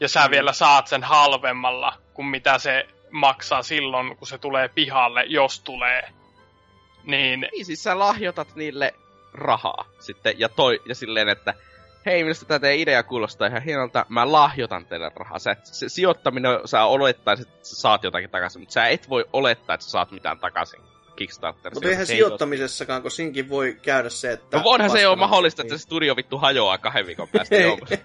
ja sä mm. vielä saat sen halvemmalla kuin mitä se maksaa silloin, kun se tulee pihalle, jos tulee. Niin... Niin, siis sä lahjoitat niille rahaa sitten, ja, toi, ja silleen, että hei, minusta tämä teidän idea kuulostaa ihan hienolta, mä lahjoitan teille rahaa. Sä, se sijoittaminen, sä olettaisit, että sä saat jotakin takaisin, mutta sä et voi olettaa, että sä saat mitään takaisin. Kickstarter. Mutta eihän sijoittamisessakaan, kun siinkin voi käydä se, että... No voihan se ole mahdollista, että se studio vittu hajoaa kahden viikon päästä. ei, ei,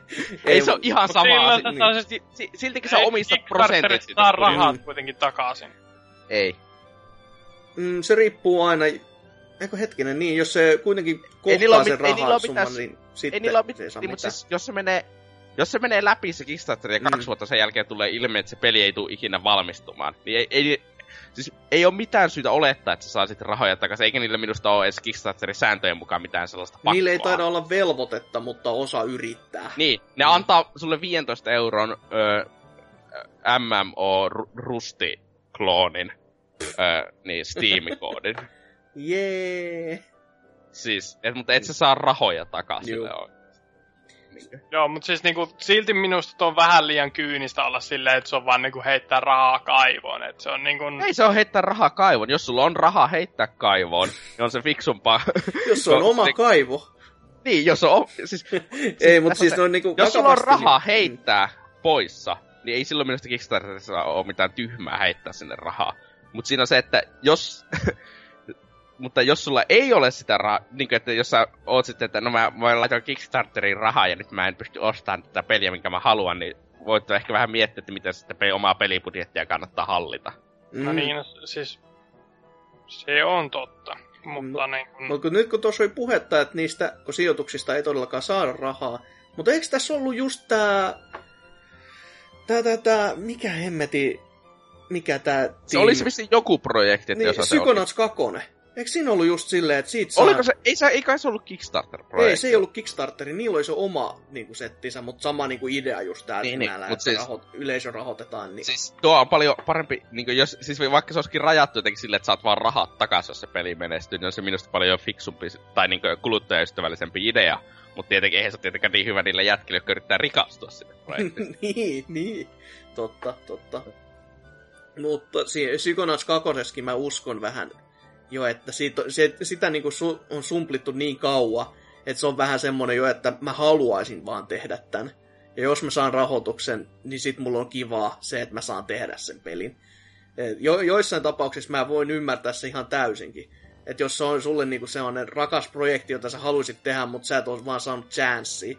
ei se ole ihan sama. Niin. Siltikin sä omistat prosentit sitä saa rahat mm. kuitenkin takaisin. Ei. Mm, se riippuu aina... Eikö hetkinen, niin, jos se kuitenkin kohtaa sen rahasumman, niin sitten ei niillä mit- se ei saa niin, Siis, jos se menee jos se menee läpi se Kickstarter ja mm. kaksi vuotta sen jälkeen tulee ilmi, että se peli ei tule ikinä valmistumaan, niin ei, ei, Siis ei ole mitään syytä olettaa, että sä saasit rahoja takaisin, eikä niillä minusta ole edes Kickstarterin sääntöjen mukaan mitään sellaista pakkoa. Niille ei taida olla velvoitetta, mutta osa yrittää. Niin, ne mm. antaa sulle 15 euron ö, MMO-rusti-kloonin, ö, niin Steam-koodin. Jee! yeah. Siis, et, mutta et sä saa rahoja takaisin. Joo. Joo, mutta siis niinku, silti minusta on vähän liian kyynistä olla silleen, että se on vaan niinku heittää rahaa kaivoon. Et se on niinku... Ei se on heittää rahaa kaivoon. Jos sulla on rahaa heittää kaivoon, niin on se fiksumpaa. Jos se on oma kaivo. Niin, jos on... Siis, Ei, mutta siis se- on niinku jos sulla on rahaa heittää poissa, niin ei silloin minusta Kickstarterissa ole mitään tyhmää heittää sinne rahaa. Mutta siinä on se, että jos... mutta jos sulla ei ole sitä rahaa, niin kuin, että jos sä oot sitten, että no mä, mä laitan Kickstarteriin rahaa ja nyt mä en pysty ostamaan tätä peliä, minkä mä haluan, niin voit ehkä vähän miettiä, että miten sitten pe- omaa pelibudjettia kannattaa hallita. No Mm. niin, no, siis se on totta. Mutta niin kun, Mutta nyt kun tuossa oli puhetta, että niistä kun sijoituksista ei todellakaan saada rahaa, mutta eikö tässä ollut just tää, tää, tää, tää mikä hemmeti, mikä tää Se olisi vissiin joku projekti, että niin, jos se oli. Psychonauts 2. Eikö siinä ollut just silleen, että siitä saa... Oliko se, ei, se, ei kai se ollut Kickstarter-projekti? Ei, se ei ollut Kickstarteri, niillä oli se oma niin kuin settinsä, mutta sama niin kuin idea just tää, Niin, niin, että siis- rahot, yleisö rahoitetaan. Niin... Siis tuo on paljon parempi, niin jos, siis vaikka se olisikin rajattu jotenkin silleen, että saat vaan rahat takaisin, jos se peli menestyy, niin on se minusta paljon fiksumpi tai niin kuluttajaystävällisempi idea. Mutta tietenkin eihän se ole tietenkään niin hyvä niille jätkille, jotka yrittää rikastua sinne projektiin. niin, niin. Totta, totta. Mutta siinä Psychonauts 2 mä uskon vähän jo, että siitä, se, sitä niin kuin su, on sumplittu niin kauan, että se on vähän semmonen jo, että mä haluaisin vaan tehdä tän. Ja jos mä saan rahoituksen, niin sit mulla on kivaa se, että mä saan tehdä sen pelin. Et Jo, joissain tapauksissa mä voin ymmärtää se ihan täysinkin. Että jos se on sulle niinku sellainen rakas projekti, jota sä haluaisit tehdä, mutta sä et ole vaan saanut chanssiä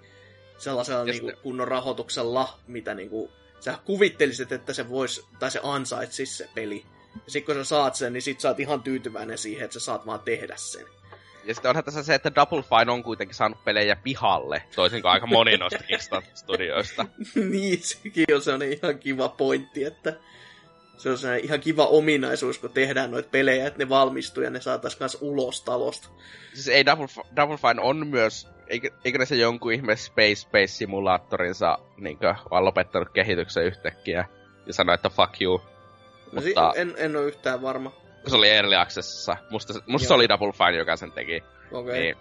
sellaisella niinku sitten- kunnon rahoituksella, mitä niinku sä kuvittelisit, että se vois, tai se ansaitsis se peli. Ja sitten kun sä saat sen, niin sit sä oot ihan tyytyväinen siihen, että sä saat vaan tehdä sen. Ja sitten onhan tässä se, että Double Fine on kuitenkin saanut pelejä pihalle, toisin kuin aika moni noista Kickstarter-studioista. niin, sekin on sellainen ihan kiva pointti, että se on sellainen ihan kiva ominaisuus, kun tehdään noita pelejä, että ne valmistuu ja ne saataisiin kanssa ulos talosta. Siis ei Double, F- Double Fine on myös, eikö, eikö ne se jonkun ihme Space Space Simulaattorinsa niinkö, vaan lopettanut kehityksen yhtäkkiä ja sanoi, että fuck you. Mutta en, en ole yhtään varma. se oli Early Accessissa. Musta, musta se oli Double Fine, joka sen teki. Okei. Okay. Niin.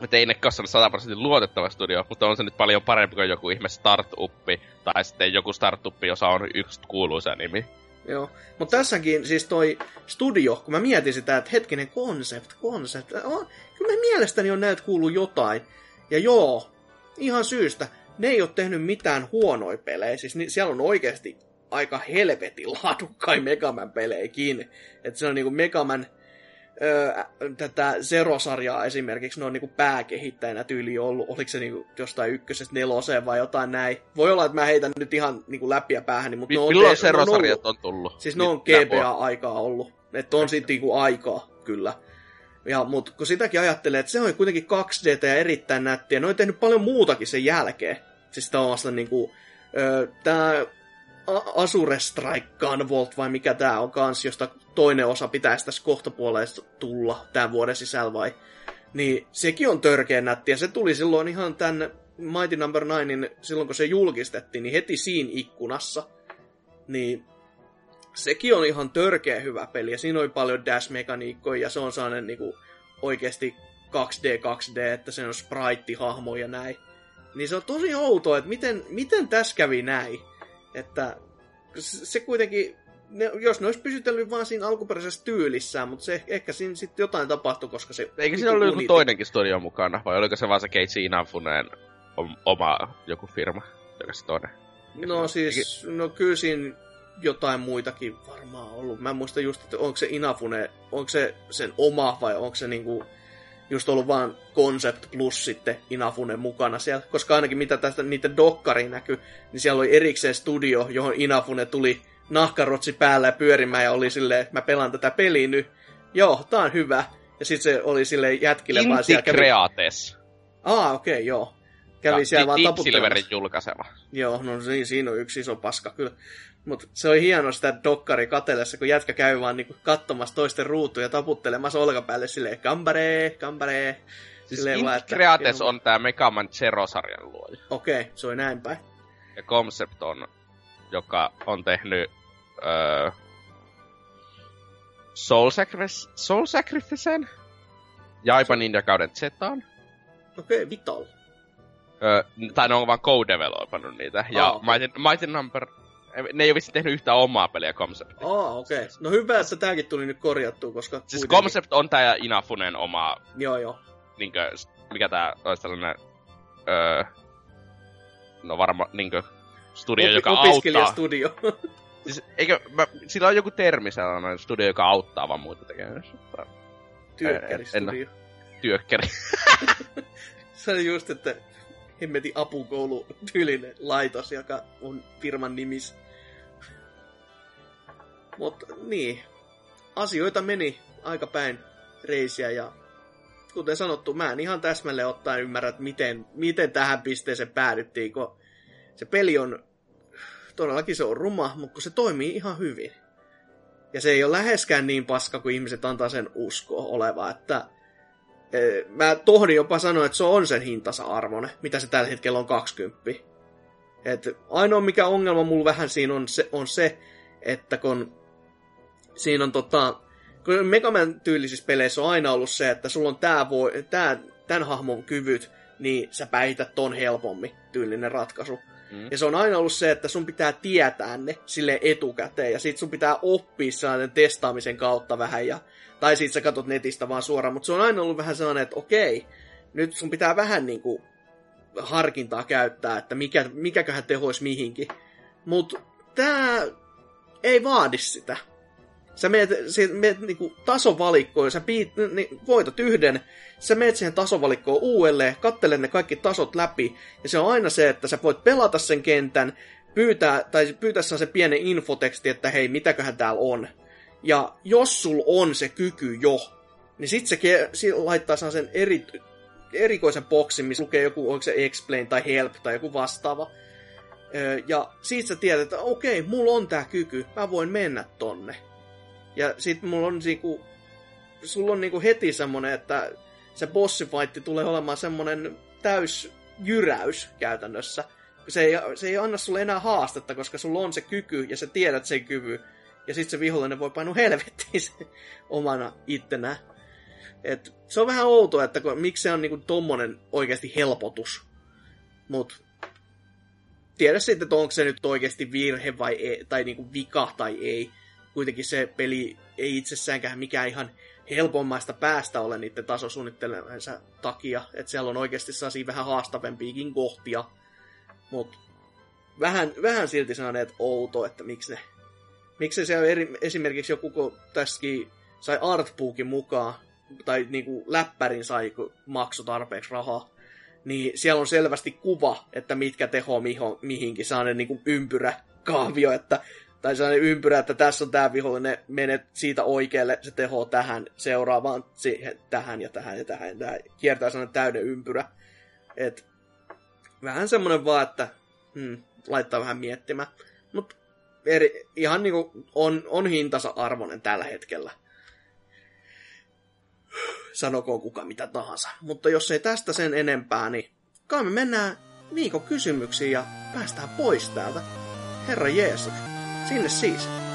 Mutta ei ne koskaan 100 prosentin luotettava studio, mutta on se nyt paljon parempi kuin joku ihme startuppi, tai sitten joku startuppi, jossa on yksi kuuluisa nimi. Joo. Mutta tässäkin siis toi studio, kun mä mietin sitä, että hetkinen, concept, concept. Oh, kyllä mä mielestäni on näiltä kuuluu jotain. Ja joo, ihan syystä. Ne ei ole tehnyt mitään huonoja pelejä. Siis ni, siellä on oikeasti aika helvetin laadukkain Megaman pelejäkin. Että se on niinku Megaman öö, tätä Zero-sarjaa esimerkiksi, ne on niinku pääkehittäjänä tyyli ollut, oliko se niinku jostain ykkösestä neloseen vai jotain näin. Voi olla, että mä heitän nyt ihan niinku läpiä päähän, mutta Mi- ne on, Milloin on Zero-sarjat on tullut? Siis ne on Mitä GBA-aikaa ollut. Että on sitten niinku aikaa, kyllä. Ja, mutta kun sitäkin ajattelee, että se on kuitenkin 2D ja erittäin nättiä, ne on tehnyt paljon muutakin sen jälkeen. Siis tällaista niinku, ö, tää A- Azure Strike Gunvolt vai mikä tää on kans, josta toinen osa pitäisi tässä kohtapuolesta tulla tämän vuoden sisällä vai. Niin sekin on törkeä nätti ja se tuli silloin ihan tän Mighty Number no. 9, silloin kun se julkistettiin, niin heti siinä ikkunassa. Niin sekin on ihan törkeä hyvä peli, ja siinä oli paljon dash-mekaniikkoja, ja se on sellainen niinku, oikeasti 2D, 2D, että se on sprite-hahmo ja näin. Niin se on tosi outoa, että miten, miten tässä kävi näin. Että se kuitenkin, ne, jos ne olisi pysytellyt vaan siinä alkuperäisessä tyylissään, mutta se ehkä siinä sitten jotain tapahtui, koska se... Eikö siinä ollut joku toinenkin studio mukana, vai oliko se vaan se Keitsi Inafuneen om- oma joku firma, joka se toinen? No siis, no kyllä siinä jotain muitakin varmaan ollut. Mä en muista just, että onko se Inafune, onko se sen oma vai onko se niinku just ollut vaan Concept plus sitten Inafune mukana siellä. Koska ainakin mitä tästä niiden dokkariin näkyy, niin siellä oli erikseen studio, johon Inafune tuli nahkarotsi päällä ja pyörimään ja oli silleen, että mä pelaan tätä peliä nyt. Joo, tää on hyvä. Ja sitten se oli silleen jätkille vaan siellä kävi... Creates. Aa, okei, okay, joo. Kävi Ja siellä vaan taputtelemassa. Silverin julkaisema. Joo, no si- siinä on yksi iso paska kyllä. Mutta se oli hieno sitä dokkari katellessa, kun jätkä käy vaan niinku katsomassa toisten ruutuja taputtelemassa olkapäälle silleen kambaree, kambaree. Siis Silleen vaan, että- Creates on tää Megaman Zero-sarjan luoja. Okei, okay, se oli näin päin. Ja Concept on, joka on tehnyt öö, Soul, Sacrifice, Soul Sacrificen, Jaipan Ninjakauden Zetaan, Okei, okay, Vital. öö, tai ne on vaan co-developannut niitä. Ja Ah, okei. Mighty, Mighty Number, ne ei ole vissiin tehnyt yhtään omaa peliä Concept. Aa, okei. Okay. No hyvä, että tääkin tuli nyt korjattua, koska Siis kuitenkin- Concept on tää Inafunen oma Joo, joo. niinkö, mikä tää olisi tällainen, öö, no varma niinkö, studio, Opi- joka auttaa. Opiskelijastudio. Siis, eikö, mä, sillä on joku termi sellainen studio, joka auttaa vaan muita tekemässä. Työkkäristudio. Työkkäri. Se oli just, että hemmetin apukoulu tyylinen laitos, joka on firman nimissä. Mutta niin, asioita meni aika päin reisiä ja kuten sanottu, mä en ihan täsmälleen ottaen ymmärrä, että miten, miten tähän pisteeseen päädyttiin, kun se peli on, todellakin se on ruma, mutta kun se toimii ihan hyvin. Ja se ei ole läheskään niin paska kuin ihmiset antaa sen uskoa oleva, että eh, mä tohdin jopa sanoa, että se on sen hintansa arvoinen, mitä se tällä hetkellä on 20. Et ainoa mikä ongelma mulla vähän siinä on se, on se että kun siinä on tota, kun Megaman tyylisissä peleissä on aina ollut se, että sulla on tää voi, tää, tämän hahmon kyvyt, niin sä päihität ton helpommin tyylinen ratkaisu. Mm. Ja se on aina ollut se, että sun pitää tietää ne sille etukäteen, ja sit sun pitää oppia sellainen testaamisen kautta vähän, ja, tai sit sä katot netistä vaan suoraan, mutta se on aina ollut vähän sellainen, että okei, nyt sun pitää vähän niinku harkintaa käyttää, että mikä, mikäköhän tehoisi mihinkin. Mutta tää ei vaadi sitä. Sä meet, sä meet niinku tasovalikkoon, sä piit, niin, voitat yhden, sä meet siihen tasovalikkoon uudelleen, kattele ne kaikki tasot läpi, ja se on aina se, että sä voit pelata sen kentän, pyytää, tai pyytää se pienen infoteksti, että hei, mitäköhän täällä on. Ja jos sul on se kyky jo, niin sit se, se laittaa sen eri, erikoisen boksin, missä lukee joku, onko se explain tai help tai joku vastaava. Ja siitä sä tiedät, että okei, mulla on tää kyky, mä voin mennä tonne. Ja sit mulla on niinku, sulla on niinku heti semmonen, että se bossifightti tulee olemaan semmonen täys jyräys käytännössä. Se ei, se ei anna sulle enää haastetta, koska sulla on se kyky ja sä tiedät sen kyvy. Ja sit se vihollinen voi painua helvettiin se omana ittenään. Et se on vähän outoa, että kun, miksi se on niinku tommonen oikeasti helpotus. Mut tiedä sitten, että onko se nyt oikeasti virhe vai ei, tai niinku vika tai ei. Kuitenkin se peli ei itsessäänkään mikään ihan helpommaista päästä ole niiden tasosuunnittelemansa takia. Että siellä on oikeasti sellaisia vähän haastavempiakin kohtia. Mutta vähän, vähän silti että outo, että miksi ne... Miksi se eri, esimerkiksi joku, kun tässäkin sai artbookin mukaan, tai niinku läppärin sai, maksoi tarpeeksi rahaa, niin siellä on selvästi kuva, että mitkä teho miho, mihinkin, sellainen niin ympyrä kaavio, että, tai sellainen ympyrä, että tässä on tämä vihollinen, menet siitä oikealle, se teho tähän, seuraavaan siihen, tähän ja tähän ja tähän, ja tähän. kiertää sellainen täyden ympyrä. Et, vähän semmoinen vaan, että hmm, laittaa vähän miettimään. Mutta ihan niinku on, on hintansa arvoinen tällä hetkellä sanokoon kuka mitä tahansa. Mutta jos ei tästä sen enempää, niin kai me mennään viikon kysymyksiin ja päästään pois täältä. Herra Jeesus, sinne siis.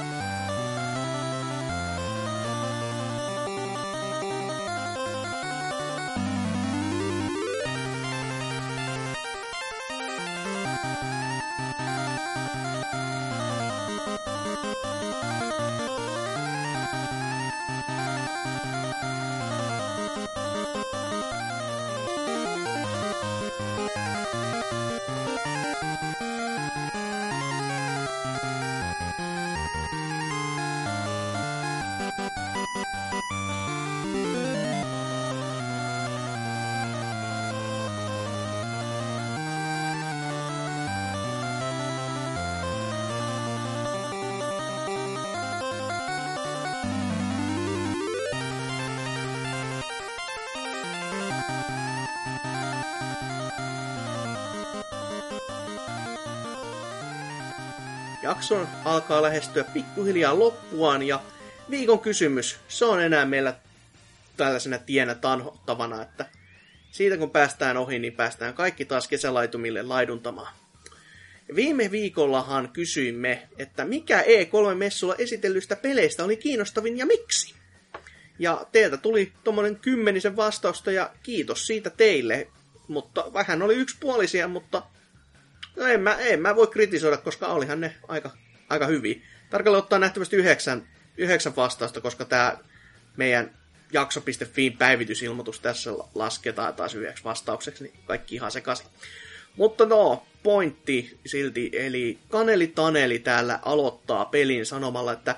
Jakson alkaa lähestyä pikkuhiljaa loppuaan ja viikon kysymys, se on enää meillä tällaisena tienä tanhottavana, että siitä kun päästään ohi, niin päästään kaikki taas kesälaitumille laiduntamaan. Viime viikollahan kysyimme, että mikä E3-messulla esitellystä peleistä oli kiinnostavin ja miksi? Ja teiltä tuli tuommoinen kymmenisen vastausta ja kiitos siitä teille. Mutta vähän oli yksipuolisia, mutta no en, mä, en mä voi kritisoida, koska olihan ne aika, aika hyviä. Tarkalleen ottaa nähtävästi yhdeksän, yhdeksän vastausta, koska tämä meidän jakso.fiin päivitysilmoitus tässä lasketaan taas yhdeksi vastaukseksi, niin kaikki ihan sekaisin. Mutta no, pointti silti, eli Kaneli Taneli täällä aloittaa pelin sanomalla, että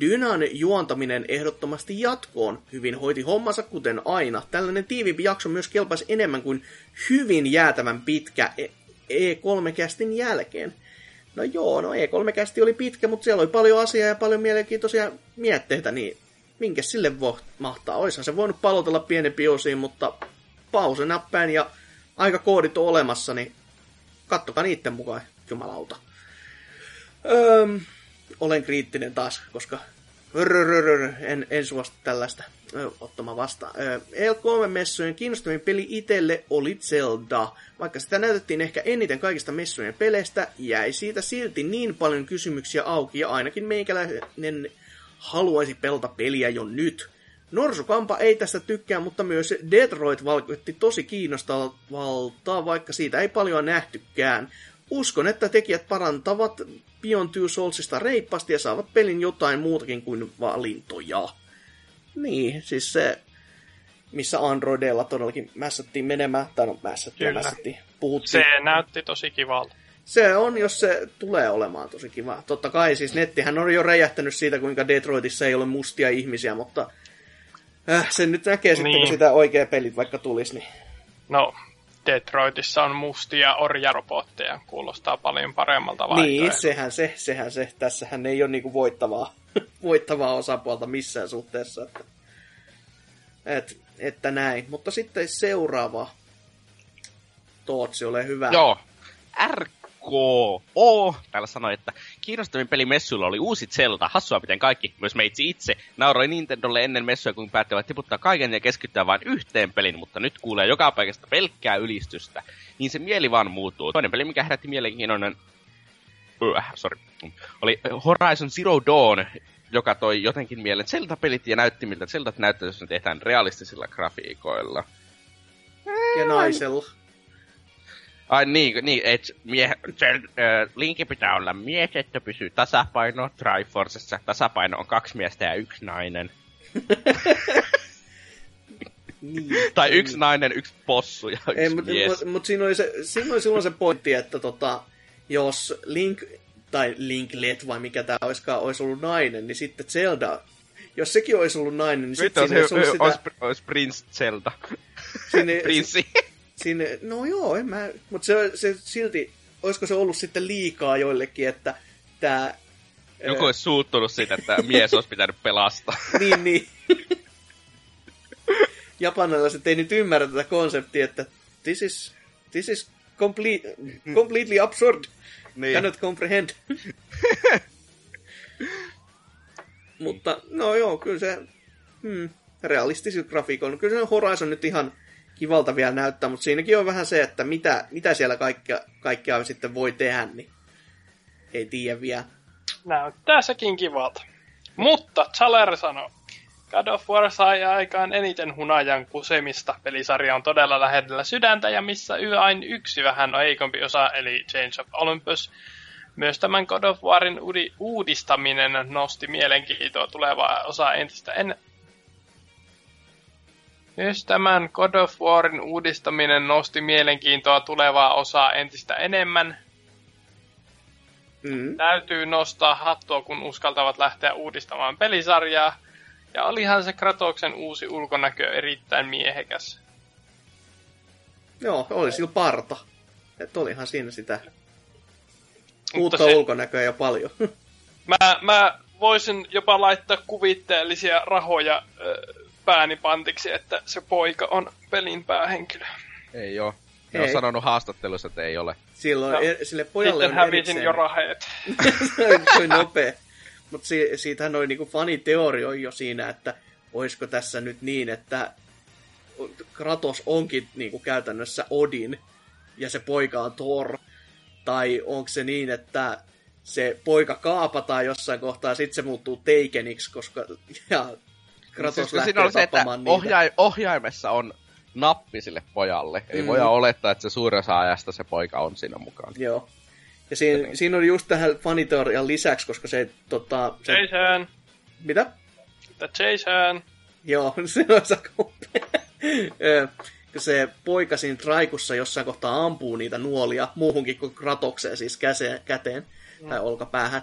Dynan juontaminen ehdottomasti jatkoon. Hyvin hoiti hommansa kuten aina. Tällainen tiiviimpi jakso myös kelpaisi enemmän kuin hyvin jäätävän pitkä E3-kästin e jälkeen. No joo, no E3-kästi oli pitkä, mutta siellä oli paljon asiaa ja paljon mielenkiintoisia mietteitä, niin minkä sille voi mahtaa? Oishan se voinut palotella pienempi osiin, mutta pause näppäin ja aika koodit on olemassa, niin kattokaa niiden mukaan, jumalauta. Öö, olen kriittinen taas, koska en, en suostu tällaista ö, ottamaan vastaan. E3-messujen kiinnostavin peli itselle oli Zelda. Vaikka sitä näytettiin ehkä eniten kaikista messujen peleistä, jäi siitä silti niin paljon kysymyksiä auki ja ainakin meikäläinen haluaisi pelata peliä jo nyt. Norsukampa ei tästä tykkää, mutta myös Detroit vaikutti tosi kiinnostavalta, vaikka siitä ei paljon nähtykään. Uskon, että tekijät parantavat Beyond Two Soulsista reippaasti ja saavat pelin jotain muutakin kuin valintoja. Niin, siis se, missä Androidilla todellakin mässättiin menemään, tai no mässättiin, mässättiin, puhuttiin. Se näytti tosi kivalta. Se on, jos se tulee olemaan tosi kiva. Totta kai siis nettihän on jo räjähtänyt siitä, kuinka Detroitissa ei ole mustia ihmisiä, mutta äh, sen nyt näkee sitten, niin. kun sitä oikea pelit vaikka tulisi. Niin... No, Detroitissa on mustia orjarobotteja. Kuulostaa paljon paremmalta vaihtoehdolta. Niin, sehän se, sehän se. Tässähän ei ole niinku voittavaa, voittavaa osapuolta missään suhteessa. Että, et, että näin. Mutta sitten seuraava. Tootsi, ole hyvä. Joo. R KO täällä sanoi, että kiinnostavin peli messuilla oli uusi Zelda. Hassua miten kaikki, myös meitsi itse, nauroi Nintendolle ennen messuja, kun päättävät tiputtaa kaiken ja keskittyä vain yhteen pelin, mutta nyt kuulee joka paikasta pelkkää ylistystä. Niin se mieli vaan muuttuu. Toinen peli, mikä herätti mielenkiintoinen... Öö, sorry. Oli Horizon Zero Dawn, joka toi jotenkin mieleen Zelda-pelit ja näytti miltä Zeldat näyttää, jos ne tehdään realistisilla grafiikoilla. Ja naisella. Ai niin, niin että mie, se, äh, linki pitää olla mies, että pysyy tasapaino Triforcessa. Tasapaino on kaksi miestä ja yksi nainen. niin, tai yksi niin. nainen, yksi possu ja yksi Ei, mutta mut, mut siinä, oli se, siinä oli silloin se pointti, että tota, jos Link tai Linklet vai mikä tämä olisikaan, olisi ollut nainen, niin sitten Zelda, jos sekin olisi ollut nainen, niin sitten siinä olisi ollut sitä... Olisi, olisi Prince Zelda. Sinne, Prinssi sinne, no joo, en mä, mutta se, se silti, olisiko se ollut sitten liikaa joillekin, että tämä... Joku olisi suuttunut siitä, että mies olisi pitänyt pelastaa. niin, niin. Japanilaiset ei nyt ymmärrä tätä konseptia, että this is, this is complete, completely absurd. Niin. Cannot comprehend. Mutta, no joo, kyllä se hmm, realistisilla grafiikoilla. Kyllä se Horizon nyt ihan kivalta vielä näyttää, mutta siinäkin on vähän se, että mitä, mitä siellä kaikkea, kaikkea sitten voi tehdä, niin ei tiedä vielä. Näyttää sekin kivalta. Mutta Chaler sanoo, God of War sai aikaan eniten hunajan kusemista. Pelisarja on todella lähellä sydäntä ja missä vain yksi vähän heikompi osa, eli Change of Olympus. Myös tämän God of Warin uudistaminen nosti mielenkiintoa tulevaa osaa entistä en- myös tämän God of Warin uudistaminen nosti mielenkiintoa tulevaa osaa entistä enemmän. Mm. Täytyy nostaa hattua, kun uskaltavat lähteä uudistamaan pelisarjaa. Ja olihan se Kratoksen uusi ulkonäkö erittäin miehekäs. Joo, oli sillä parta. Että olihan siinä sitä uutta se... ulkonäköä ja paljon. mä, mä voisin jopa laittaa kuvitteellisia rahoja pääni pantiksi, että se poika on pelin päähenkilö. Ei oo. Ne on sanonut haastattelussa, että ei ole. Silloin no, er, sille pojalle Sitten on hävisin erikseen... jo raheet. se oli nopea. Mutta si- siitähän oli niinku faniteorio jo siinä, että olisiko tässä nyt niin, että Kratos onkin niinku käytännössä Odin ja se poika on Thor. Tai onko se niin, että se poika kaapataan jossain kohtaa ja sitten se muuttuu Teikeniksi, koska ja Kratos siis, lähtee siinä on se, että ohja- ohjaimessa on nappi sille pojalle. Eli mm. voidaan olettaa, että se suurin osa ajasta se poika on siinä mukaan. Joo. Ja siinä, niin. siinä oli just tähän faniteorian lisäksi, koska se... Tota, se... Jason! Mitä? The Jason! Joo, se on kun se poika siinä traikussa jossain kohtaa ampuu niitä nuolia muuhunkin kuin kratokseen, siis käseen, käteen tai olkapäähän,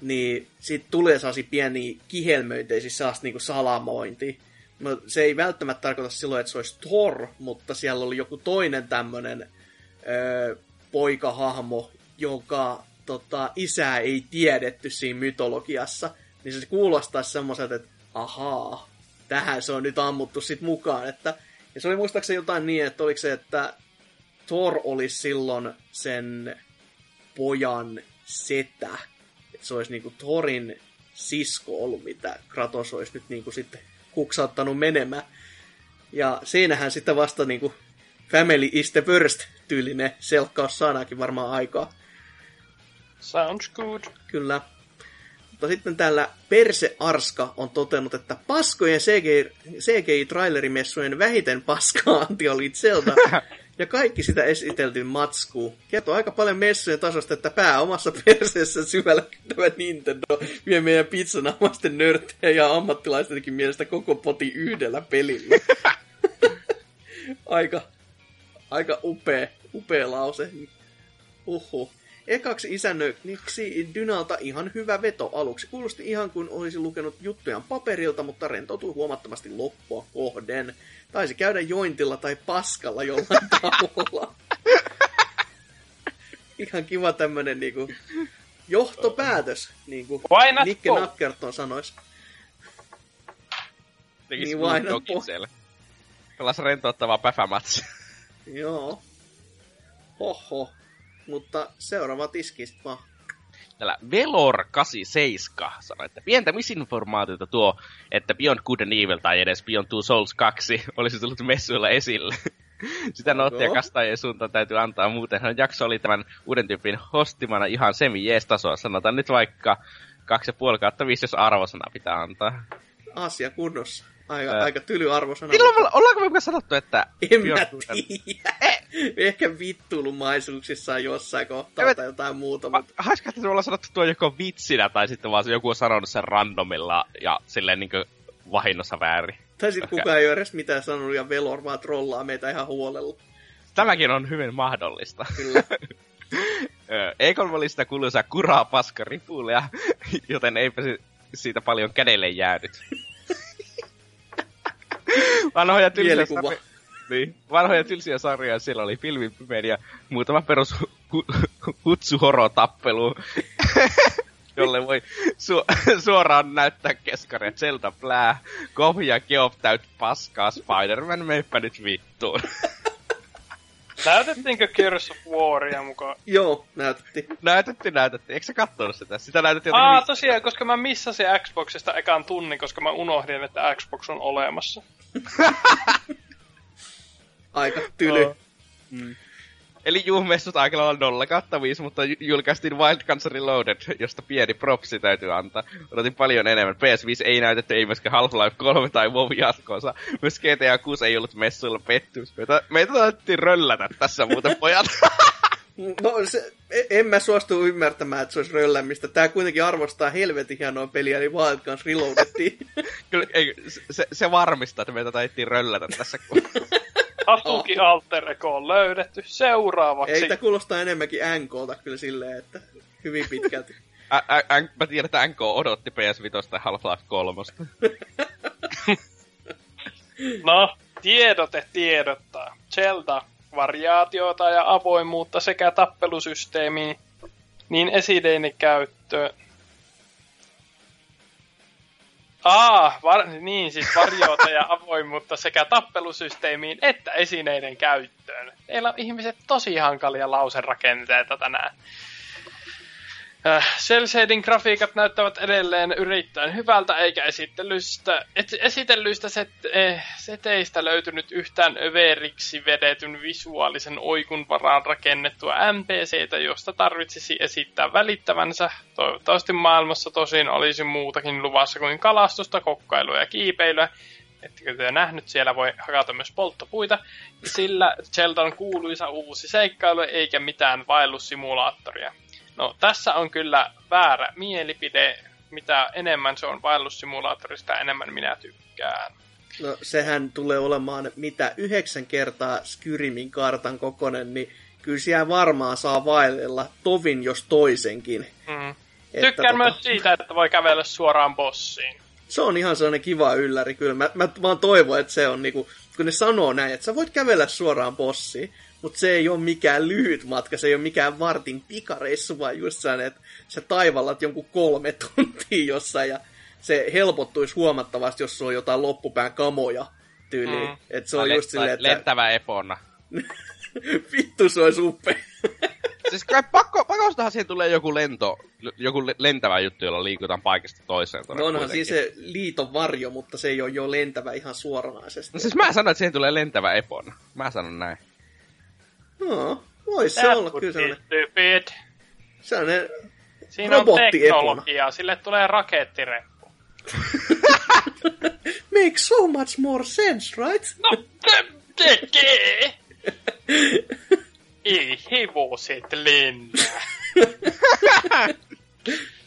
niin siitä tulee sellaisia pieniä kihelmöitä, siis sellaista niinku salamointia. No, se ei välttämättä tarkoita silloin, että se olisi Thor, mutta siellä oli joku toinen tämmöinen öö, poikahahmo, jonka tota, isää ei tiedetty siinä mytologiassa. Niin se kuulostaa semmoiselta, että ahaa, tähän se on nyt ammuttu sit mukaan. Että, ja se oli muistaakseni jotain niin, että oliko se, että Thor oli silloin sen pojan setä. Se olisi niinku Thorin sisko ollut, mitä Kratos olisi nyt niinku sitten kuksauttanut menemään. Ja siinähän sitten vasta niinku Family is the first tyylinen selkkaus saadaankin varmaan aikaa. Sounds good. Kyllä. Mutta sitten täällä Perse Arska on totennut, että paskojen CGI, CGI-trailerimessujen vähiten paskaanti oli Zelda. ja kaikki sitä esiteltiin matskuu. Kertoo aika paljon messujen tasosta, että pää omassa perseessä syvällä kytävä Nintendo vie meidän pizzanamaisten nörttejä ja ammattilaistenkin mielestä koko poti yhdellä pelillä. aika, aika upea, upea lause. Uhu. Ekaksi isännöiksi Dynalta ihan hyvä veto aluksi. Kuulosti ihan kuin olisi lukenut juttujaan paperilta, mutta rentoutui huomattavasti loppua kohden. Taisi käydä jointilla tai paskalla jollain tavalla. ihan kiva tämmönen niinku johtopäätös, niinku Why not Nikke? Nackerton sanoisi. Tekis Niin niin vain siellä. Pelas rentouttavaa päfämatsi. Joo. Hoho. Mutta seuraava tiski sit vaan. Täällä Velor87 sanoi, että pientä misinformaatiota tuo, että Beyond Good and Evil tai edes Beyond Two Souls 2 olisi tullut messuilla esille. Sitä noottia kastajien suuntaan täytyy antaa, muutenhan jakso oli tämän uuden tyypin hostimana ihan semi jees tasoa. Sanotaan nyt vaikka 2,5 kautta 5, jos arvosana pitää antaa. Asia kunnossa. Aika, Ää. aika tyly arvosana. Milloin me, ollaanko me sanottu, että... En mä tiedä. Ehkä vittuilumaisuuksissaan jossain kohtaa Ja me- tai jotain muuta. Ma- Mutta... Hauska, että me ollaan sanottu tuo joko vitsinä, tai sitten vaan se joku on sanonut sen randomilla ja silleen niinkö vahinnossa väärin. Tai sitten Ehkä. kukaan ei ole edes mitään sanonut ja Velor vaan trollaa meitä ihan huolella. Tämäkin on hyvin mahdollista. Kyllä. E3 oli sitä kuuluisaa kuraa paska ripulia, joten eipä siitä paljon kädelle jäänyt. Vanhoja tylsiä, sarjoja, niin, vanhoja tylsiä sarjoja, siellä oli filmin pimeä ja muutama perus hu- hu- hutsuhoro-tappelu, jolle voi su- suoraan näyttää keskaria Zelda Plää, Gov ja Geoff täyt paskaa, Spider-Man meipä nyt vittuun. Näytettiinkö Gears of Waria mukaan? Joo, näytettiin. näytettiin, näytettiin. Eikö sä kattonut sitä? Sitä näytettiin Aa, jotenkin tosiaan, koska mä missasin Xboxista ekan tunnin, koska mä unohdin, että Xbox on olemassa. Aika tyly. Joo. Eli juu, messut aika lailla 0 kautta 5, mutta ju- julkaistiin Wild Guns Reloaded, josta pieni propsi täytyy antaa. Odotin paljon enemmän. PS5 ei näytetty, ei myöskään Half-Life 3 tai WoW jatkoosa. Myös GTA 6 ei ollut messuilla pettymys. Meitä, meitä taidettiin röllätä tässä muuten pojat. No, se, e- en mä suostu ymmärtämään, että se olisi röllämistä. Tää kuitenkin arvostaa helvetin hienoa peliä, eli Wild Guns Reloadettiin. Kyllä, ei, se, se, varmistaa, että meitä taidettiin röllätä tässä. kun- Hatuki Alter Ego on löydetty. Seuraavaksi. Ei, tää kuulostaa enemmänkin NKlta kyllä silleen, että hyvin pitkälti. Ä, ä, ä, mä tiedän, että NK odotti PS5 tai Half-Life 3. No, tiedote tiedottaa. Zelda, variaatiota ja avoimuutta sekä tappelusysteemiin, niin esineiden käyttöön. Aa, var, niin siis varjoota ja avoimuutta sekä tappelusysteemiin että esineiden käyttöön. Teillä on ihmiset tosi hankalia lauserakenteita tänään. Äh, Cell-shading grafiikat näyttävät edelleen yrittäen hyvältä, eikä esittelystä, et, esitellyistä set, eh, seteistä löytynyt yhtään överiksi vedetyn visuaalisen oikun varaan rakennettua NPCtä, josta tarvitsisi esittää välittävänsä. Toivottavasti maailmassa tosin olisi muutakin luvassa kuin kalastusta, kokkailua ja kiipeilyä. Ettekö te nähnyt, siellä voi hakata myös polttopuita, sillä Zeldan kuuluisa uusi seikkailu eikä mitään vaellussimulaattoria. No, tässä on kyllä väärä mielipide. mitä enemmän se on vaellussimulaattorista, enemmän minä tykkään. No sehän tulee olemaan mitä yhdeksän kertaa Skyrimin kartan kokonen, niin kyllä siellä varmaan saa vaellella tovin jos toisenkin. Mm. Että Tykkään tota- myös siitä, että voi kävellä suoraan bossiin. Se on ihan sellainen kiva ylläri kyllä. Mä, mä vaan toivon, että se on niinku, kun ne sanoo näin, että sä voit kävellä suoraan bossiin, mutta se ei ole mikään lyhyt matka, se ei ole mikään vartin pikareissu, vaan just sellainen, että sä taivallat jonkun kolme tuntia jossain ja se helpottuisi huomattavasti, jos sulla on jotain loppupään kamoja tyyliin. Mm. Että se on just silleen, että Lentävä epona. vittu se olisi upea. Siis kai pakko, pakostahan siihen tulee joku lento, joku le- lentävä juttu, jolla liikutaan paikasta toiseen. No onhan kuitenkin. siis se liiton varjo, mutta se ei ole jo lentävä ihan suoranaisesti. No siis mä sanoin, että siihen tulee lentävä epona. Mä sanon näin. No, voisi se olla kyllä sellainen, stupid. sellainen Siinä on teknologiaa, sille tulee rakettireppu. makes so much more sense, right? No, tekee! Ei hevoset lennä.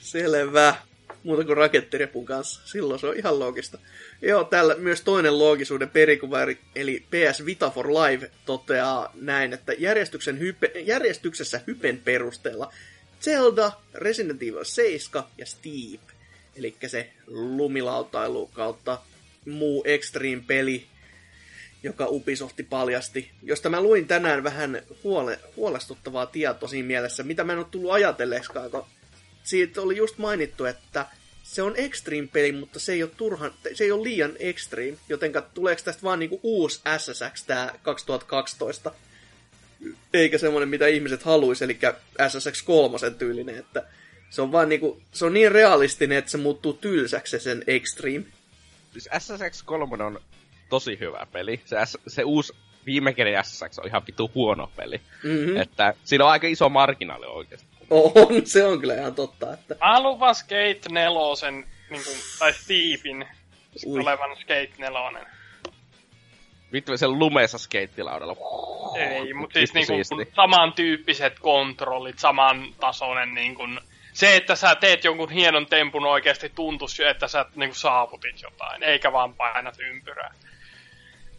Selvä. Muuta kuin rakettirepun kanssa. Silloin se on ihan loogista. Joo, täällä myös toinen loogisuuden perikuva, eli- PS Vita for Live toteaa näin, että järjestyksen hype, järjestyksessä hypen perusteella Zelda, Resident Evil 7 ja Steep, eli se lumilautailu kautta muu Extreme-peli, joka Ubisofti paljasti, josta mä luin tänään vähän huole, huolestuttavaa tietoa siinä mielessä, mitä mä en ole tullut ajatelleeksikaan, kun siitä oli just mainittu, että se on Extreme-peli, mutta se ei ole, turhan, se ei ole liian Extreme, jotenka tuleeko tästä vaan niinku uusi SSX tää 2012, eikä semmonen, mitä ihmiset haluaisi, eli SSX 3 tyylinen, että se on vaan niinku, se on niin realistinen, että se muuttuu tylsäksi se sen Extreme. Siis SSX 3 on tosi hyvä peli. Se, S- se uusi viime SSX on ihan vitu huono peli. Mm-hmm. Että siinä on aika iso marginaali oikeasti. On, se on kyllä ihan totta, että vaan Skate 4, niin kuin, tai Steepin Ui. olevan Skate 4. Vittu sen lumeessa skeittilaudalla. Ei, mutta siis niinku siisti. samantyyppiset kontrollit, samantasoinen niinku... Se, että sä teet jonkun hienon tempun oikeasti tuntuisi, että sä niinku saavutit jotain, eikä vaan painat ympyrää.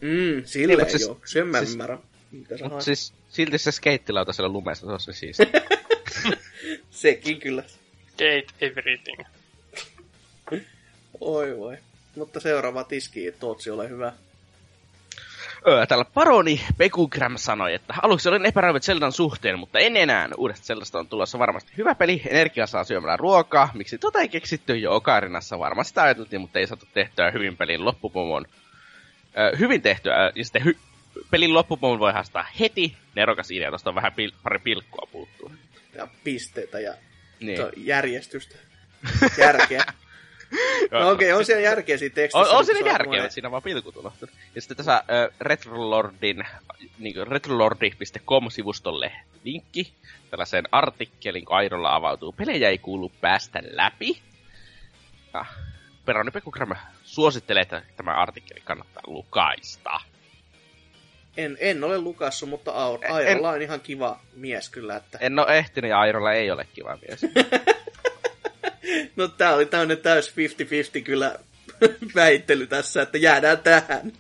mm, silleen Niin, siis- joo, sen mä siis- ymmärrän. Mitä siis silti se skeittilauta siellä lumessa, se on se siisti. Sekin kyllä. Skate everything. Oi voi. Mutta seuraava tiski, Tootsi, ole hyvä. Öö, täällä paroni Pekugram sanoi, että aluksi olin epäröivät Zeldan suhteen, mutta en enää. Uudesta Zeldasta on tulossa varmasti hyvä peli, energia saa syömällä ruokaa. Miksi tota ei keksitty jo Okarinassa? Varmasti sitä ajateltiin, mutta ei saatu tehtyä hyvin pelin loppupomon. Öö, hyvin tehtyä, ja sitten hy- pelin loppupomon voi haastaa heti. Nerokas idea, tosta on vähän pil- pari pilkkua puuttuu. Ja pisteitä ja Niin. to, järjestystä. Järkeä. No okei, okay, on siellä järkeä siinä tekstissä. On, on mutta siinä järkeä, että siinä on vaan pilkut unohtunut. Ja sitten tässä äh, Retrolordin, niin retrolordi.com-sivustolle linkki tällaiseen artikkelin, kun Airolla avautuu. Pelejä ei kuulu päästä läpi. Ja Peroni Pekugram suosittelee, että tämä artikkeli kannattaa lukaista. En, en ole lukassu, mutta Aur, En- Airolla on ihan kiva mies kyllä. Että... En ole ehtinyt ja Airolla ei ole kiva mies. No tää oli tämmönen täys 50-50 kyllä väittely tässä, että jäädään tähän.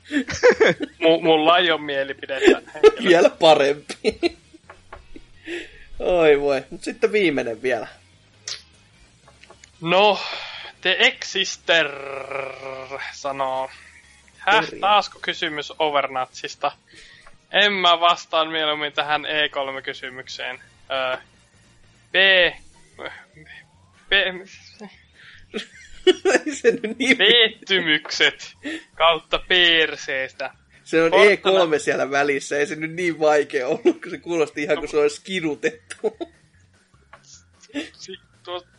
M- mulla ei ole mielipidettä. vielä parempi. Oi voi. Mut sitten viimeinen vielä. No, The Exister sanoo. Häh, taasko kysymys Overnatsista? En mä vastaan mieluummin tähän E3-kysymykseen. Öö, B... B... Se nyt niin... Pettymykset kautta perseestä. Se on Portana- E3 siellä välissä, ei se nyt niin vaikea ollut, kun se kuulosti ihan kuin se olisi kidutettu.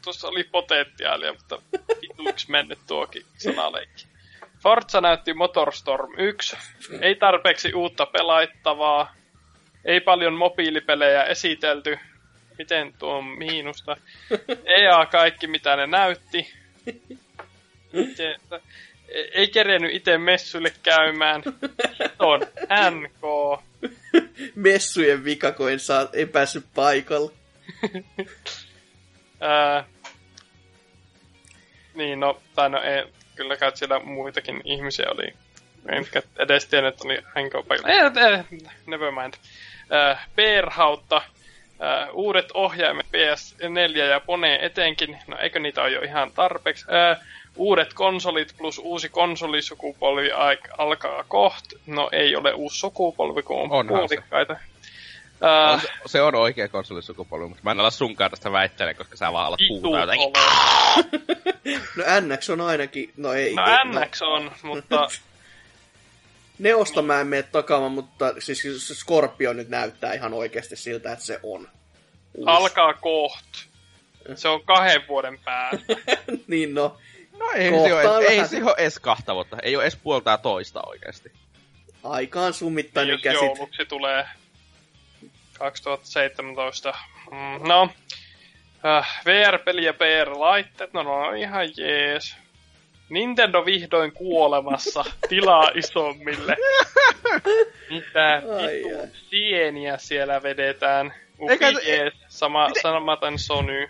Tuossa oli potentiaalia, mutta vituiksi mennyt tuokin sanaleikki. Forza näytti Motorstorm 1. Ei tarpeeksi uutta pelaittavaa. Ei paljon mobiilipelejä esitelty. Miten tuo on miinusta? EA kaikki mitä ne näytti. Miten, ei kerennyt itse messuille käymään. On NK. Messujen vika, kun en saa, ei päässyt paikalle. Ää, niin no, tai no ei, kyllä kai siellä muitakin ihmisiä oli. Enkä edes tiennyt, että oli henkoa paikalla. Ei, ei, never mind. Äh, Perhautta, äh, uudet ohjaimet PS4 ja Pone etenkin, no eikö niitä ole jo ihan tarpeeksi. Äh, uudet konsolit plus uusi konsolisukupolvi alkaa koht. No ei ole uusi sukupolvi, kun on Onhan puolikkaita. On, Äh, se- se on oikea konsolisukupolvi, mutta mä en ala sunkaan tästä väittele, koska sä vaan alat puhuta jotenkin. No NX on ainakin, no ei. No ei, NX on, mutta Neosta mä en mene takaamaan, mutta siis Scorpio nyt näyttää ihan oikeasti siltä, että se on. Uusi. alkaa koht. Se on kahden vuoden päästä. niin no, No ei se ole, ei se ole edes kahta vuotta. Ei ole edes puoltaa toista oikeasti. aikaan summittainen jos käsit. jouluksi tulee 2017. Mm, no, äh, VR-peli ja VR-laitteet, no, no on ihan jees. Nintendo vihdoin kuolemassa, tilaa isommille. Mitä sieniä siellä vedetään. Eikä Upi se- jees, sama, Miten- samaten Sony.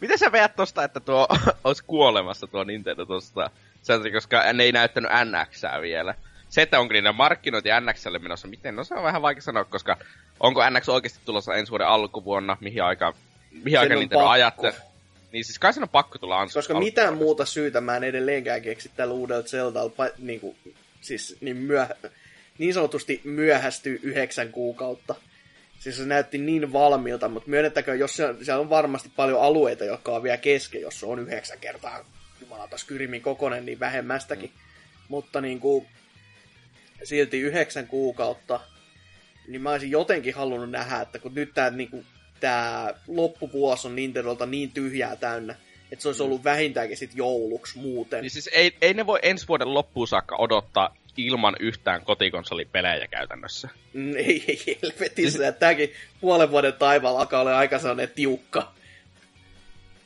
Miten sä veät tosta, että tuo olisi kuolemassa tuo Nintendo tosta? Sen koska ne ei näyttänyt NXää vielä. Se, että onko niiden markkinointi NXlle menossa, miten? No se on vähän vaikea sanoa, koska onko NX oikeasti tulossa ensi vuoden alkuvuonna, mihin aikaan, mihin aikaan on Nintendo ajattelee. Niin siis kai sen on pakko tulla ans- Koska mitään muuta syytä mä en edelleenkään keksi tällä uudella Zeldalla, niin, kuin, siis niin, myöh- niin sanotusti myöhästyy yhdeksän kuukautta. Siis se näytti niin valmiilta, mutta myönnettäkö, jos se, siellä on varmasti paljon alueita, jotka on vielä kesken, jos se on yhdeksän kertaa jumalata Skyrimin kokonen, niin vähemmästäkin. Mm. Mutta niin kuin, silti yhdeksän kuukautta, niin mä olisin jotenkin halunnut nähdä, että kun nyt tämä niin tää loppuvuosi on Nintendolta niin tyhjää täynnä, että se olisi ollut vähintäänkin sit jouluksi muuten. Niin siis ei, ei ne voi ensi vuoden loppuun saakka odottaa ilman yhtään kotikonsolipelejä käytännössä. Mm, Ei, ei helvetissä. Siis... Tämäkin puolen vuoden taivaalla alkaa olla aika sellainen tiukka.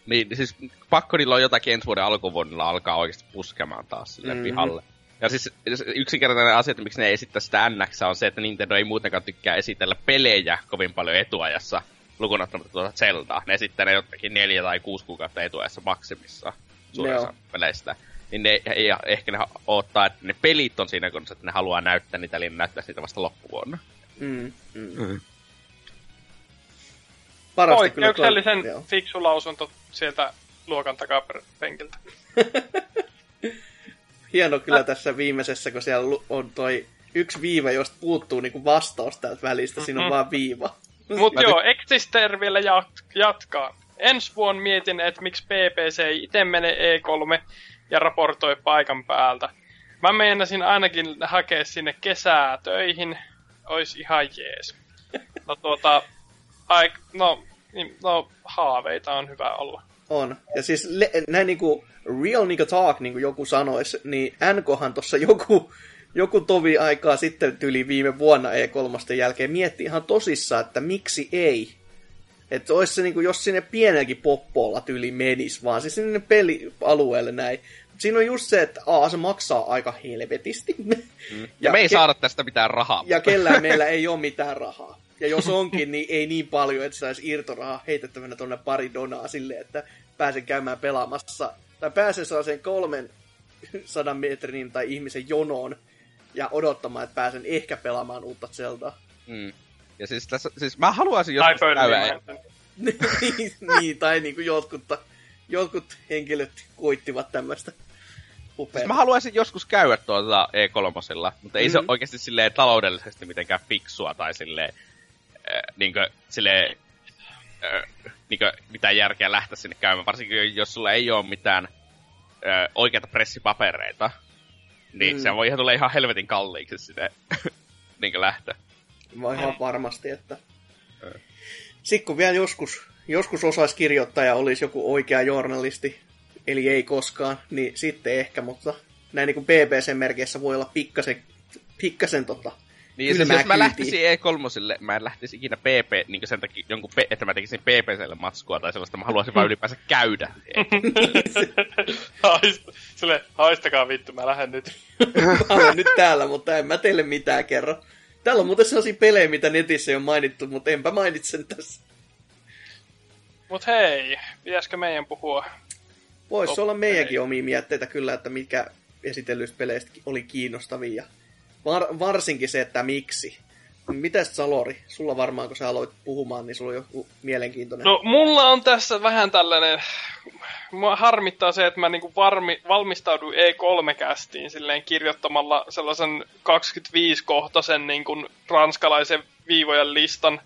Niin siis pakko niillä on jotakin ensi vuoden alkuvuodella alkaa oikeasti puskemaan taas sille Mhm. mm-hmm. pihalle. Ja siis yksinkertainen asia, että miksi ne esittää sitä NX, on se, että Nintendo ei muutenkaan tykkää esitellä pelejä kovin paljon etuajassa, lukuun ottamatta tuota Zeldaa. Ne esittää ne jotakin neljä tai kuusi kuukautta etuajassa maksimissa suurin peleistä. Niin ne, ei, ehkä ne odottaa, että ne pelit on siinä kunnossa, että ne haluaa näyttää niitä, eli ne näyttäisi niitä vasta loppuvuonna. Mm, mm. Mm. Parasta kyllä Poikkeuksellisen joo. fiksu lausunto sieltä luokan takapenkiltä. Hieno kyllä tässä viimeisessä, kun siellä on toi yksi viiva, josta puuttuu niinku vastaus täältä välistä. Siinä on Mhm. vaan viiva. Mut Mä joo, Exister vielä jat- jatkaa. Ensi vuonna mietin, että miksi PPC ei itse mene E3 ja raportoi paikan päältä. Mä meinasin ainakin hakea sinne kesää töihin. Ois ihan jees. No tuota, ai, no, niin, no haaveita on hyvä olla. On. Ja siis le- näin niinku real niinku talk, niin kuin joku sanoisi, niin NKhan tuossa joku, joku tovi aikaa sitten tyli viime vuonna E3 jälkeen mietti ihan tosissaan, että miksi ei. Että olisi se, niinku, jos sinne pienelläkin poppolla tyli menis, vaan siis sinne pelialueelle näin. Mut siinä on just se, että A, se maksaa aika helvetisti. Mm. Ja, me ei ke- saada tästä mitään rahaa. ja kellään meillä ei ole mitään rahaa. Ja jos onkin, niin ei niin paljon, että saisi irtorahaa heitettävänä tuonne pari donaa silleen, että pääsen käymään pelaamassa. Tai pääsen sellaiseen kolmen sadan metrin tai ihmisen jonoon ja odottamaan, että pääsen ehkä pelaamaan uutta Zeldaa. Mm. Ja siis, tässä, siis mä haluaisin Tai joskus käydä, niin, niin, tai niin kuin jotkut, jotkut henkilöt koittivat tämmöistä upeaa. Siis mä haluaisin joskus käydä tuota E3, mutta ei mm-hmm. se ole oikeasti silleen taloudellisesti mitenkään fiksua tai silleen, niinkö, silleen, äh, niinkö, mitään järkeä lähteä sinne käymään. Varsinkin jos sulla ei ole mitään äh, oikeita pressipapereita, niin Mm. se voi ihan tulla ihan helvetin kalliiksi sinne niinkö lähtö. Mä ihan varmasti, että... Ö. Sitten kun vielä joskus, joskus osaisi kirjoittaa ja olisi joku oikea journalisti, eli ei koskaan, niin sitten ehkä, mutta näin niin kuin BBC-merkeissä voi olla pikkasen, pikkasen tota, Niin siis kylmää jos mä lähtisin E3, mä en lähtisi ikinä PP, niin sen takia jonkun, pe- että mä tekisin PPClle matskua tai sellaista, mä haluaisin vaan ylipäänsä käydä. Haist, sille, haistakaa vittu, mä lähden nyt. Mä olen nyt täällä, mutta en mä teille mitään kerro. Täällä on muuten sellaisia pelejä, mitä netissä ei ole mainittu, mutta enpä mainitse sen tässä. Mut hei, pitäisikö meidän puhua Voisi olla meidänkin omia mietteitä kyllä, että mikä esitellyistä peleistä oli kiinnostavia. Var, varsinkin se, että miksi. Mitäs Salori? Sulla varmaan, kun sä aloit puhumaan, niin sulla on joku mielenkiintoinen. No, mulla on tässä vähän tällainen... Mua harmittaa se, että mä niinku varmi, valmistauduin E3-kästiin silleen kirjoittamalla sellaisen 25-kohtaisen niinku ranskalaisen viivojen listan.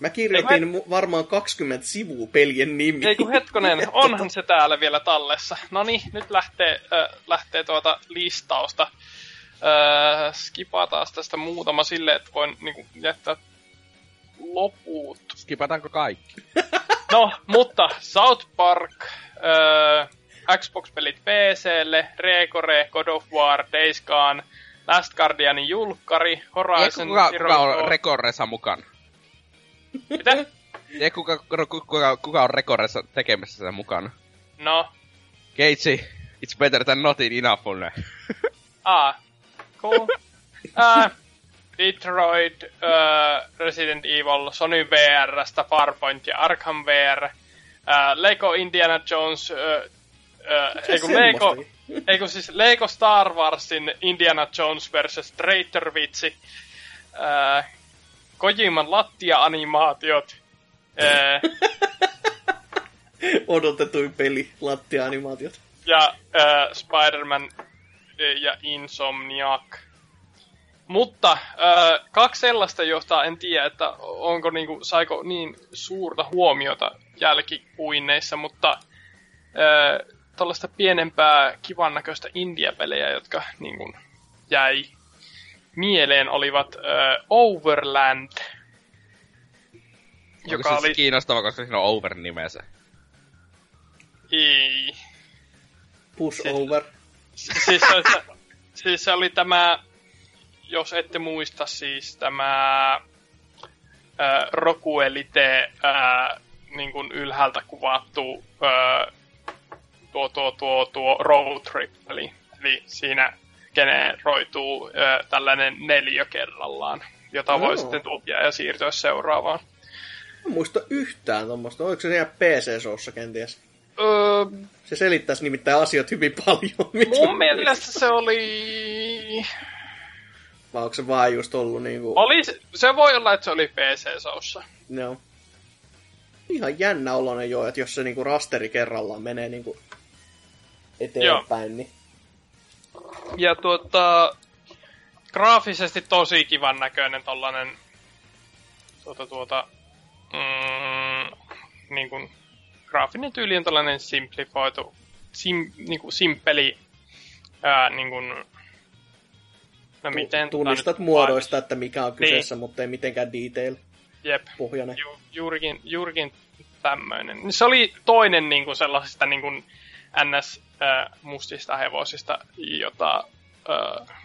Mä kirjoitin mu- varmaan 20 sivua pelien nimi. Ei kun hetkonen, onhan se täällä vielä tallessa. No niin, nyt lähtee, äh, lähtee tuota listausta. Äh, skipataan tästä muutama silleen, että voin niinku, jättää loput. Skipataanko kaikki? No, mutta South Park, äh, Xbox-pelit PClle, Recore, God of War, Days Gone, Last Guardianin julkkari, Horizon kuka, Zero kuka on Rekoressa mukana? Mitä? Eikö kuka, kuka, kuka, kuka on Rekoressa tekemässä sitä mukana? No, Keitsi, it's better than not enough on. Ah, cool. uh, Detroit, uh, Resident Evil, Sony VRstä, Farpoint ja Arkham VR. Uh, Lego Indiana Jones, uh, uh, ei kun Lego, semmoistakin? ei kun siis Lego Star Warsin Indiana Jones vs. Traitor vitsi. Uh, Kojiman lattia-animaatiot. Uh, Odotetuin peli, lattia-animaatiot. ja äh, Spider-Man ja Insomniac. Mutta äh, kaksi sellaista, josta en tiedä, että onko niinku, saiko niin suurta huomiota jälkipuinneissa, mutta äh, tuollaista pienempää kivan näköistä India-pelejä, jotka niinku, jäi mieleen, olivat äh, Overland, Onko joka siis oli... kiinnostava, koska siinä on over nimensä? Ei, Push over. Siis, se, se, siis se oli tämä, jos ette muista, siis tämä ää, Rokuelite ää, niin kuin ylhäältä kuvattu ää, tuo, tuo, tuo, tuo road trip, eli, eli siinä generoituu ää, tällainen neljä kerrallaan, jota voi Joo. sitten tukea ja siirtyä seuraavaan. En muista yhtään tuommoista. Oliko se siellä PC-soussa kenties? Öö, Se selittäisi nimittäin asiat hyvin paljon. mitä mun mielestä se oli... Vai onko se vaan just ollut niinku... oli se, voi olla, että se oli PC-soussa. No. Ihan jännä oloinen jo, että jos se niinku rasteri kerrallaan menee niinku eteenpäin, niin... Ja tuota, graafisesti tosi kivan näköinen tollanen tuota, tuota, mm, niin kuin, graafinen tyyli on tällainen simplifoitu, sim, niin kuin simppeli, ää, niin kuin, no miten Tunnistat muodoista, että mikä on Niin. kyseessä, mutta ei mitenkään detail Jep, pohjainen. ju, juurikin, juurikin tämmöinen. Niin Se oli toinen niin kuin sellaisista niin kuin ns. Äh, mustista hevosista, jota, äh,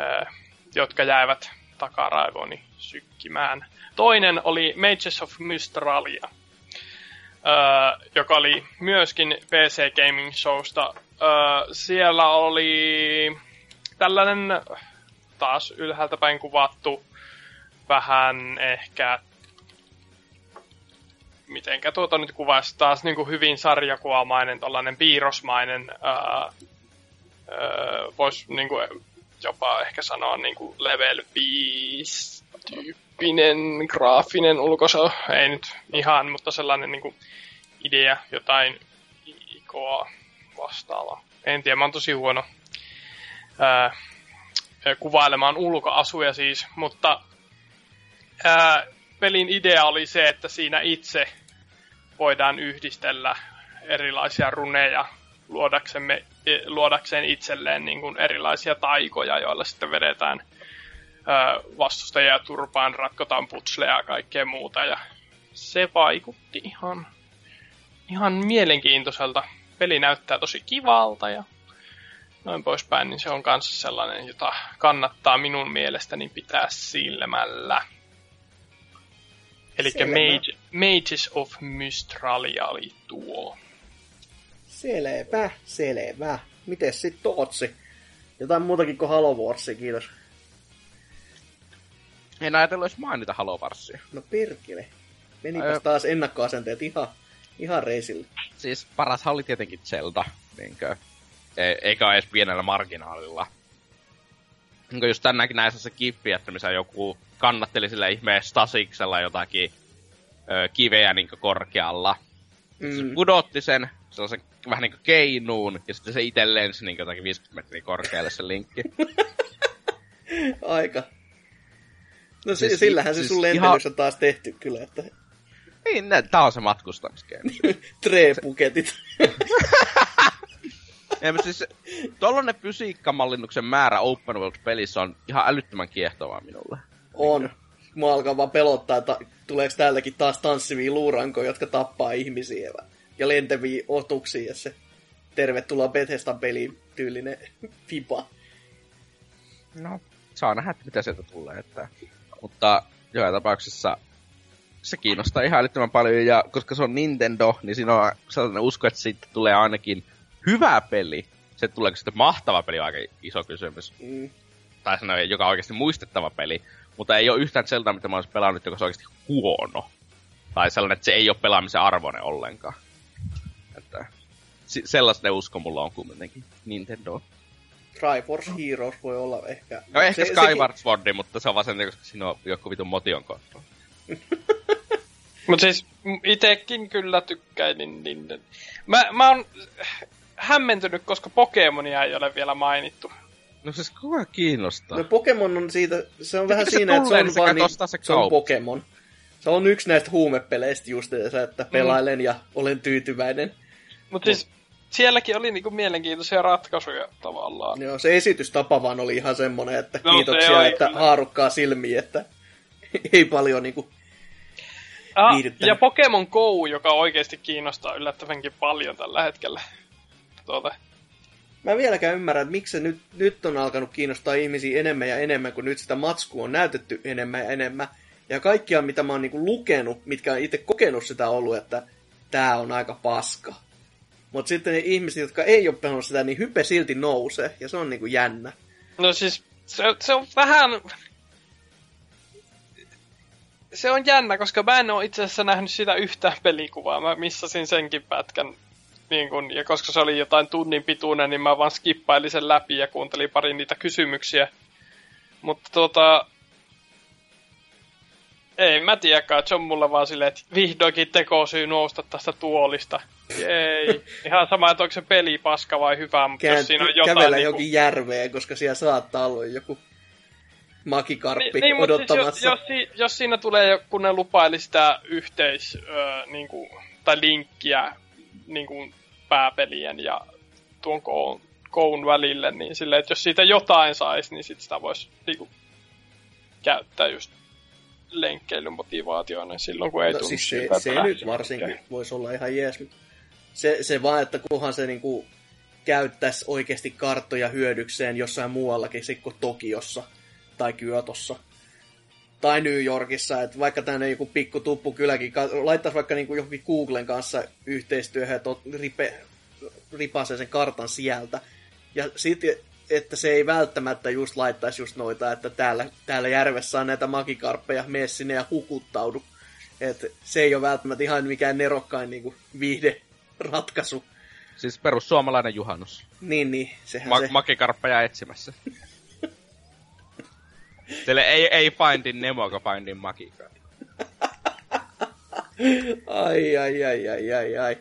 äh, jotka jäivät takaraivooni sykkimään. Toinen oli Mages of Mystralia, joka oli myöskin PC Gaming Showsta. Siellä oli tällainen taas ylhäältä päin kuvattu vähän ehkä mitenkä tuota nyt kuvaisi taas niin kuin hyvin sarjakuvamainen, tällainen piirrosmainen, voisi niin jopa ehkä sanoa niin kuin level 5 tyyppinen graafinen ulkoso, ei nyt ihan, mutta sellainen niin kuin idea, jotain ikoa vastaava. En tiedä, mä oon tosi huono ää, kuvailemaan ulkoasuja siis, mutta ää, pelin idea oli se, että siinä itse voidaan yhdistellä erilaisia runeja luodaksemme, luodakseen itselleen niin kuin erilaisia taikoja, joilla sitten vedetään ää, vastustajia turpaan, ratkotaan putsleja ja kaikkea muuta. Ja se vaikutti ihan, ihan mielenkiintoiselta. Peli näyttää tosi kivalta ja noin poispäin, niin se on kanssa sellainen, jota kannattaa minun mielestäni pitää silmällä. Eli. Mage, Mages of Mystralia oli tuo. Selvä, selvä. Mites sit Tootsi? Jotain muutakin kuin Halo Warsia, kiitos. En ajatellut edes mainita Halo Warsia. No perkele. Menipäs Ää. taas ennakkoasenteet ihan Ihan reisille. Siis paras oli tietenkin Zelda, niinkö? E- eikä edes pienellä marginaalilla. Niinkö just tänäänkin näissä se kippi, että missä joku kannatteli sillä ihmeen stasiksella jotakin ö, kiveä niinkö korkealla. Mm. Se pudotti sen sellaisen vähän niinku keinuun, ja sitten se itse lensi niinkö jotakin 50 metriä korkealle se linkki. Aika. No Siis- siis, sillähän se siis sun ihan- lentelys on taas tehty kyllä, että niin, nä- tää on se matkustamiskeino. treepuketit. Ei, mutta siis tollanen fysiikkamallinnuksen määrä open world-pelissä on ihan älyttömän kiehtovaa minulle. on. Mua alkaa vaan pelottaa, että tuleeko täälläkin taas tanssivia luurankoja, jotka tappaa ihmisiä ja- lentäviä otuksia ja se tervetuloa Bethesdan peliin tyylinen fiba. No, saa nähdä, mitä sieltä tulee. Että... Mutta joka tapauksessa se kiinnostaa ihan älyttömän paljon, ja koska se on Nintendo, niin siinä on sellainen usko, että siitä tulee ainakin hyvä peli. Se tuleeko sitten mahtava peli on aika iso kysymys. Mm. Tai sanoa, joka on oikeasti muistettava peli. Mutta ei ole yhtään Zeldaa, mitä mä olisin pelannut, joka on oikeasti huono. Tai sellainen, että se ei ole pelaamisen arvoinen ollenkaan. Että si- sellaista usko mulla on kumminkin Nintendo. Triforce Heroes voi olla ehkä. No ehkä Se- Skyward Swordi, mutta se on vaan sen, koska siinä on joku vitun motion kontrolli. Mutta siis itekin kyllä tykkäilin niiden. Mä, mä oon hämmentynyt, koska Pokemonia ei ole vielä mainittu. No siis kuka kiinnostaa? No Pokemon on siitä, se on Sitten vähän siinä, että se on niin vaan niin, se se on. Pokemon. Se on yksi näistä huumepeleistä just, että pelailen ja olen tyytyväinen. Mutta siis sielläkin oli niinku mielenkiintoisia ratkaisuja tavallaan. Joo, se esitystapa vaan oli ihan semmonen, että No, kiitoksia, että kyllä. haarukkaa silmiin, että ei paljon niinku... Ah, ja Pokemon Go, joka oikeasti kiinnostaa yllättävänkin paljon tällä hetkellä. Tuota, Mä vieläkään ymmärrä, että miksi se nyt, nyt on alkanut kiinnostaa ihmisiä enemmän ja enemmän, kun nyt sitä matskua on näytetty enemmän ja enemmän. Ja kaikkia, mitä mä oon niinku lukenut, mitkä on itse kokenut sitä ollut, että tää on aika paska. Mutta sitten ne ihmiset, jotka ei ole pelannut sitä, niin hype silti nousee, ja se on niinku jännä. No siis, se, se on vähän... Se on jännä, koska mä en oo itse asiassa nähnyt sitä yhtä pelikuvaa. Mä missasin senkin pätkän. Niin kun, ja koska se oli jotain tunnin pituinen, niin mä vaan skippailin sen läpi ja kuuntelin pari niitä kysymyksiä. Mutta tota... Ei mä tiedäkään, se on mulle vaan silleen, että vihdoinkin tekosyy nousta tästä tuolista. Ei. Ihan sama, että onko se peli paska vai hyvä, mutta jos Käänty, siinä on jotain... kävellä niinku- jokin järveen, koska siellä saattaa olla joku makikarppi Niin, niin mutta siis odottamassa. jos, jos, jos siinä tulee, kun ne lupaili sitä yhteis, öö, niinku, tai linkkiä niinku, pääpelien ja tuon koun, koun välille, niin silleen, että jos siitä jotain saisi, niin sit sitä voisi niinku, käyttää just lenkkeilymotivaationa silloin, kun ei No tunnu siis se, se nyt varsinkin voisi olla ihan jees. mutta Se, se vaan, että kunhan se niinku käyttäisi oikeasti karttoja hyödykseen jossain muuallakin kuin Tokiossa tai Kyotossa tai New Yorkissa, että vaikka tänne joku pikku tuppu kylläkin laittaisi vaikka niinku johonkin Googlen kanssa yhteistyöhön, että ot- ripe, ripasee sen kartan sieltä. Ja sitten, että se ei välttämättä just laittaisi just noita, että täällä, täällä järvessä on näitä makikarppeja, mene sinne ja hukuttaudu. Et se ei ole välttämättä ihan mikään nerokkain niin viihde ratkaisu. Siis perussuomalainen juhannus. Niin, niin, sehän Ma- se... makikarppeja etsimässä. Teille ei, ei findin Nemo, joka findin makikarppeja. ai, ai, ai, ai, ai, ai.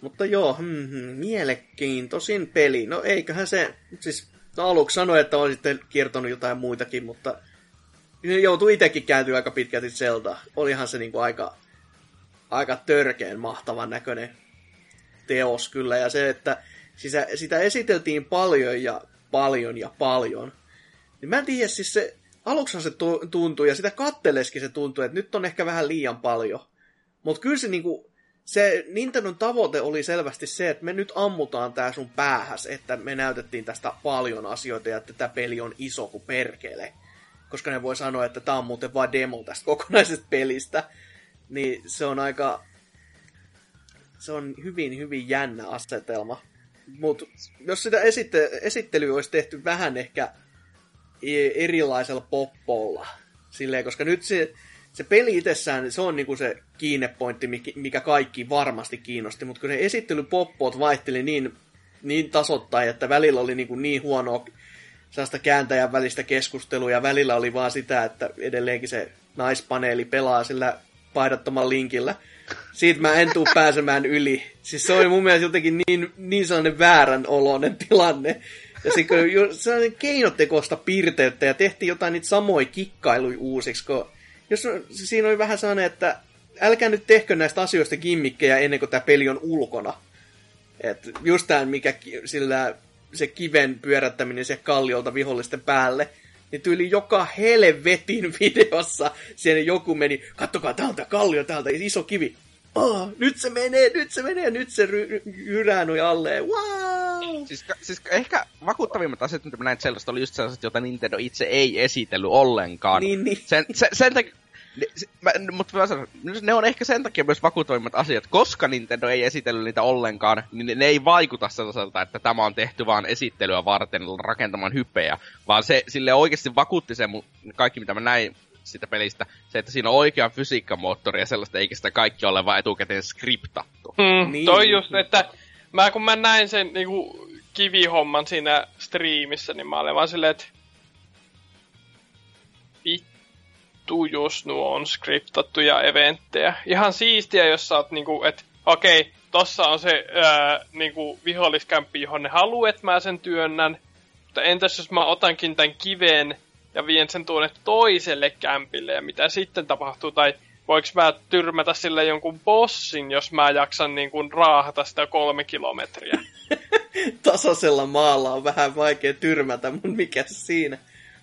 Mutta joo, hmm, mielenkiintoisin peli. No eiköhän se, siis no aluksi sanoi, että on sitten kiertonut jotain muitakin, mutta joutui itsekin kääntyä aika pitkälti Zelda. Olihan se niinku aika, aika törkeen mahtavan näköinen teos kyllä. Ja se, että sitä, sitä esiteltiin paljon ja paljon ja paljon. Niin mä en tiedä, siis se, aluksi se tu- tuntui, ja sitä katteleskin se tuntui, että nyt on ehkä vähän liian paljon. Mutta kyllä se niinku, se Nintendon tavoite oli selvästi se, että me nyt ammutaan tää sun päähäs, että me näytettiin tästä paljon asioita ja että tämä peli on iso kuin perkele. Koska ne voi sanoa, että tämä on muuten vain demo tästä kokonaisesta pelistä. Niin se on aika... Se on hyvin, hyvin jännä asetelma. Mutta jos sitä esitte- esittelyä olisi tehty vähän ehkä erilaisella poppolla, silleen, koska nyt se, se peli itsessään, se on niinku se kiinnepointti, mikä kaikki varmasti kiinnosti, mutta kun ne esittelypoppoot vaihteli niin, niin tasottain, että välillä oli niinku niin huonoa sellaista kääntäjän välistä keskustelua, ja välillä oli vaan sitä, että edelleenkin se naispaneeli pelaa sillä paihdattomalla linkillä. Siitä mä en tuu pääsemään yli. Siis se oli mun mielestä jotenkin niin, niin sellainen väärän oloinen tilanne. Ja sitten sellainen keinotekoista piirteyttä ja tehtiin jotain niitä samoja kikkailuja uusiksi, kun jos siinä oli vähän sellainen, että älkää nyt tehkö näistä asioista gimmikkejä ennen kuin tämä peli on ulkona. Et just tämä, mikä sillä se kiven pyörättäminen se kalliolta vihollisten päälle, niin tyyli joka helvetin videossa siellä joku meni, kattokaa täältä kallio täältä, iso kivi. Oh, nyt se menee, nyt se menee, nyt se ry- alle. Wow! Siis, siis, ehkä vakuuttavimmat asiat, mitä mä näin sellaista, oli just sellaiset, joita Nintendo itse ei esitellyt ollenkaan. Niin, niin. Sen, sen, sen takia, mä, mutta mä sanon, ne on ehkä sen takia myös vakuuttavimmat asiat, koska Nintendo ei esitellyt niitä ollenkaan, niin ne, ne ei vaikuta sellaiselta, että tämä on tehty vaan esittelyä varten rakentamaan hyppejä, vaan se sille oikeasti vakuutti se kaikki, mitä mä näin sitä pelistä, se, että siinä on oikea fysiikkamoottori ja sellaista, eikä sitä kaikki ole vaan etukäteen skriptattu. Mm, niin. Toi just, että mä kun mä näin sen niinku, kivihomman siinä striimissä, niin mä olin vaan silleen, että vittu, jos nuo on skriptattuja eventtejä. Ihan siistiä, jos sä oot niinku, että okei, okay, tossa on se ää, niinku, viholliskämppi, johon ne haluaa, että mä sen työnnän. Mutta entäs jos mä otankin tämän kiven ja vien sen tuonne toiselle kämpille ja mitä sitten tapahtuu, tai voiko mä tyrmätä sille jonkun bossin, jos mä jaksan niin kuin raahata sitä kolme kilometriä. Tasaisella maalla on vähän vaikea tyrmätä, mutta mikä siinä?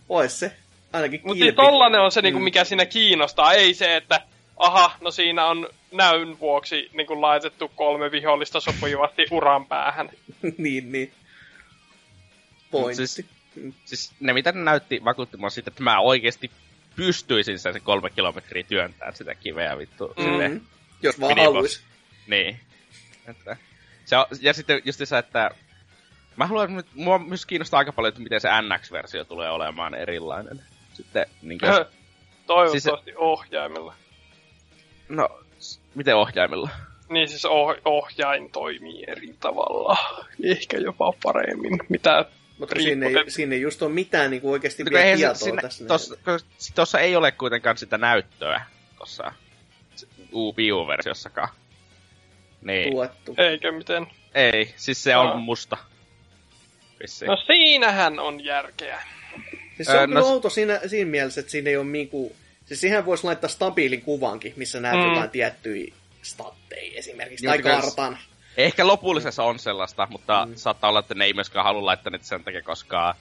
Ois se ainakin Mutta niin tollanen on se, niin kuin, mm. mikä siinä kiinnostaa, ei se, että aha, no siinä on näyn vuoksi niin kuin laitettu kolme vihollista sopivasti uran päähän. niin, niin. Pointti. Siis, siis ne mitä ne näytti vakuutti mua siitä, että mä oikeasti pystyisin sen kolme kilometriä työntämään sitä kiveä vittu. Mm. Sille, Jos vaan haluais. Niin. Että, se on, ja sitten just se, että mä haluan, mua myös kiinnostaa aika paljon, että miten se NX-versio tulee olemaan erilainen. Sitten, niin kuin, Toivottavasti siis, ohjaimella. No, miten ohjaimella? Niin siis oh- ohjain toimii eri tavalla. Ehkä jopa paremmin. Mitä mutta siinä ei, siinä ei just ole mitään niin kuin oikeasti no, vielä tietoa sinne, tässä. Tuossa ei ole kuitenkaan sitä näyttöä tuossa Wii U-versiossakaan. Niin. Tuettu. Eikö miten? Ei, siis se on musta. Vissiin. No siinähän on järkeä. Siis se on öö, no, outo siinä, siinä mielessä, että siinä ei ole niinku... Siis siihen voisi laittaa stabiilin kuvankin, missä näet mm. jotain tiettyjä statteja esimerkiksi, tai kartan. Ehkä lopullisessa on sellaista, mutta mm. saattaa olla, että ne ei myöskään halua laittaa niitä sen takia, koska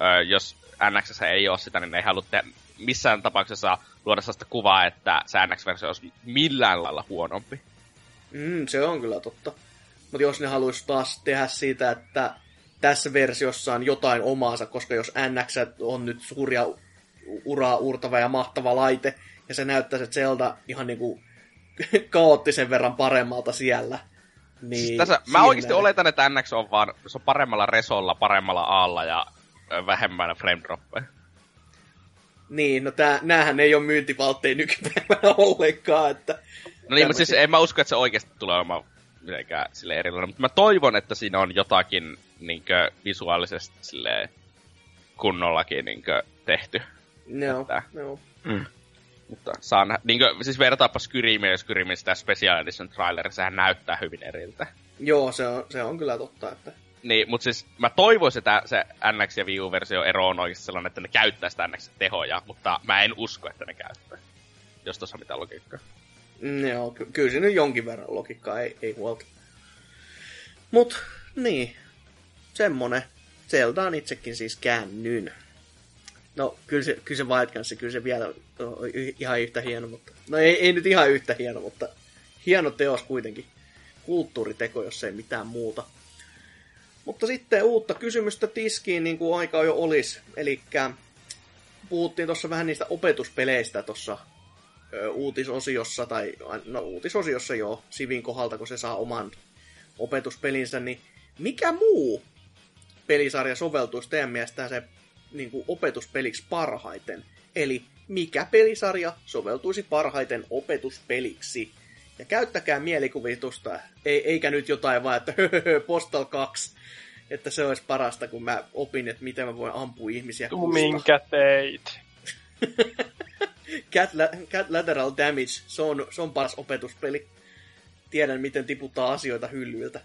ö, jos NX ei ole sitä, niin ne ei halua tehdä missään tapauksessa luoda sellaista kuvaa, että se NX-versio olisi millään lailla huonompi. Mm, se on kyllä totta. Mutta jos ne haluaisi taas tehdä siitä, että tässä versiossa on jotain omaansa, koska jos NX on nyt suuria uraa uurtava ja mahtava laite, ja se näyttää se Zelda ihan niinku kaoottisen verran paremmalta siellä, niin siis tässä, mä oikeasti oletan, että NX on vaan se on paremmalla resolla, paremmalla aalla ja vähemmän frame droppeja. Niin, no tää, näähän ei ole myyntivaltteja nykypäivänä ollenkaan, että... No niin, mutta siis en mä usko, että se oikeasti tulee olemaan mitenkään sille erilainen, mutta mä toivon, että siinä on jotakin niinkö visuaalisesti sille kunnollakin niinkö tehty. No, että, no. Mm. Mutta saa nä- niinkö, siis vertaapa Skyrimiä ja Skyrimin sitä Special Edition trailerissa, sehän näyttää hyvin eriltä. Joo, se on, se on kyllä totta, että... Niin, mutta siis mä toivoisin, että se NX ja Wii U-versio ero on oikeasti sellainen, että ne käyttää sitä NX tehoja, mutta mä en usko, että ne käyttää. Jos tuossa on mitään logiikkaa. Mm, joo, ky- kyllä siinä jonkin verran logiikkaa, ei, ei huolta. Mut, niin, semmonen. Zelda on itsekin siis käännyn. No, kyllä se, kyllä se Wild Guns, kyllä se vielä on ihan yhtä hieno, mutta... No ei, ei nyt ihan yhtä hieno, mutta hieno teos kuitenkin. Kulttuuriteko, jos ei mitään muuta. Mutta sitten uutta kysymystä tiskiin, niin kuin aika jo olisi. Eli puhuttiin tuossa vähän niistä opetuspeleistä tuossa uutisosiossa, tai no uutisosiossa jo, Sivin kohdalta, kun se saa oman opetuspelinsä, niin mikä muu pelisarja soveltuisi teidän mielestään se niin kuin opetuspeliksi parhaiten. Eli mikä pelisarja soveltuisi parhaiten opetuspeliksi. Ja käyttäkää mielikuvitusta, ei, eikä nyt jotain vaan, että Postal 2, että se olisi parasta, kun mä opin, että miten mä voin ampua ihmisiä kusta. minkä teit. Cat, La- Cat Lateral Damage, se on, se on paras opetuspeli. Tiedän, miten tiputtaa asioita hyllyiltä.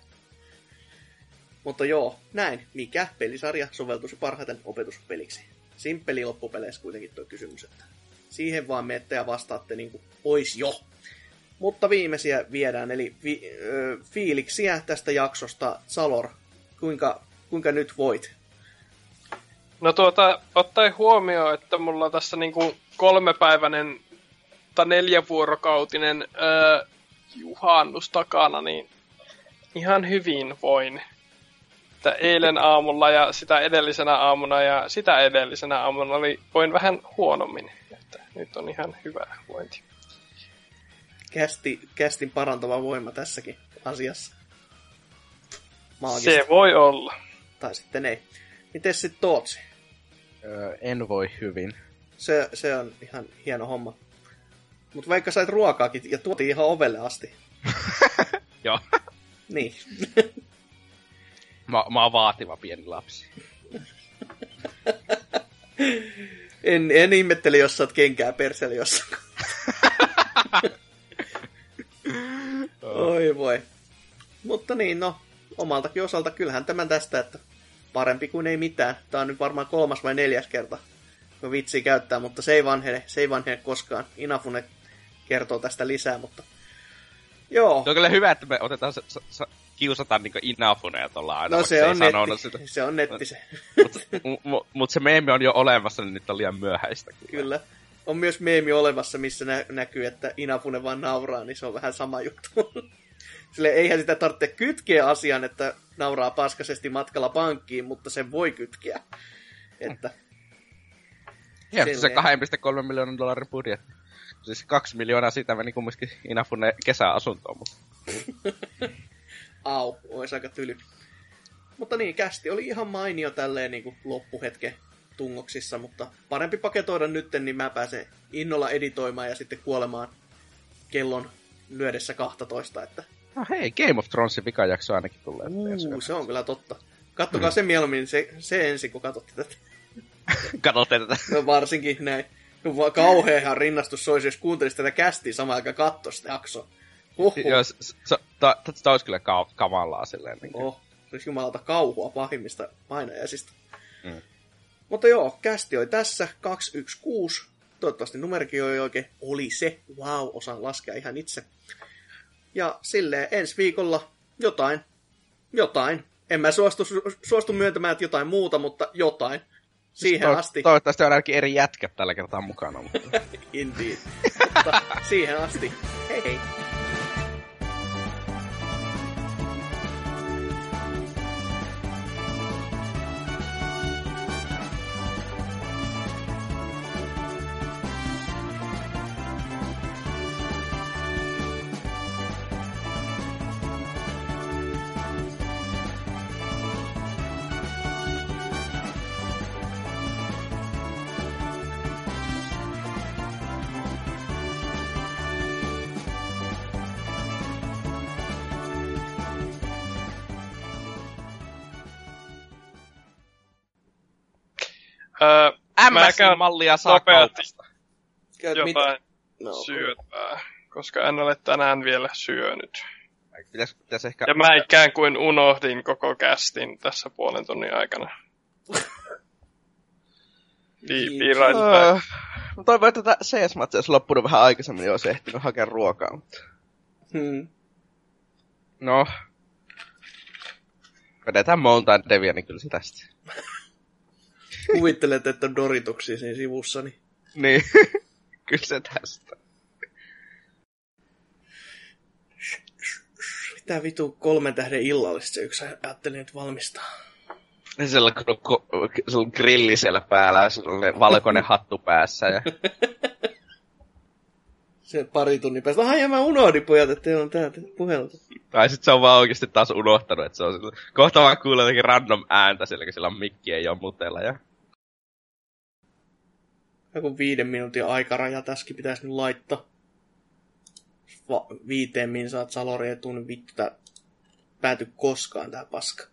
Mutta joo, näin. Mikä pelisarja soveltuisi parhaiten opetuspeliksi? Simppeli loppupeleissä kuitenkin tuo kysymys, että siihen vaan menette ja vastaatte niin kuin ois jo. Mutta viimeisiä viedään, eli vi, ö, fiiliksiä tästä jaksosta. Salor, kuinka, kuinka nyt voit? No tuota, ottaen huomioon, että mulla on tässä niinku kolmepäiväinen tai neljävuorokautinen öö, juhannus takana, niin ihan hyvin voin. Että eilen aamulla ja sitä edellisenä aamuna ja sitä edellisenä aamuna oli, voin vähän huonommin. Että nyt on ihan hyvä vointi. Kästi, kästin parantava voima tässäkin asiassa. Maagista. Se voi olla. Tai sitten ei. Miten sitten Tootsi? Öö, en voi hyvin. Se, se on ihan hieno homma. Mutta vaikka sait ruokaakin ja tuotiin ihan ovelle asti. Joo. Niin. Mä, mä oon vaativa pieni lapsi. En, en ihmetteli, jos saat kenkää perseli jossain. Oi voi. Mutta niin, no, omaltakin osalta kyllähän tämän tästä, että parempi kuin ei mitään. Tää on nyt varmaan kolmas vai neljäs kerta, kun vitsi käyttää, mutta se ei vanhene, se ei vanhene koskaan. Inafune kertoo tästä lisää, mutta joo. Se on kyllä hyvä, että me otetaan se, se, se kiusataan niinku Inafuneja tuolla aina. No se on, netti, sitä. se on netti se. Mutta mut, mut se meemi on jo olemassa, niin nyt on liian myöhäistä. Kyllä. Kyllä. On myös meemi olemassa, missä nä- näkyy, että Inafune vaan nauraa, niin se on vähän sama juttu. Sille eihän sitä tarvitse kytkeä asian, että nauraa paskasesti matkalla pankkiin, mutta se voi kytkeä. Että Hienosti se Silleen. 2,3 miljoonan dollarin budjetti. Siis kaksi miljoonaa siitä meni kumminkin Inafune kesäasuntoon. Mutta... au, olisi aika tyly. Mutta niin, kästi oli ihan mainio tälleen niin kuin loppuhetken tungoksissa, mutta parempi paketoida nytten, niin mä pääsen innolla editoimaan ja sitten kuolemaan kellon lyödessä 12, että No hei, Game of Thronesin vikajakso ainakin tulee. uu, se on kyllä totta. Kattokaa se mieluummin se, se ensin, kun katsotte tätä. Katsotte tätä. No varsinkin näin. No, kauheahan rinnastus se olisi, jos kuuntelisi tätä kästiä samaan aikaan katsoa sitä jaksoa. Huhhuh. Joo, ta, olisi kyllä ka- kamalaa silleen. Niin. Oh, se olisi jumalauta kauhua pahimmista painajaisista. Mm. Mutta joo, kästi oli tässä 216. Toivottavasti numerikin oli oikein. Oli se. Wow, osaan laskea ihan itse. Ja silleen ensi viikolla jotain. Jotain. En mä suostu, su- suostu myöntämään, että jotain muuta, mutta jotain. Siihen To- asti. Toivottavasti on ainakin eri jätkät tällä kertaa mukana. Mutta... Indeed. Mutta siihen asti. Hei hei. Öö, MS-mallia saa kaupasta. Jotain No, syötää, koska en ole tänään vielä syönyt. Pitäis, pitäis ehkä... Ja mä ikään kuin unohdin koko kästin tässä puolen tunnin aikana. Be, be right mä toivon, että tätä CS-matsia olisi loppunut vähän aikaisemmin, niin olisi ehtinyt hakea ruokaa. Mutta... Hmm. No. Vedetään Mountain Devia, niin kyllä se tästä. Kuvittelet, että on Dorituksia siinä sivussa, niin Niin. kyllä se tästä. mitä vitu kolmen tähden illallista yksi ajattelin nyt valmistaa. Sillä on, sillä on grilli siellä päällä ja sillä valkoinen hattu päässä. Ja... Se pari tunnin päästä. Ai ja mä unohdin pojat, että teillä on täältä puhelta. Tai sit se on vaan oikeesti taas unohtanut, että se on sillä... Kohta vaan kuulee jotenkin random ääntä siellä, kun sillä on mikki ei ole mutella. Ja... Joku viiden minuutin aikaraja tässäkin pitäisi nyt laittaa. Va- viiteen min saat salori etuun, niin vittu tää pääty koskaan tää paska.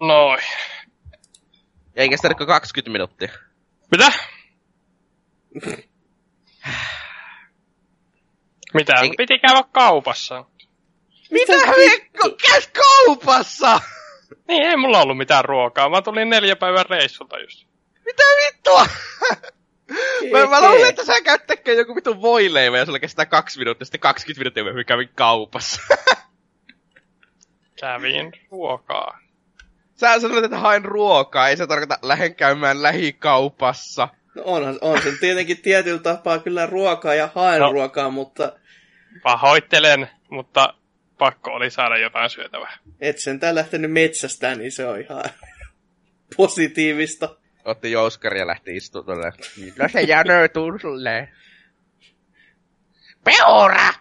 Noin. Ja eikä sitä 20 minuuttia. Mitä? Mitä? Eikä- Piti käydä kaupassa. Mitä Mikko? Käyt kaupassa! Niin, ei mulla ollut mitään ruokaa. Mä tulin neljä päivän reissulta just. Mitä vittua? Mä, mä luulin, että sä käyt tekemään joku vitun voileivä ja sulla kestää kaksi minuuttia, sitten 20 minuuttia myöhemmin kävin kaupassa. Kävin ruokaa. Sä sanoit, että haen ruokaa, ei se tarkoita lähden käymään lähikaupassa. No onhan, on se tietenkin tietyllä tapaa kyllä ruokaa ja haen No. no. ruokaa, mutta Pahoittelen, mutta pakko oli saada jotain syötävää. et sentään lähtenyt metsästään, niin se on ihan positiivista. Otti jouskari ja lähti istumaan tuolle. No se jänöituu sulle. Peura!